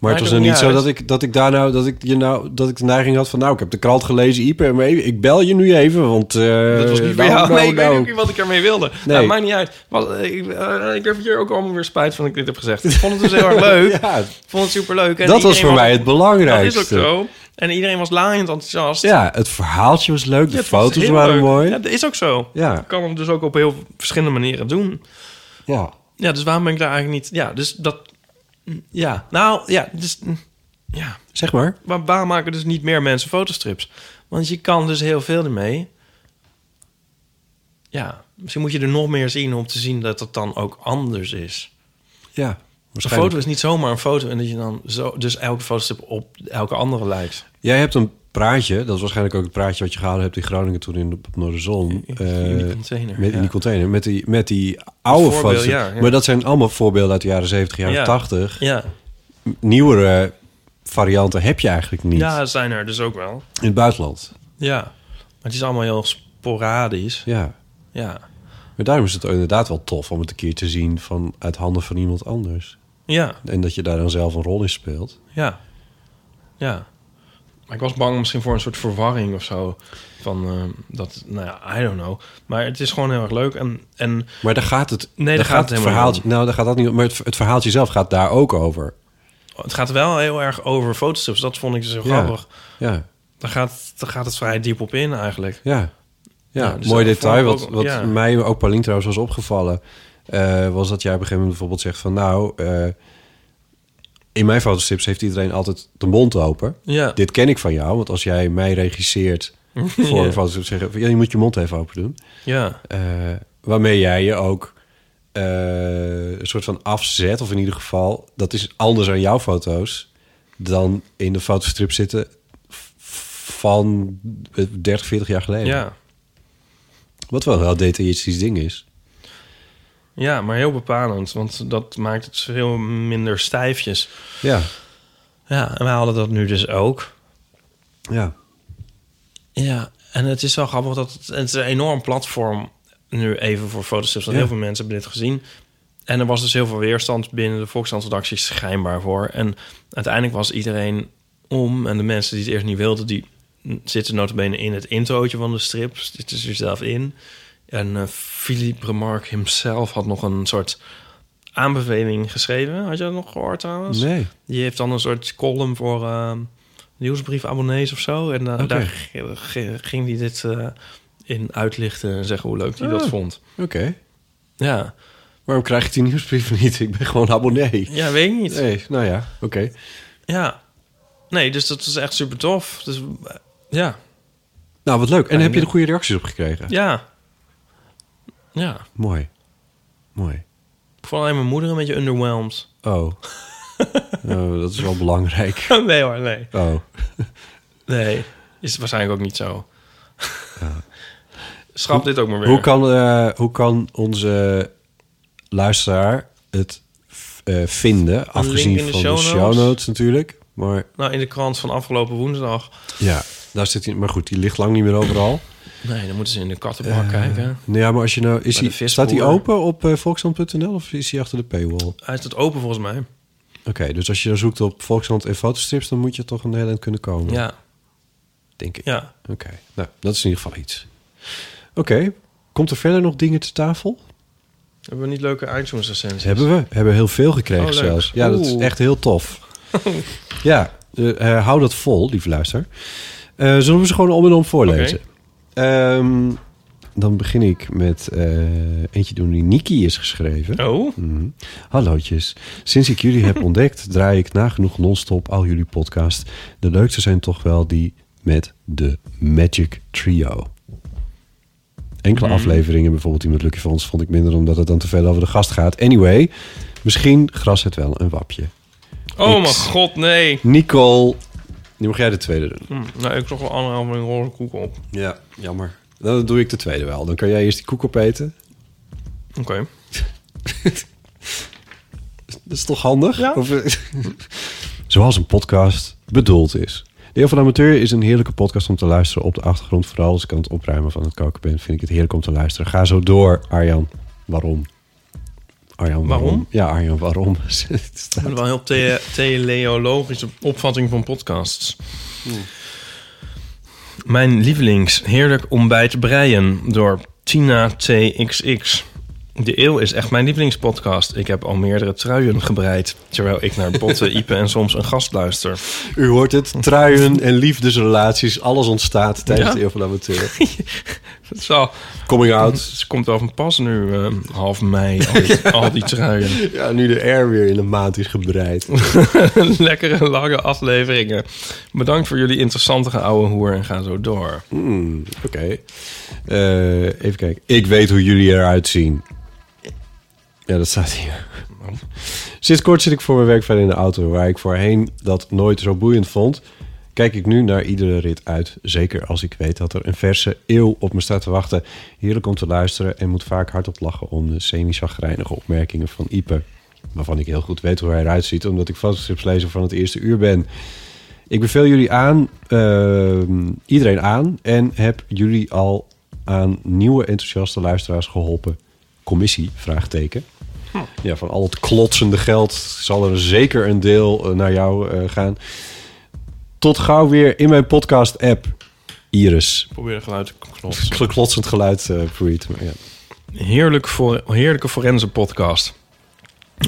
Maar, het was ook niet zo dat ik, dat ik daar nou, dat ik je nou, dat ik de neiging had van, nou, ik heb de krant gelezen, Ipe, even- ik bel je nu even, want... eh, dat was niet voor nou, jou. nou, nee, ik weet nou. ook niet wat ik ermee wilde. Nee. Nou, maakt niet uit. Wat, eh, ik, eh, ik heb hier ook allemaal weer spijt van dat ik dit heb gezegd. Ik vond het dus heel erg leuk. Ja. Ik vond het superleuk. En Dat was voor mij het belangrijkste. Dat is ook zo. En iedereen was laaiend enthousiast. Ja, het verhaaltje was leuk, de Ja, foto's waren leuk. mooi. Ja, dat is ook zo. Ja. Je kan hem dus ook op heel verschillende manieren doen. Ja. Ja, dus waarom ben ik daar eigenlijk niet... Ja, dus dat... Ja, nou, ja, dus... Ja. Zeg maar. Maar waarom maken dus niet meer mensen fotostrips? Want je kan dus heel veel ermee. Ja, misschien moet je er nog meer zien om te zien dat het dan ook anders is. Ja, Een foto is niet zomaar een foto en dat je dan zo, dus elke fotostrip op elke andere lijkt. Jij hebt een praatje, dat is waarschijnlijk ook het praatje wat je gehouden hebt in Groningen toen in de, op Noorderzon. in eh, die container, Met, ja. In die container, met die, met die oude foto's. ja, ja. Maar dat zijn allemaal voorbeelden uit de jaren 70, jaren Ja. 80. Ja. Nieuwere varianten heb je eigenlijk niet Ja, zijn er dus ook wel. in het buitenland. Ja, maar het is allemaal heel sporadisch. Ja. Ja. Maar daarom is het inderdaad wel tof om het een keer te zien van uit handen van iemand anders. Ja. En dat je daar dan zelf een rol in speelt. Ja. Ja. Maar ik was bang misschien voor een soort verwarring of zo. Van eh, dat, nou ja, I don't know. Maar het is gewoon heel erg leuk. En, en Maar daar gaat het. Nee, daar daar gaat het verhaaltje. om. Nou, daar gaat dat niet om. Maar het, het verhaaltje zelf gaat daar ook over. het gaat wel heel erg over fotostrips. Dat vond ik dus heel Ja. grappig. Ja. Daar gaat, daar gaat het vrij diep op in eigenlijk. Ja, ja, dus mooi detail. Wat, wat ja. mij ook Paulien trouwens was opgevallen... eh, was dat jij op een gegeven moment bijvoorbeeld zegt van... nou, eh, in mijn fotostrips heeft iedereen altijd de mond open. Ja. Dit ken ik van jou, want als jij mij regisseert... voor Ja. een fotostrip zeggen... van, ja, je moet je mond even open doen. Ja. Eh, waarmee jij je ook eh, een soort van afzet... of in ieder geval, dat is anders aan jouw foto's... dan in de fotostrip zitten van 30, 40 jaar geleden. Ja. Wat wel een heel detailistisch ding is. Ja, maar heel bepalend. Want dat maakt het veel minder stijfjes. Ja. Ja, en wij hadden dat nu dus ook. Ja. Ja, en het is wel grappig dat het, het is een enorm platform nu even voor fotostrips. Want Ja. heel veel mensen hebben dit gezien. En er was dus heel veel weerstand binnen de Volkskrant-redacties schijnbaar voor. En uiteindelijk was iedereen om. En de mensen die het eerst niet wilden, die zitten notabene in het introotje van de strip. Zitten ze zelf in. En eh, Philippe Remarque himself had nog een soort aanbeveling geschreven. Had je dat nog gehoord trouwens? Nee. Die heeft dan een soort column voor eh, nieuwsbrief-abonnees of zo. En eh, daar ging hij dit in uitlichten en zeggen hoe leuk hij dat Ah, vond. Oké. Ja. Waarom krijg ik die nieuwsbrieven niet? Ik ben gewoon abonnee. Ja, weet ik niet. Nee, nou ja, oké. Ja. Nee, dus dat is echt super tof. Dus ja. Nou, wat leuk. En Fijn, heb je er goede reacties op gekregen? Ja. Ja. Mooi. Mooi. Ik vond alleen mijn moeder een beetje underwhelmed. Oh. oh dat is wel belangrijk. nee hoor, nee. Oh. Nee, is waarschijnlijk ook niet zo. Schrap dit ook maar weer. Hoe kan, eh, hoe kan onze luisteraar het eh, vinden? Afgezien de van show de show notes. notes natuurlijk. Maar Nou, in de krant van afgelopen woensdag. ja, daar zit hij. Maar goed, die ligt lang niet meer overal. Nee, dan moeten ze in de kattenbak Eh, kijken. Nou ja, maar als je nou... Is die, staat die open op uh, volkskrant.nl of is hij achter de paywall? Hij is het open volgens mij. Oké, dus als je dan zoekt op Volkskrant en fotostrips... dan moet je toch een eind kunnen komen. Ja. Denk ik. Ja. Oké, nou, dat is in ieder geval iets. Oké, komt er verder nog dingen te tafel? Hebben we niet leuke iTunes recensies? Hebben we. Hebben heel veel gekregen Oh, zelfs. Ja, dat is echt heel tof. ja, eh, eh, hou dat vol, lieve luister. Eh, zullen we ze gewoon om en om voorlezen? Ehm, dan begin ik met eh, eentje door die Niki is geschreven. Oh? Mhm. Hallootjes. Sinds ik jullie heb ontdekt, draai ik nagenoeg non-stop al jullie podcast. De leukste zijn toch wel die met de Magic Trio. Enkele Mhm. afleveringen, bijvoorbeeld die met Lucky Fons, vond ik minder omdat het dan te veel over de gast gaat. Anyway, misschien gras het wel een wapje. Oh mijn god, nee. Nicole, nu mag jij de tweede doen. Hm, nou, ik toch wel anderhalve roze koek op. Ja, jammer. Dan doe ik de tweede wel. Dan kan jij eerst die koek opeten. Oké. Dat is toch handig? Ja. Of, eh, Zoals een podcast bedoeld is. De Heel van de Amateur is een heerlijke podcast om te luisteren op de achtergrond. Vooral als ik aan het opruimen van het koken ben, vind ik het heerlijk om te luisteren. Ga zo door, Arjan. Waarom? Arjan, waarom? Waarom? Ja, Arjan, waarom? Het staat- ben wel een heel te teleologische opvatting van podcasts. Mijn lievelings heerlijk ontbijt breien door Tina TXX. De Eeuw is echt mijn lievelingspodcast. Ik heb al meerdere truien gebreid... terwijl ik naar Botte, Ipe en soms een gast luister. U hoort het, truien en liefdesrelaties, alles ontstaat tijdens Ja? de Heel van Amateur. Het is. Coming out. Het komt over een pas nu, eh, half mei, al die, al die truien. Ja, nu de air weer in een maand is gebreid. Lekkere lange afleveringen. Bedankt voor jullie interessante ouwe hoer en ga zo door. Hmm, Oké. Eh, even kijken. Ik weet hoe jullie eruit zien. Ja, dat staat hier. Sinds kort zit ik voor mijn werk verder in de auto... waar ik voorheen dat nooit zo boeiend vond... kijk ik nu naar iedere rit uit. Zeker als ik weet dat er een verse eeuw op me staat te wachten. Heerlijk om te luisteren en moet vaak hardop lachen... om de semi-chagrijnige opmerkingen van Ipe. Waarvan ik heel goed weet hoe hij eruit ziet... omdat ik fotostrips lezer van het eerste uur ben... Ik beveel jullie aan, ehm, iedereen aan en heb jullie al aan nieuwe enthousiaste luisteraars geholpen. Commissie, vraagteken. Ja, van al het klotsende geld zal er zeker een deel eh, naar jou eh, gaan. Tot gauw weer in mijn podcast-app. Iris. Probeer een geluid klotsen. Geklotsend geluid, Preet. Maar ja. Heerlijk voor, heerlijke forense podcast.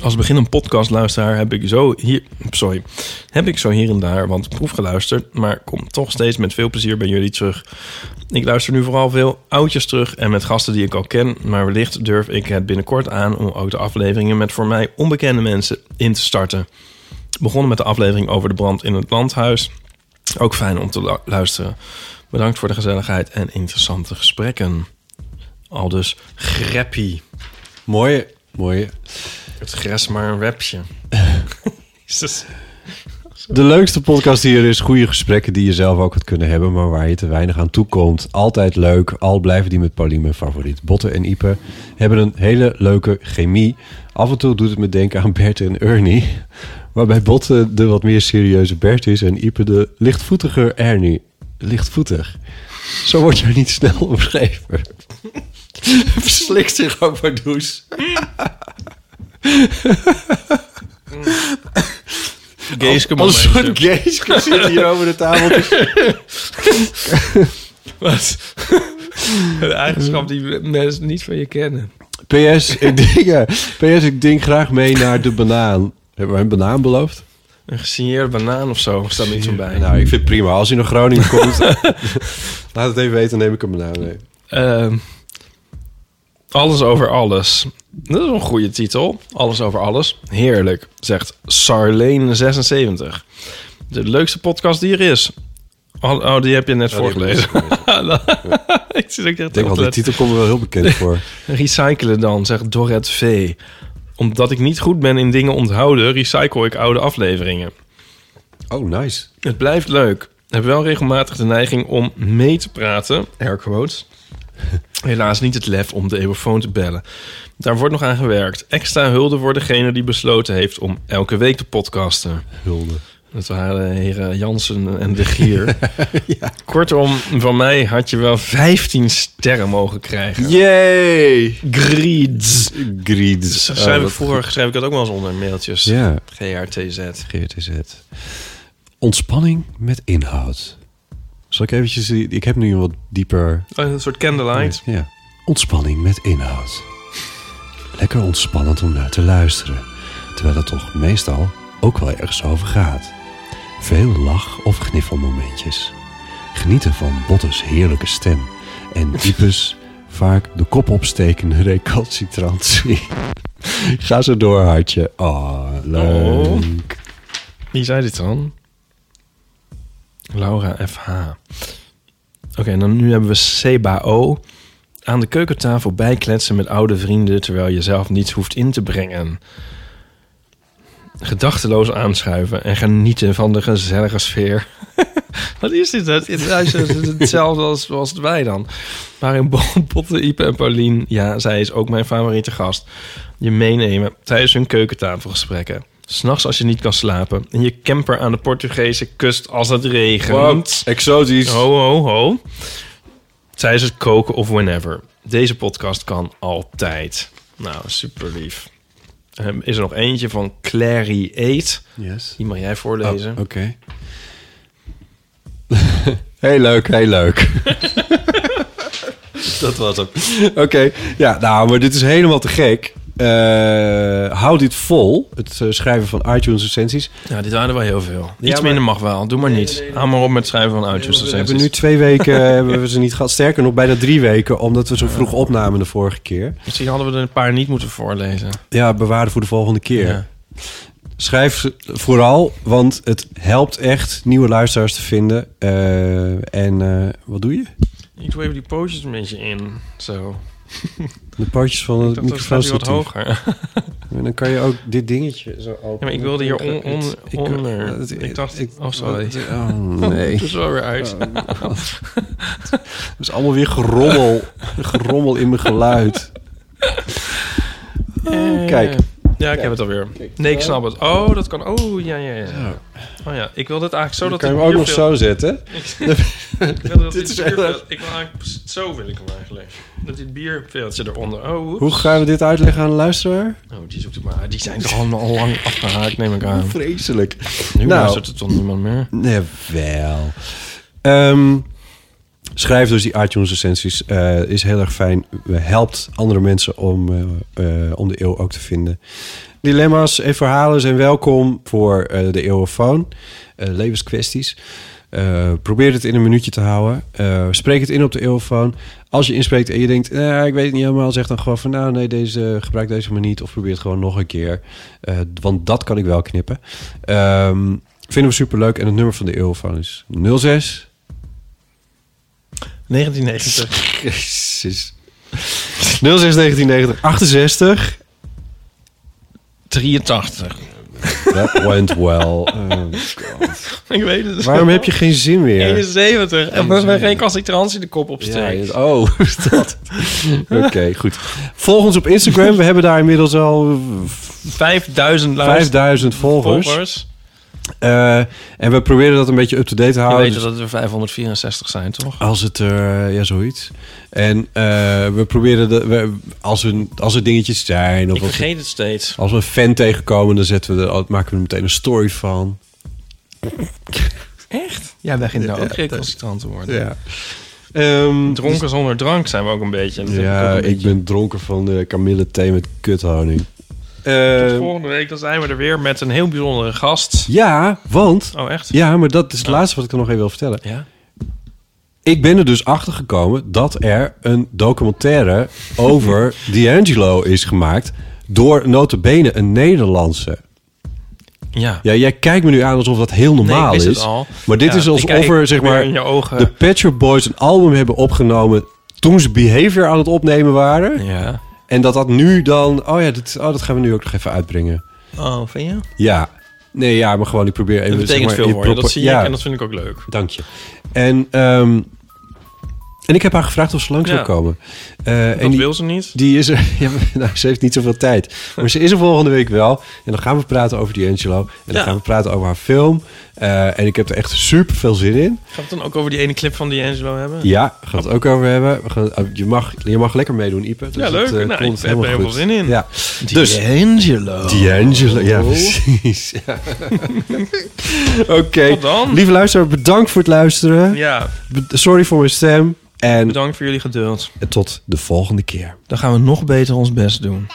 Als beginnend podcastluisteraar heb ik zo hier, sorry, heb ik zo hier en daar wat proef geluisterd, maar kom toch steeds met veel plezier bij jullie terug. Ik luister nu vooral veel oudjes terug en met gasten die ik al ken, maar wellicht durf ik het binnenkort aan om ook de afleveringen met voor mij onbekende mensen in te starten. Begonnen met de aflevering over de brand in het landhuis. Ook fijn om te lu- luisteren. Bedankt voor de gezelligheid en interessante gesprekken. Al dus greppie. Mooie, mooie. Het gres maar een webje. De leukste podcast hier is goede gesprekken die je zelf ook had kunnen hebben, maar waar je te weinig aan toekomt. Altijd leuk, al blijven die met Pauline mijn favoriet. Botte en Ipe hebben een hele leuke chemie. Af en toe doet het me denken aan Bert en Ernie. Waarbij Botte de wat meer serieuze Bert is en Ipe de lichtvoetiger Ernie. Lichtvoetig. Zo wordt jij niet snel omschreven. Verslikt zich ook maar douche. Geeske Al een soort geeske zit hier over de tafel. Wat? Een eigenschap die mensen niet van je kennen. PS, ik denk, ja, PS, ik denk graag mee naar de banaan. Hebben we een banaan beloofd? Een gesigneerde banaan of zo, staat niet zo bij. Nou, ik vind het prima. Als hij naar Groningen komt, laat het even weten, dan neem ik een banaan mee. Ehm, alles over alles. Dat is een goede titel. Alles over alles. Heerlijk, zegt Sarleen76. De leukste podcast die er is. Oh, die heb je net voorgelezen. ik denk wel, die te titel komt wel heel bekend voor. Recyclen dan, zegt Dorret V. Omdat ik niet goed ben in dingen onthouden, recycle ik oude afleveringen. Oh, nice. Het blijft leuk. Ik heb wel regelmatig de neiging om mee te praten. Air quotes. Helaas niet het lef om de eeuwenfoon te bellen. Daar wordt nog aan gewerkt. Extra hulde voor degene die besloten heeft om elke week te podcasten. Hulde. Dat waren de heren Jansen en De Gier. Kortom, van mij had je wel 15 sterren mogen krijgen. Yay! Grieds. Grieds. Schrijf Oh, ik vroeger schrijf ik dat ook wel eens onder mailtjes. Ja. GRTZ. GRTZ. Ontspanning met inhoud. Zal ik eventjes... Ik heb nu een wat dieper... Oh, Een soort candlelight. Ja. Ontspanning met inhoud. Lekker ontspannend om naar te luisteren. Terwijl het toch meestal ook wel ergens over gaat. Veel lach- of gniffelmomentjes. Genieten van Bottes heerlijke stem. En Ipes vaak de kop opstekende recalcitrantie. Ga zo door, hartje. Oh, leuk. Wie zei dit dan? Laura FH. Oké, en dan nu hebben we CBO. Aan de keukentafel bijkletsen met oude vrienden... terwijl je zelf niets hoeft in te brengen. Gedachteloos aanschuiven en genieten van de gezellige sfeer. Wat is dit? Het is hetzelfde als, als wij dan. Waarin Bo- Botte, Ipe en Paulien... ja, zij is ook mijn favoriete gast... je meenemen tijdens hun keukentafelgesprekken. S'nachts als je niet kan slapen. En je camper aan de Portugese kust als het regent. Wow, exotisch. Ho, ho, ho. Tijdens het koken of whenever. Deze podcast kan altijd. Nou, super lief. Ehm, is er nog eentje van Clary Eat. Yes. Die mag jij voorlezen. Oh, Oké. heel leuk, heel leuk. Dat was het. Oké, ja, nou, maar dit is helemaal te gek. Eh hou dit vol, het eh, schrijven van iTunes recensies. Ja, dit waren er wel heel veel. Iets maar- minder mag wel. Doe maar niet. Hou maar op met het schrijven van iTunes We hebben nu twee weken hebben we ze niet gehad. Sterker nog, bijna drie weken, omdat we zo vroeg opnamen de vorige keer. Misschien hadden we er een paar niet moeten voorlezen. Ja, bewaren voor de volgende keer. Ja. Schrijf vooral, want het helpt echt nieuwe luisteraars te vinden. Eh, en eh, wat doe je? Ik doe even die pootjes een beetje in. Zo. De pootjes van het dan staat wat hoger. En dan kan je ook dit dingetje zo openen. Ja, maar ik wilde hier on, on, Ik- onder. het- Ik, dacht, ik- oh sorry. Oh, nee. Het is wel weer uit. Het is allemaal weer gerommel. gerommel in mijn geluid. Eh, Kijk. Ja, ik heb het alweer. Nee, ik snap het. Oh, dat kan. Oh, ja, ja, ja. Oh ja, ik wil dit eigenlijk zo Dan dat kan je het hem ook nog zo zetten. Ik, ik wil dat Dit is echt- Ik wil eigenlijk zo wil ik hem eigenlijk. Dat dit bierveeltje eronder. Oh, oeps. Hoe gaan we dit uitleggen aan de luisteraar? Oh, die zoekt het maar. Die zijn toch allemaal al lang afgehaakt, neem ik aan. Vreselijk. Nu Nou. luistert het toch niemand meer? Nee, wel. Ehm, Schrijf dus die iTunes recensies. eh, is heel erg fijn. Helpt andere mensen om, eh, eh, om de eeuw ook te vinden. Dilemma's en verhalen zijn welkom voor de eeuwofoon. Levenskwesties. Probeer het in een minuutje te houden. Spreek het in op de eeuwofoon. Als je inspreekt en je denkt, eh, ik weet het niet helemaal, zeg dan gewoon van nou nee, deze, gebruik deze maar niet. Of probeer het gewoon nog een keer. Want dat kan ik wel knippen. Ehm, vinden we superleuk. En het nummer van de eeuwofoon is 06 1990. Jezus. 06 1990 68. 83. That went well. Oh God. Ik weet het. Waarom heb je geen zin meer? 71. En we hebben geen concentrantie de kop opsteekt. Ja, oh, is dat. Oké, goed. Volg ons op Instagram. We hebben daar inmiddels al 5000 luister- 5000 volgers. volgers. Eh, en we proberen dat een beetje up-to-date te Je houden. weet Dus dat er 564 zijn, toch? als het er, ja, zoiets. En eh, we proberen, de, we, als, er, als er dingetjes zijn... Of Ik als, vergeet het steeds. als we een fan tegenkomen, dan zetten we er, maken we er meteen een story van. Echt? Jij begint nou Ja, ook dat- recalcitrant te worden. Ja. Ehm, Dronken zonder drank zijn we ook een beetje. Dat Ja, ook een ik beetje. ben dronken van de kamille thee met kuthoning. Tot Eh, volgende week dan zijn we er weer met een heel bijzondere gast. ja, want... Oh, echt? Ja, maar dat is het laatste wat ik er nog even wil vertellen. Ja? Ik ben er dus achter gekomen dat er een documentaire over D'Angelo is gemaakt door notabene een Nederlandse. Ja. Ja, jij kijkt me nu aan alsof dat heel normaal Nee, is. het al. Maar dit Ja, is alsof er zeg maar de Shop Boys een album hebben opgenomen toen ze Behavior aan het opnemen waren. Ja. En dat dat nu dan, oh ja, dit, oh, dat gaan we nu ook nog even uitbrengen. Oh, vind je? Ja. Nee, ja, maar gewoon, ik probeer even... Dat betekent zeg maar, veel voor je. Dat zie ja, ik en dat vind ik ook leuk. Dank je. En, ehm, en ik heb haar gevraagd of ze langs Ja. zou komen. Eh, Dat en die, wil ze niet. Die is er... Ja, nou, ze heeft niet zoveel tijd. Maar ze is er volgende week wel. En dan gaan we praten over D'Angelo. En dan Ja. gaan we praten over haar film. Eh, en ik heb er echt super veel zin in. Gaan we het dan ook over die ene clip van D'Angelo hebben? Ja, gaan we het ook over hebben. We gaan, oh, je, mag, je mag lekker meedoen, Ipe. Dus Ja, leuk. dat, eh, Nou, komt ik heb er heel veel zin in. Ja. Dus, D'Angelo. D'Angelo, ja, precies. Ja. Oké. Tot dan. Lieve luisteraar, bedankt voor het luisteren. Ja. Sorry voor mijn stem. En Bedankt voor jullie geduld. tot de volgende keer. Dan gaan we nog beter ons best doen.